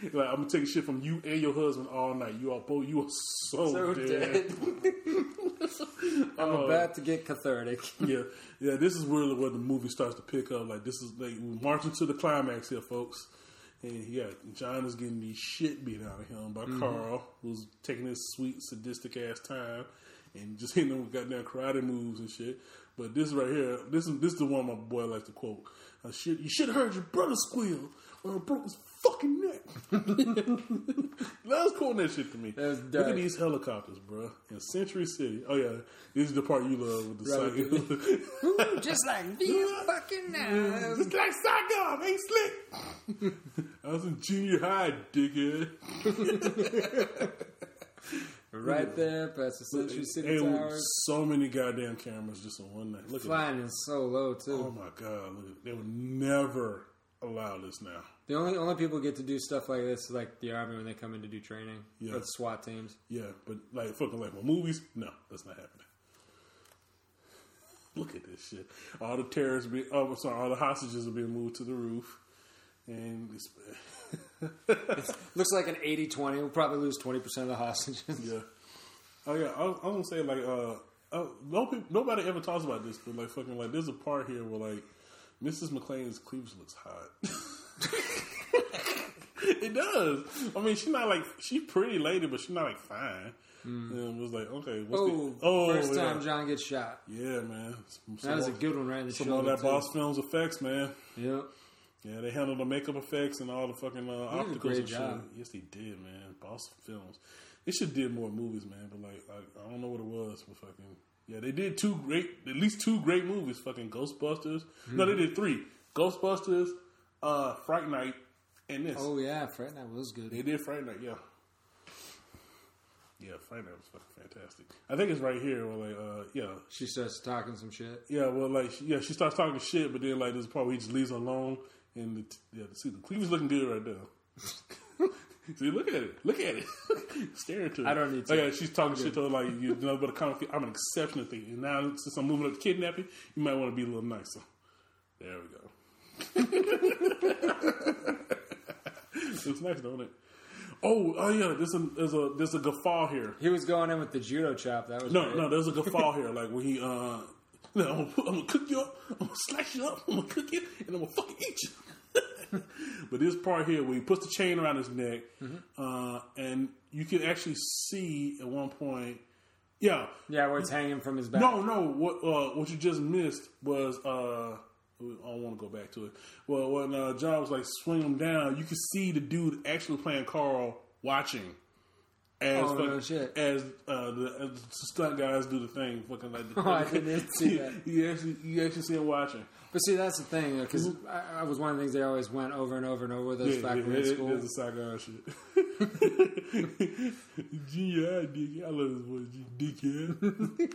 Like I'm gonna take shit from you and your husband all night. You are both you are so, So dead. dead. I'm about to get cathartic. yeah, yeah. This is really where the movie starts to pick up. Like this is like we're marching to the climax here, folks. And yeah, John is getting the shit beat out of him by Karl, who's taking his sweet sadistic ass time and just hitting him with goddamn karate moves and shit. But this right here, this is this is the one my boy likes to quote. Uh, shit, you should have heard your brother squeal or I broke his fucking neck. that was quoting that shit to me. That was Look at these helicopters, bro. In Century City. Oh yeah, this is the part you love with the Right. cycle. Just like the fucking now. Just like Saigon, ain't slick. I was in junior high, dickhead. Right there, past the Century City And Towers. so many goddamn cameras just on one night. Look at that. Flying in so low too. Oh my god, look at They would never allow this now. The only only people get to do stuff like this is like the army when they come in to do training Yeah. or the SWAT teams. Yeah, but like fucking like with movies, no, that's not happening. Look at this shit. All the terrorists be oh I'm sorry, all the hostages are being moved to the roof. And it's, Looks like an 80-20. We'll probably lose twenty percent of the hostages. Yeah. Oh yeah, I, am gonna say like uh, uh no nobody ever talks about this, but like fucking like there's a part here where like Mrs. McClane's cleavage looks hot. it does. I mean, she's not like she's pretty lady, but she's not like fine. And it was like, okay, what's Oh, the, oh, first yeah. time John gets shot. Yeah, man. Some, That was a good one right in the Some of that too. Boss Films effects, man. Yep. Yeah, they handled the makeup effects and all the fucking uh, opticals and shit. job. Yes, they did, man. Boss Films. They should did more movies, man. But like, I, I don't know what it was, but fucking yeah, they did two great, at least two great movies. Fucking Ghostbusters. No, they Mm-hmm. did three. Ghostbusters, uh, Fright Night, and this. Oh yeah, Fright Night was good. They did Fright Night, yeah. Yeah, Fright Night was fucking fantastic. I think it's right here where like, uh, yeah, She starts talking some shit. yeah, well, like, yeah, she starts talking shit, but then like there's a part where he just leaves her alone, and the, yeah, see, the cleaver's looking good right now. see, look at it, look at it, staring to it. I don't need to. Oh, yeah, she's talking shit to her like you know, but kind of, I'm an exceptional thing, and now since I'm moving up to kidnapping, you might want to be a little nicer. There we go. Looks nice, don't it? Oh, oh yeah. There's a there's a there's a guffaw here. He was going in with the judo chop. That was No, great. no, there's a guffaw here. Like when he, uh, I'm, I'm gonna cook you up, I'm gonna slice you up, I'm gonna cook you, and I'm gonna fucking eat you. but this part here, where he puts the chain around his neck, uh, and you can actually see at one point, yeah, Yeah, where it's hanging from his back. no, no. What uh, what you just missed was uh, I don't want to go back to it. Well, when uh, John was like swing him down, you could see the dude actually playing Karl watching. As Oh, no fucking- shit. as uh, the, as stunt guys do the thing, fucking like. The, Oh, I didn't see that. You actually, you actually see him watching. But see, that's the thing, because I, I was one of the things they always went over and over and over with us Yeah, back yeah, when we were in it- school. it's a soccer shit. Gee, I. I love this boy, G- dickhead.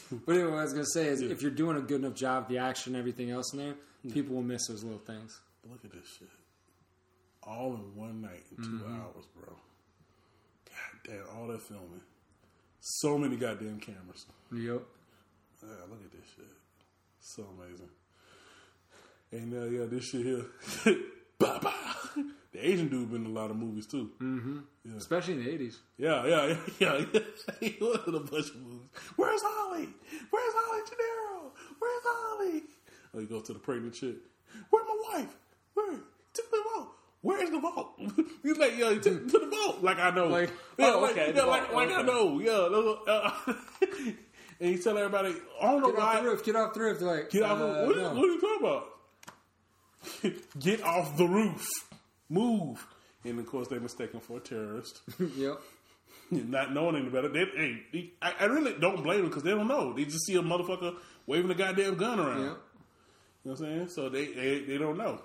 But anyway, what I was going to say is, if you're doing a good enough job, the action, everything else in there, people will miss those little things. Look at this shit. All in one night in 2 Mm-hmm. hours, bro. God damn, all that filming. So many goddamn cameras. Yep. Yeah, look at this shit. So amazing. And uh, yeah, this shit here. bah, bah. The Asian dude been in a lot of movies too. Especially in the 80s. Yeah, yeah, yeah, yeah. he was in a bunch of movies. Where's Holly? Where's Holly Gennaro? Where's Holly? Oh, he goes to the pregnant chick. Where's my wife? Where? To the vault. Where's the vault? He's like, yo, to, to the vault. Like I know. Like, yeah, oh, like, okay, yeah, like, vault, like I know. Yeah. Uh, and he tell everybody, I don't know Get off why. the roof, get off the roof. They're like, Get off. uh, the, what, no. what are you talking about? Get off the roof. Move. And of course, they mistake him for a terrorist. Yep. not knowing any better. They, hey, I, I really don't blame them because they don't know. They just see a motherfucker waving a goddamn gun around. Yep. You know what I'm saying? So they they, they don't know.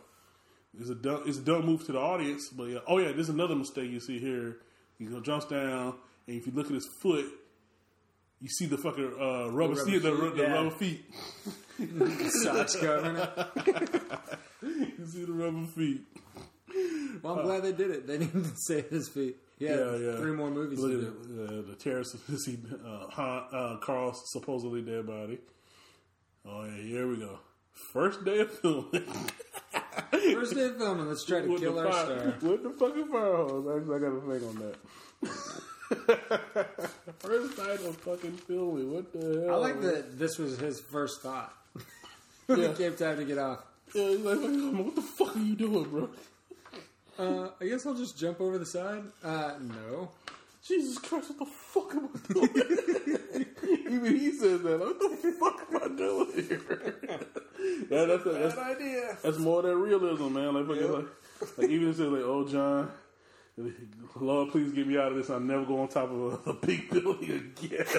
It's a dumb, it's a dumb move to the audience. But yeah, oh yeah, there's another mistake you see here. He go jumps down, and if you look at his foot, you see the fucking uh, rubber, rubber see the, feet, the yeah. rubber feet. Socks covering it. You see the rubber feet. Well, I'm glad they did it. They didn't save his feet. Yeah, Yeah, three more movies Look to at do. Uh, the terrorist see uh, uh, Karl's supposedly dead body. Oh yeah, here we go. First day of filming. First day of filming, let's try to with kill our fire, star. With the fucking fire hose. Actually, I got a thing on that. First night of fucking filming. What the hell? I like that this was his first thought. Yeah. it came time to get off. Yeah, he's like, what the fuck are you doing, bro? Uh, I guess I'll just jump over the side. Uh, no. Jesus Christ, what the fuck am I doing? Even he says that. What the fuck am I doing here? yeah, that's, that's, idea. that's more than realism, man. Like, fucking, like, like even if it's like, oh, John, Lord, please get me out of this. I'll never go on top of a, a big building again.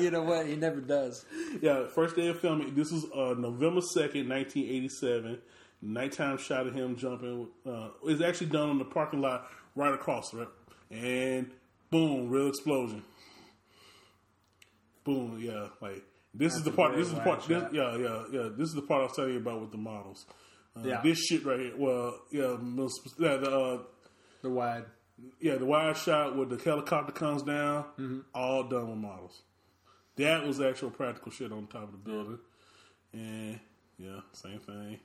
You know what? He never does. yeah, first day of filming. This was uh, November 2nd, 1987. Nighttime shot of him jumping. Uh, was actually done on the parking lot right across, right? And boom, real explosion. Boom, yeah. Like this is the part. This is the part. This, yeah, yeah, yeah. This is the part I was telling you about with the models. Uh, Yeah. This shit right here. Well, yeah, most, yeah. The uh, The wide. yeah, the wide shot where the helicopter comes down, Mm-hmm. all done with models. That was actual practical shit on top of the building. And yeah, same thing.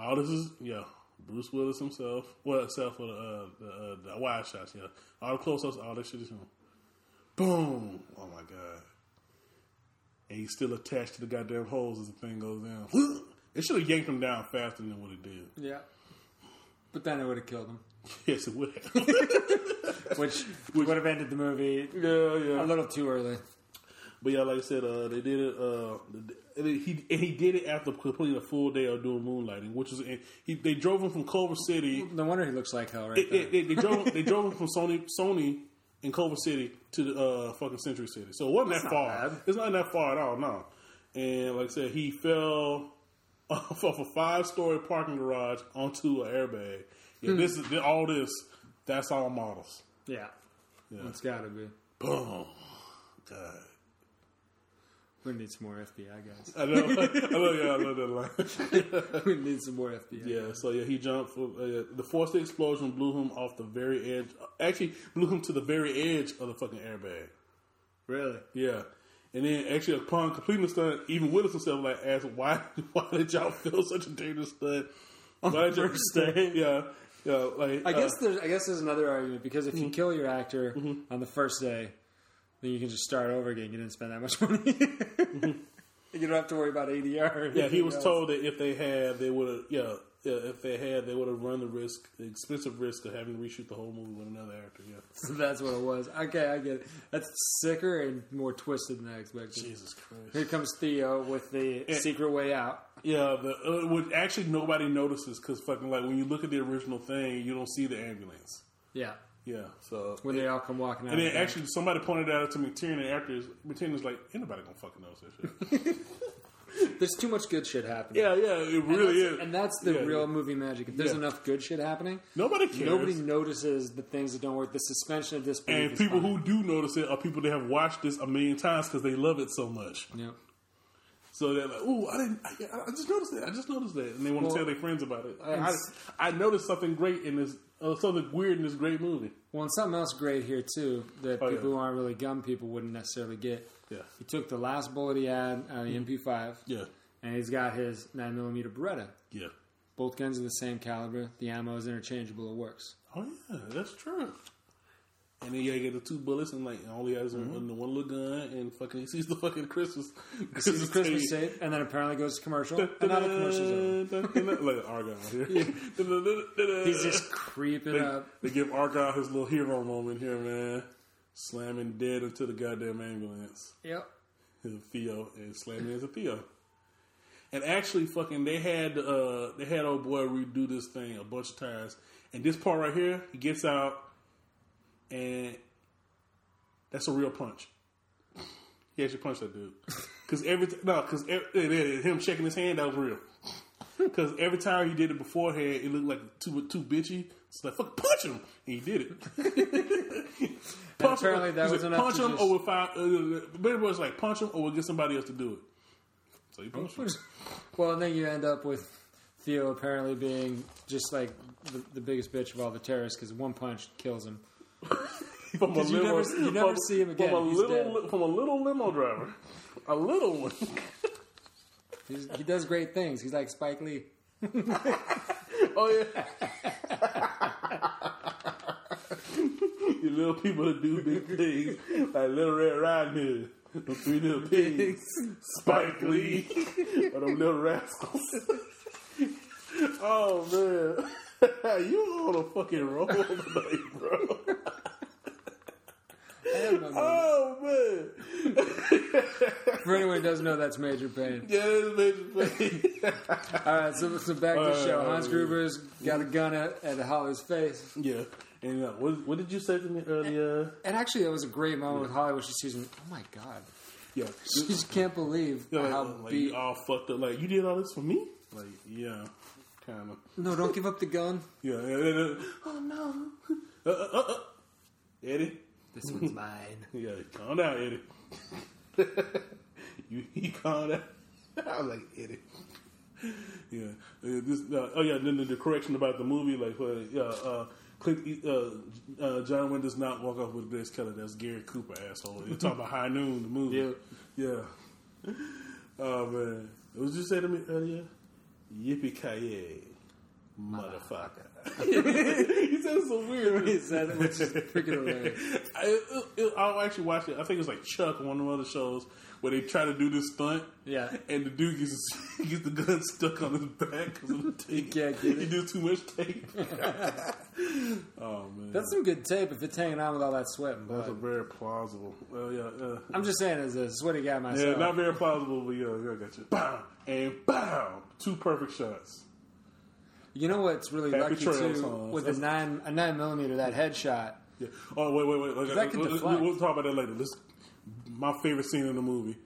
All this is yeah, Bruce Willis himself. Well, except for the uh, the, uh, the wide shots. Yeah, all the close ups, all that shit is him. Boom! Oh my god! And he's still attached to the goddamn holes as the thing goes down. It should have yanked him down faster than what it did. Yeah. But then it would have killed him, Yes, it would have. which would have ended the movie yeah, yeah. a little too early. But yeah, like I said, uh, they did it. Uh, and he and he did it after completing a full day of doing moonlighting, which is he. They drove him from Culver City. No wonder he looks like hell right It, there. it, they, they drove they drove him from Sony Sony in Culver City to the uh, fucking Century City. So it wasn't that not far. bad. It's not that far at all. No. And like I said, he fell off of a five story parking garage onto an airbag. Yeah, this is all this. That's all models. yeah. Yeah. It's got to be. Boom. God. We need some more FBI guys. I know. I know. Yeah, I love that line. we need some more FBI. Yeah, so yeah, he jumped. For, uh, the force of the explosion blew him off the very edge. Actually, blew him to the very edge of the fucking airbag. Really? Yeah, and then actually upon completing the stunt, even Willis himself like asked, "Why? Why did y'all feel such a dangerous stunt? Why did first day? Yeah, yeah. Like I uh, guess there's. I guess there's another argument because if Mm-hmm. you kill your actor on the first day, then you can just start over again. You didn't spend that much money. you don't have to worry about ADR. yeah, he was else. told that if they had, they would have. Yeah, yeah, if they had, they would have run the risk, the expensive risk of having to reshoot the whole movie with another actor. Yeah. So that's what it was. Okay, I get it. That's sicker and more twisted than I expected. Jesus Christ. Here comes Theo with the secret way out. Yeah, the uh, what actually nobody notices because fucking like when you look at the original thing, you don't see the ambulance. Yeah, Yeah, so when they all come walking out. and then of the actually somebody pointed out to McTiernan and after McTiernan's like, anybody gonna fucking notice that shit. there's too much good shit happening. yeah, yeah, it really that's, is. And that's the Yeah, real yeah. movie magic. If there's Yeah. enough good shit happening, Nobody cares. nobody notices the things that don't work. The suspension of disbelief. and is people fine. who do notice it are people that have watched this a million times because they love it so much. Yeah. So they're like, "Ooh, I didn't. I, I just noticed that. I just noticed that," and they want to Well, tell their friends about it. I, and I, s- I noticed something great in this, uh, something weird in this great movie. Well, and something else great here too that Oh, people yeah. who aren't really gun people wouldn't necessarily get. Yeah, He took the last bullet he had on the MP5, yeah, and he's got his 9mm Beretta. yeah. Both guns are the same caliber. The ammo is interchangeable. It works. Oh yeah, that's true. And then you get the two bullets and like all he has Mm-hmm. one, the one little gun and fucking he sees the fucking Christmas Sees the Christmas tree. tape, and then apparently goes to commercial. and Another commercial's over. like Argyle here. He's just creeping they, up. they give Argyle his little hero moment here, man. Slamming dead into the goddamn ambulance. Yep. Theo and slamming into Theo. And actually, fucking, they had uh, they had old boy redo this thing a bunch of times. And this part right here, he gets out, and that's a real punch. He actually punched that dude. Because every t- no, because him shaking his hand that was real. Because every time he did it beforehand, it looked like too too bitchy. It's like fuck, punch him, and he did it. punch apparently that was enough Punch him, just- or we'll find. Uh, but it was like punch him, or we'll get somebody else to do it. So he punched him. Well, and then you end up with Theo apparently being just like the, the biggest bitch of all the terrorists because one punch kills him. From a you never- you never from- see him again. From a He's little, from a little limo driver, a little one. He's, he does great things. He's like Spike Lee. Oh yeah. you little people that do big things, like Little Red Riding Hood, the three little pigs, Spike Lee, or them little rascals. Oh man, you on a fucking roll tonight, bro. Oh man, For anyone who doesn't know, that's Major Pain. yeah, this major pain. All right, so, so back to the Uh, show. Hans Gruber's got a gun at, at Holly's face. yeah, and uh, what, what did you say to me earlier? And actually, that was a great moment with Holly where she sees him. Oh my God. Yeah, She just can't believe Yeah, how like beat. you all fucked up. Like you did all this for me. Like yeah, kind of. No, don't give up the gun. Yeah. and- and- and- oh no. Uh, uh, uh, uh. Eddie. This one's mine. Yeah, calm down, Eddie. you he calm down. I was like Eddie. Yeah. Uh, this, uh, oh yeah. Then the, the correction about the movie, like uh, yeah. Uh, Clint, uh, uh, John Wayne does not walk off with Grace Kelly. That's Gary Cooper, asshole. You're talking about High Noon, the movie. Yeah. Yeah. Oh man, what did you say to me earlier? Yippee ki motherfucker. he said so weird. He said it, which is freaking hilarious. I, it, it, I'll actually watch it. I think it was like Chuck, one of the other shows, where they try to do this stunt. Yeah. And the dude gets, gets the gun stuck on his back because of the tape. can't get He it. does too much tape. oh, man. That's some good tape if it's hanging on with all that sweat and That's a very plausible. Well, yeah, yeah. I'm just saying, as a sweaty guy myself. Yeah, myself. not very plausible, but yeah, yeah, I got you. Bow and bow. Two perfect shots. you know what's really Happy lucky Trails too songs. with a nine a nine millimeter that headshot. Yeah. Oh wait, wait, wait. Like, That can we'll, deflect. we'll talk about that later. This my favorite scene in the movie.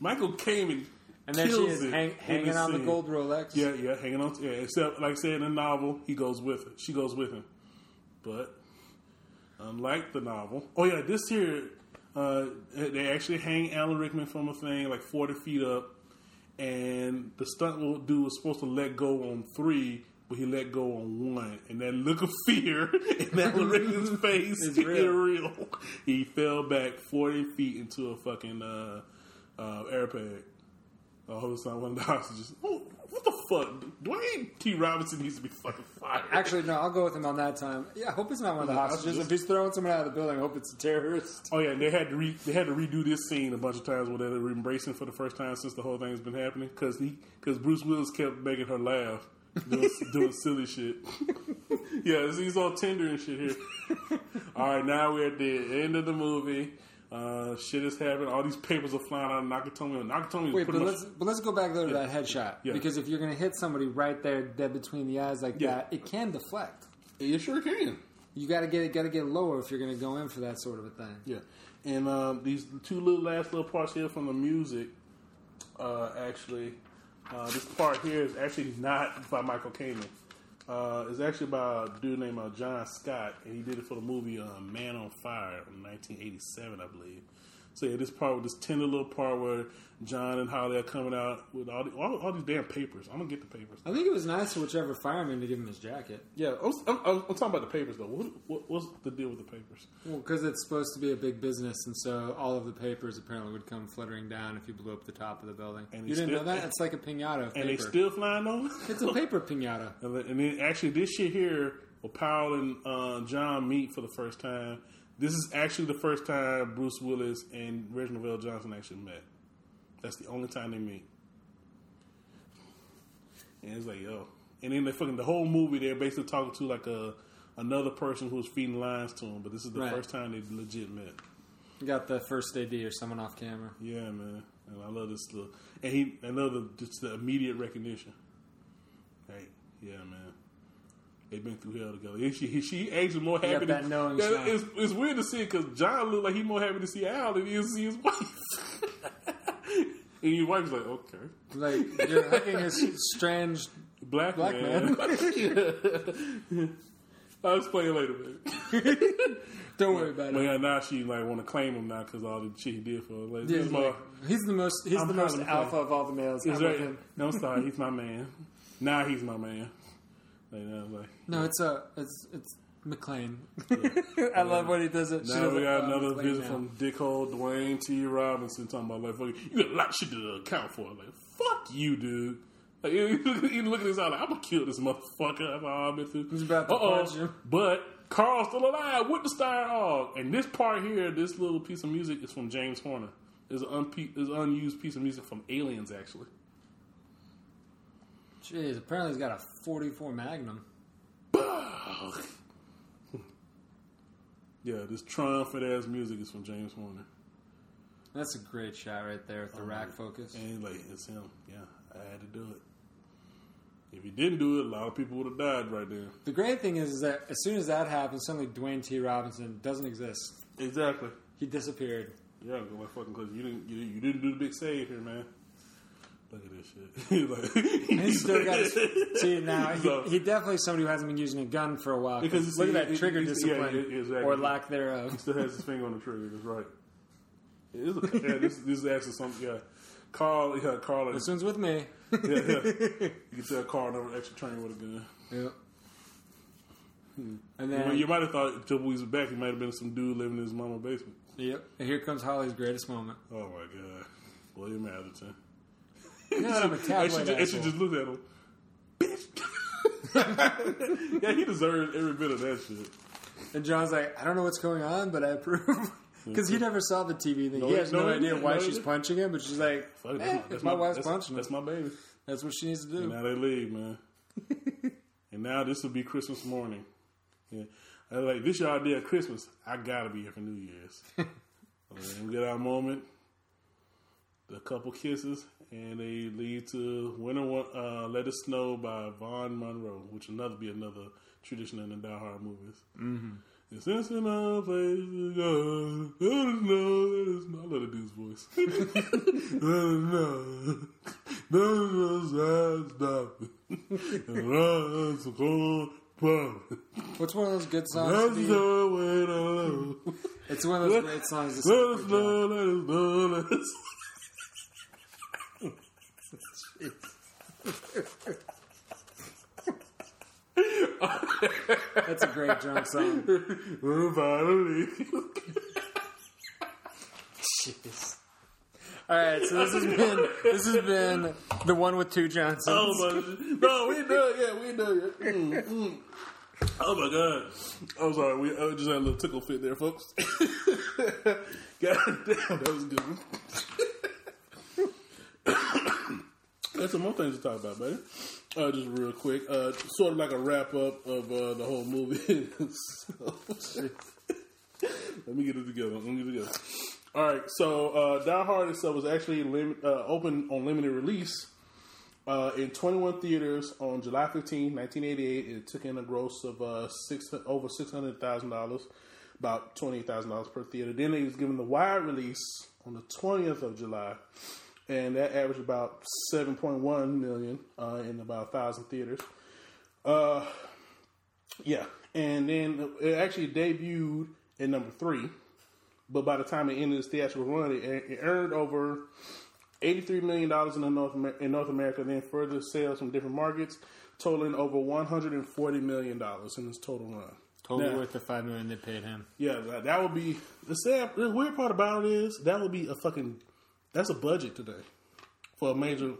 Michael came and and then she is hang, hanging on the gold Rolex. Yeah, yeah, hanging on. To, yeah, except like I said in the novel, he goes with her. She goes with him, but unlike the novel, oh yeah, this here uh, they actually hang Alan Rickman from a thing like forty feet up, and the stunt dude was supposed to let go on three, he let go on one, and that look of fear in that Rickman's face is real. real. He fell back forty feet into a fucking uh, uh, airpad. The whole time, one of the hostages. Oh, what the fuck? Dwayne T. Robinson needs to be fucking fired. Actually, no, I'll go with him on that time. Yeah, I hope it's not one of the hostages. If he's throwing someone out of the building, I hope it's a terrorist. Oh yeah, they had to re- they had to redo this scene a bunch of times where they were embracing for the first time since the whole thing's been happening because he because Bruce Willis kept making her laugh doing, doing silly shit. yeah, he's all tender and shit here. all right, now we're at the end of the movie. Uh, shit is happening. All these papers are flying out of Nakatomi. Nakatomi Wait, but much let's but let's go back though to that headshot Yeah. because if you're going to hit somebody right there, dead between the eyes like Yeah. that, it can deflect. you sure can. You got to get it, got to get lower if you're going to go in for that sort of a thing. Yeah, and um, these two little last little parts here from the music, uh, actually, uh, this part here is actually not by Michael Kamen. Uh, it's actually by a dude named uh, John Scott, and he did it for the movie uh, Man on Fire in 1987, I believe. So yeah, this part with this tender little part where John and Holly are coming out with all, the, all, all these damn papers. I'm gonna get the papers. I think it was nice for whichever fireman to give him his jacket. Yeah, I'm, I'm, I'm talking about the papers though. What, what, what's the deal with the papers? Well, because it's supposed to be a big business, and so all of the papers apparently would come fluttering down if you blew up the top of the building. And you didn't still- know that? It's like a pinata of And they still flying on. it's a paper pinata. And then- and then actually, this shit here, where Powell and uh, John meet for the first time. This is actually the first time Bruce Willis and Reginald VelJohnson actually met. That's the only time they meet. And it's like, yo. And then they fucking the whole movie they're basically talking to like a another person who's feeding lines to him, but this is the Right. first time they legit met. You got the first AD or someone off camera. Yeah, man. And I love this little and he I love the just the immediate recognition. Hey, yeah, man. They've been through hell together. And she, she actually more happy. that to, knowing it's, it's weird to see because John looked like he's more happy to see Al than he is to see his wife. and your wife's like, okay, Like you're hugging this strange. black, Black man. I'll explain later, man. Don't worry about But it. yeah, now she like want to claim him now because all the shit he did for her. Like, Yeah, is my, like, he's the most. He's I'm the most alpha of all the males. He's I'm right. I'm sorry. He's my man. Now he's my man. Like, now, like, No, it's a. It's it's McClane. I love when he does it. Now we it, got uh, another McClane visit now. from dickhole Dwayne T. Robinson talking about like, fucking, you got a lot of shit to account for. Like, fuck you, dude. Like, you look, you look at this out like, I'm gonna kill this motherfucker. That's all I've been through. He's about to Uh-oh. punch him. But Karl's still alive with the Steyr AUG. And this part here, this little piece of music is from James Horner. It's an, unpe- it's an unused piece of music from Aliens, actually. Jeez, apparently he's got a 44 Magnum. Yeah, this triumphant ass music is from James Horner. That's a great shot right there with the oh, rack focus. And like, it's him. Yeah, I had to do it. If he didn't do it, a lot of people would have died right there. The great thing is, is that as soon as that happens, suddenly Dwayne T. Robinson doesn't exist. Exactly. He disappeared. Yeah, I'm like fucking because you didn't you, you didn't do the big save here, man. Look at this shit. He's like, And he's still got his. See, now, So- he, he definitely somebody who hasn't been using a gun for a while. 'cause Because look at that it- trigger it- yeah, discipline. it- exactly. Or lack thereof. He still has his finger on the trigger. That's right. It is a, yeah, this, this is actually something. Yeah, Karl. Yeah, Karl. This one's with me. yeah, yeah. You can tell Karl never actually trained with a gun. Yep. Hmm. And You, then you might have thought till we was back, he might have been some dude living in his mama's basement. Yep. And here comes Holly's greatest moment. Oh my god, William Atherton. You know that I'm a And she, just, and she just looked at him. Bitch. yeah, he deserves every bit of that shit. And John's like, I don't know what's going on, but I approve. Because he never saw the TV thing. No, he has no, no, idea why No, she's punching him, but she's like, eh, that's my, wife's that's, punching That's my baby. That's what she needs to do. And now they leave, man. and now this will be Christmas morning. Yeah. I was like, this your idea of Christmas. I gotta be here for New Year's. we get our moment. The couple kisses, and they lead to "Winter uh, Let It Snow" by Vaughn Monroe, which another be another tradition in the Die Hard movies. Mm-hmm. It's since in a place to go, let it snow, let it snow. I love the dude's voice. let it snow, no stop it. And run some cold pub. What's one of those good songs? That's the way to love. it's one of those great songs. Let us know, let us know, let us John. That's a great John song. know. Finally. Jeez. All right, so this has been this has been the one with two Johnsons. Oh my! No, we done. Yeah, we done. yet. Mm, mm. Oh my god! I'm sorry. We I just had a little tickle fit there, folks. god damn, that was good. There's some more things to talk about, buddy. Uh, just real quick, uh, sort of like a wrap up of uh, the whole movie. So- let me get it together. Let me get it together. All right, so uh, Die Hard itself was actually lim- uh, open on limited release uh, in 21 theaters on July 15, 1988. It took in a gross of uh, six over $600,000, about $28,000 per theater. Then it was given the wide release on the 20th of July, and that averaged about 7.1 million uh, in about a 1,000 theaters. Uh, yeah, and then it actually debuted at number three, but by the time it ended its theatrical run, it, it earned over eighty-three million dollars in the North Amer- in North America. Then further sales from different markets, totaling over one hundred and forty million dollars in its total run. Totally Now- worth the five million they paid him. Yeah, that, that would be the sad. The weird part about it is that would be a fucking. That's a budget today for a major.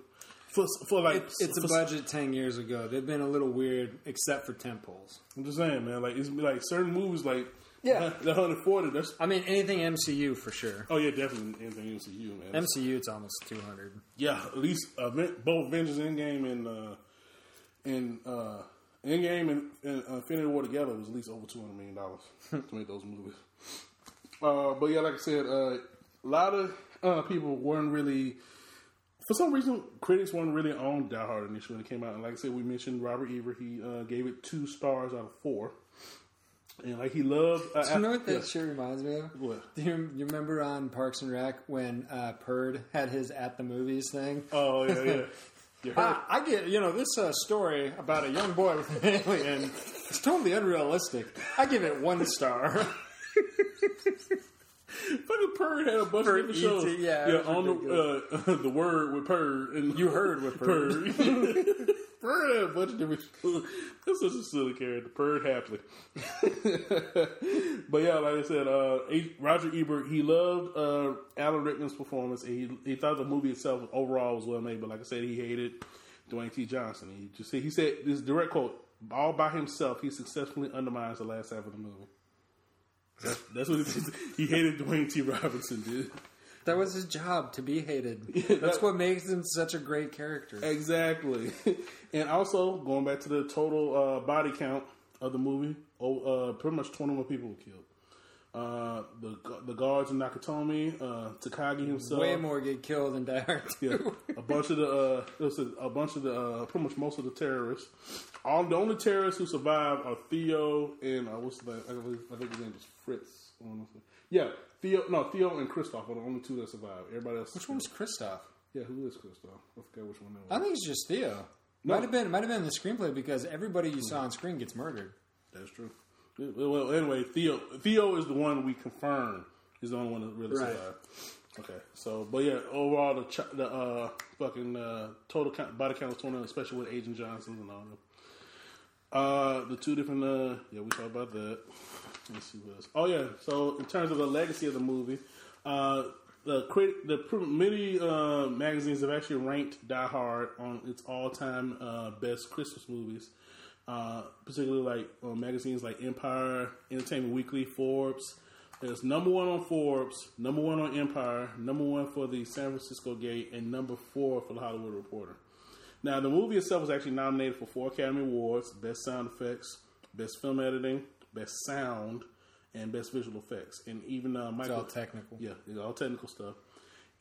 For, for like It's a for- budget ten years ago. They've been a little weird, except for temples. I'm just saying, man. Like it's like certain movies, like Yeah. the 140. That's I mean, anything MCU for sure. oh yeah, definitely anything MCU, man. MCU, it's almost two hundred. Yeah, at least uh, Ven- both Avengers Endgame and uh, and uh, Endgame and, and uh, Infinity War together was at least over two hundred million dollars to make those movies. Uh, but yeah, like I said, uh, a lot of uh, people weren't really. For some reason, critics weren't really on Die Hard initially when it came out. And like I said, we mentioned Robert Ebert. He uh, gave it two stars out of four. And like he loved. Uh, You know what that yeah. shit reminds me of? What? Do you, you remember on Parks and Rec when uh, Perd had his at the movies thing? Oh yeah, yeah. Ah, I get, you know, this uh, story about a young boy with an alien. It's totally unrealistic. I give it one star. Fucking Perd had a bunch For of different shows. yeah, was on the uh, the word with Perd and You heard with Perd. Perd. Perd had a bunch of different shows. That's such a silly character, Perd Hapley. but yeah, like I said, uh, Roger Ebert he loved uh, Alan Rickman's performance. And he he thought the movie itself overall was well made, but like I said, he hated Dwayne T. Johnson. He just he said this direct quote: "All by himself, he successfully undermines the last half of the movie." That's, that's what he. He hated Dwayne T. Robinson, dude. That was his job to be hated. That's what makes him such a great character. Exactly. and also, going back to the total uh, body count of the movie, oh, uh, pretty much 21 people were killed. Uh, the the guards in Nakatomi, uh, Takagi himself, Way more get killed than Die Hard yeah, a bunch of the uh, it was a, a bunch of the uh, pretty much most of the terrorists. All the only terrorists who survive are Theo and uh, what's the I, think his name is Fritz. Yeah, Theo. No, Theo and Kristoff are the only two that survive. Everybody else. Which one was Kristoff? Yeah, who is Kristoff? I forgot which one that was. I think it's just Theo. No. Might have been might have been the screenplay because everybody you saw on screen gets murdered. That's true. Well, anyway, Theo Theo is the one we confirm is the only one that really Right. survived. Okay, so but yeah, overall the ch- the uh, fucking uh, total count, body count was twenty, especially with Agent Johnson and all them. Uh, the two different uh, yeah, we talked about that. Let's see what else. Oh yeah. So in terms of the legacy of the movie, uh, the crit- the many uh, magazines have actually ranked Die Hard on its all time uh, best Christmas movies. Uh, particularly like uh, magazines like Empire, Entertainment Weekly, Forbes. It's number one on Forbes, number one on Empire, number one for the San Francisco Gate, and number four for the Hollywood Reporter. Now, the movie itself was actually nominated for four Academy Awards: Best Sound Effects, Best Film Editing, Best Sound, and Best Visual Effects. And even uh, Michael, all technical. yeah, it's all technical stuff.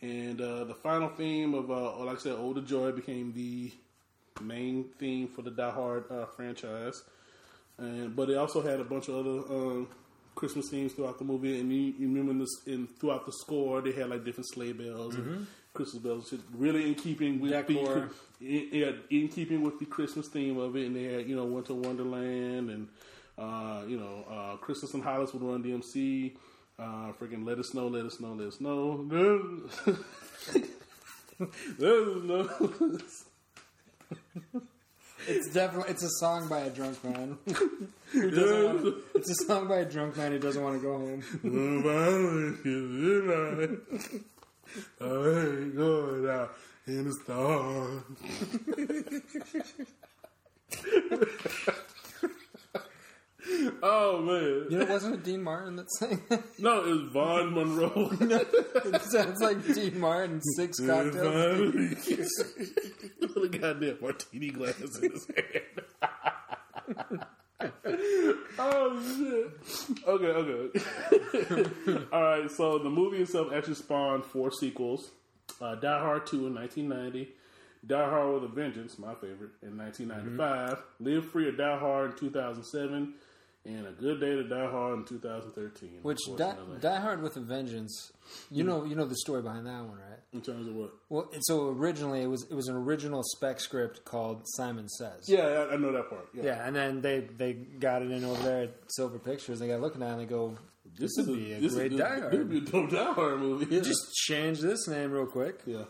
And uh, the final theme of, uh, like I said, Ode to Joy became the main theme for the Die Hard uh, franchise. And but it also had a bunch of other um, Christmas themes throughout the movie. And you, you remember this, in throughout the score, they had like different sleigh bells and Christmas bells, shit, really in keeping with Decor. the in, yeah, in keeping with the Christmas theme of it. And they had you know Winter Wonderland and uh, you know uh, Christmas in Hollis with Run DMC. Uh, freaking let us know, let us know, let us know. let us know. It's definitely it's a song by a drunk man. who doesn't want to, it's a song by a drunk man who doesn't want to go home. I ain't going out in the storm. oh man! You know, wasn't it Dean Martin that sang that? No, it was Vaughn Monroe. It sounds like Dean Martin, six cocktails. A goddamn martini glass in his hand. oh shit. Okay, okay. All right, so the movie itself actually spawned four sequels. Uh, Die Hard 2 in 1990, Die Hard with a Vengeance, my favorite, in 1995, Live Free or Die Hard in 2007, and A Good Day to Die Hard in 2013. Which Die. Die Hard with a Vengeance. You know, you know the story behind that one, right? in terms of what? Well, so originally it was it was an original spec script called Simon Says. Yeah, I, I know that part. Yeah. Yeah, and then they they got it in over there at Silver Pictures. They got looking at it and they go, "This would be a this great is, Die This would be a dope Die Hard movie. Yeah. Just change this name real quick. Yeah.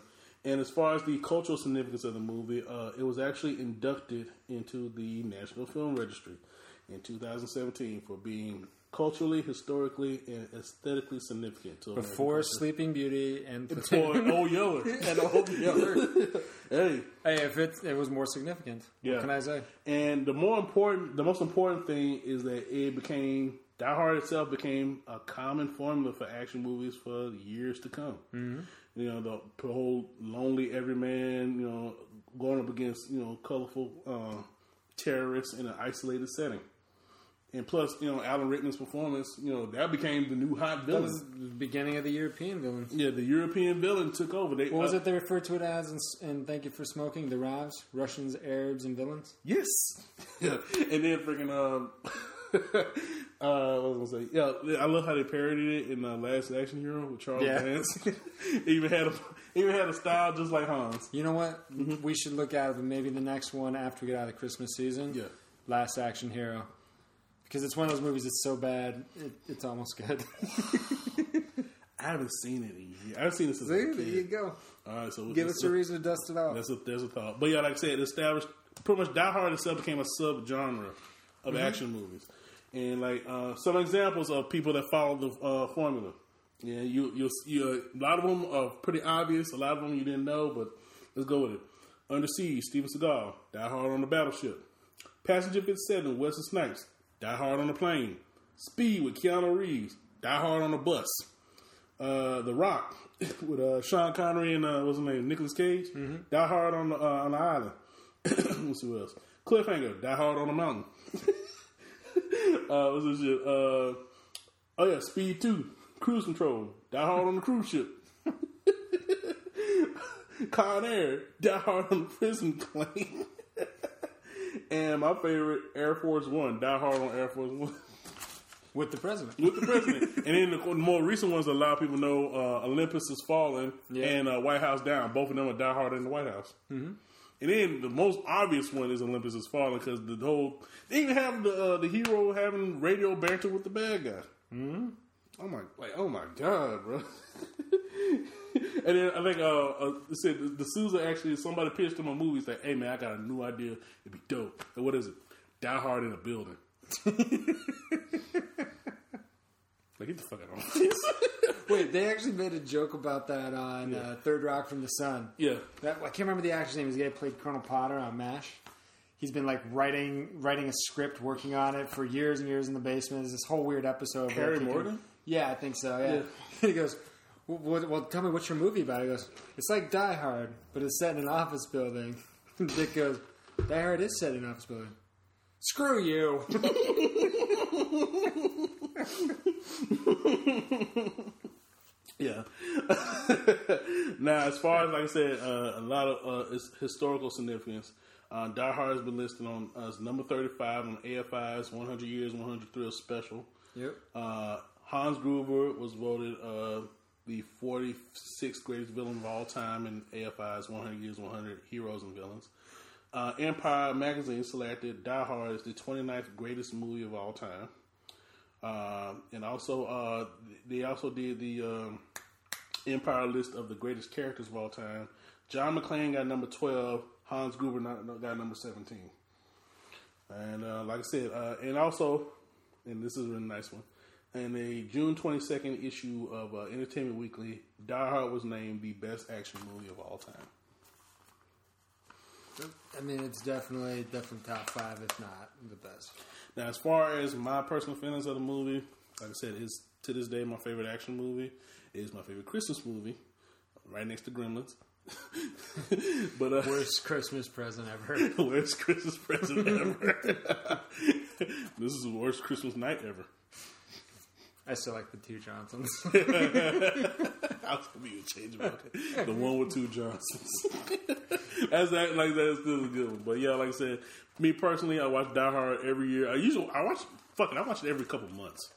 And as far as the cultural significance of the movie, uh, it was actually inducted into the National Film Registry in 2017 for being culturally, historically, and aesthetically significant to American Before culture. Sleeping Beauty and For Old Yeller. and Old Yeller. hey, Hey, if it it was more significant, Yeah. what can I say? And the more important, the most important thing is that it became Die Hard itself became a common formula for action movies for years to come. Mm-hmm. You know, the, the whole lonely everyman, you know, going up against you know colorful uh, terrorists in an isolated setting. And plus, you know, Alan Rickman's performance, you know, that became the new hot That villain. was the beginning of the European villain. yeah, the European villain took over. They, What was uh, it they referred to it as? And, and thank you for smoking. The Ravs, Russians, Arabs, and villains. Yes. Yeah. And then freaking um uh what was I gonna say? Yeah, I love how they parodied it in uh, Last Action Hero with Charles Yeah. Dance. even had a even had a style just like Hans. You know what? We should look at it. Maybe the next one after we get out of the Christmas season. Yeah. Last Action Hero. Because it's one of those movies that's so bad, it, it's almost good. I haven't seen it in. I haven't seen this since I was a there you kid. go. All right, so Give us a reason to dust it off. That's a there's a thought. But yeah, like I said, it established pretty much Die Hard itself became a subgenre of action movies. And like uh, some examples of people that follow the uh, formula. Yeah, you you you a lot of them are pretty obvious. A lot of them you didn't know, but let's go with it. Under Siege, Steven Seagal, Die Hard on the Battleship. Passenger 57, Wesley Snipes, Die Hard on the Plane. Speed with Keanu Reeves, Die Hard on the Bus. Uh, the Rock with uh, Sean Connery and uh, what's his name, Nicolas Cage. Die Hard on the uh, on the island. Let's see what else. Cliffhanger. Die Hard on the mountain. uh, what's this shit? Uh, oh yeah, Speed Two. Cruise Control. Die Hard on the cruise ship. Con Air. Die Hard on the prison plane. And my favorite, Air Force One. Die Hard on Air Force One With the president. with the president. and then the, the more recent ones, a lot of people know uh, Olympus is falling Yeah. and uh, White House down. Both of them are Die Hard in the White House. Mm-hmm. And then the most obvious one is Olympus is falling because the whole they even have the uh, the hero having radio banter with the bad guy. Mm-hmm. Oh my, like oh my god, bro. and then I think uh, uh de Souza actually somebody pitched him a movie. Like, hey man, I got a new idea. It'd be dope. And what is it? Die Hard in a building. Like, get the fuck out of here. Wait, they actually made a joke about that on uh, Third Rock from the Sun. yeah. That, I can't remember the actor's name. He's the guy who played Colonel Potter on MASH. He's been like writing writing a script, working on it for years and years in the basement. There's this whole weird episode. Harry Morgan? Yeah, I think so. Yeah. Yeah. he goes, well, well, tell me what's your movie about? He goes, it's like Die Hard, but it's set in an office building. Dick goes, Die Hard is set in an office building. Screw you. Yeah. now, as far as like I said, uh, a lot of uh, it's historical significance. Uh, Die Hard has been listed on as number thirty-five on AFI's 100 Years, 100 Thrills special. yep. Uh, Hans Gruber was voted uh, the 46th greatest villain of all time in AFI's 100 Years, 100 Heroes and Villains. Uh, Empire magazine selected Die Hard as the 29th greatest movie of all time. Uh, and also, uh, they also did the um, Empire list of the greatest characters of all time. John McClane got number 12. Hans Gruber got number 17. And uh, like I said, uh, and also, and this is a really nice one. In a June 22nd issue of uh, Entertainment Weekly, Die Hard was named the best action movie of all time. I mean, it's definitely definitely top five, if not the best. Now, as far as my personal feelings of the movie, like I said, it's to this day my favorite action movie. It is my favorite Christmas movie, right next to Gremlins. but uh, Worst Christmas present ever. worst Christmas present ever. this is the worst Christmas night ever. I still like the two Johnsons. I was gonna be change about that. The one with two Johnsons. that's that, like that's still a good one. But yeah, like I said, me personally, I watch Die Hard every year. I usually I watch fucking I watch it every couple months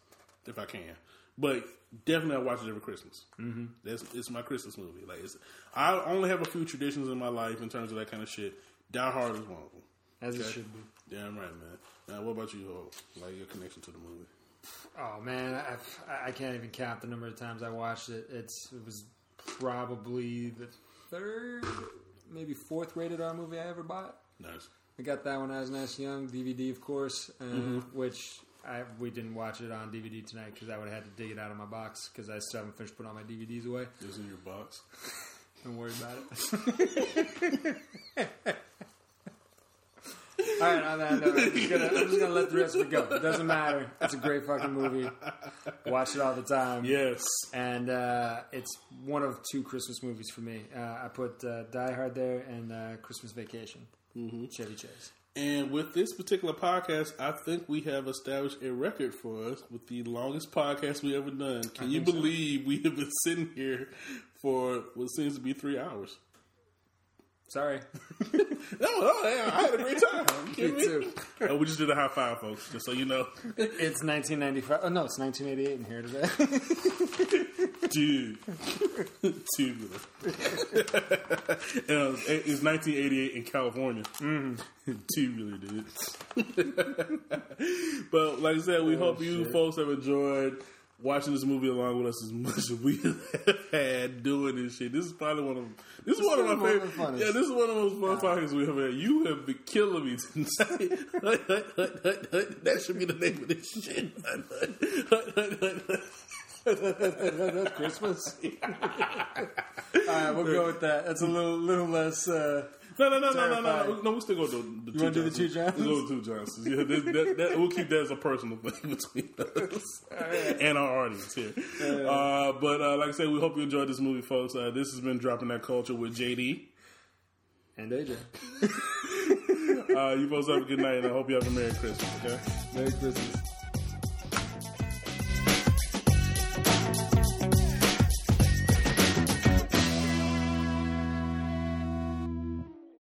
if I can. But definitely I watch it every Christmas. Mm-hmm. That's it's my Christmas movie. Like it's, I only have a few traditions in my life in terms of that kind of shit. Die Hard is one of them. As it Okay. should be. Damn right, man. Now, what about you, Hope? Like your connection to the movie? Oh man, I, I can't even count the number of times I watched it. It's it was probably the third, maybe fourth rated R movie I ever bought. Nice. I got that when I was nice young, DVD of course, uh, which I we didn't watch it on DVD tonight because I would have had to dig it out of my box because I still haven't finished putting all my DVDs away. This in your box. Don't worry about it. All right, on that note, I'm just, gonna, I'm just gonna let the rest of it go. It doesn't matter. It's a great fucking movie. Watch it all the time. Yes. And uh, it's one of two Christmas movies for me. Uh, I put uh, Die Hard there and uh, Christmas Vacation. Mm-hmm. Chevy Chase. And with this particular podcast, I think we have established a record for us with the longest podcast we ever done. Can you think so. believe we have been sitting here for what seems to be three hours? Sorry. no, no, yeah, I had a great time. You Me me? too. Oh, we just did a high five, folks, just so you know. It's 1995. Oh, no, it's 1988 in here today. Dude. Dude. Uh, it's 1988 in California. Two really did. but like I said, we hope you folks have enjoyed watching this movie along with us as much as we have had doing this shit. This is probably one of this is one of my one of the favorite. Yeah, this is one of the most fun podcasts we have had. You have been killing me tonight. that should be the name of this shit. That's Christmas. All right, we'll go with that. That's a little little less. Uh, No, no, no, no, no, no, no. No, we still go to the, the You wanna do the two Johnsons. We'll go to the two Johnsons. Yeah, that, that, that, we'll keep that as a personal thing between us and our audience here. Uh, but uh, like I said, we hope you enjoyed this movie, folks. Uh, this has been dropping that culture with JD. and AJ. Uh, you folks have a good night, and I hope you have a Merry Christmas. Okay. Merry Christmas.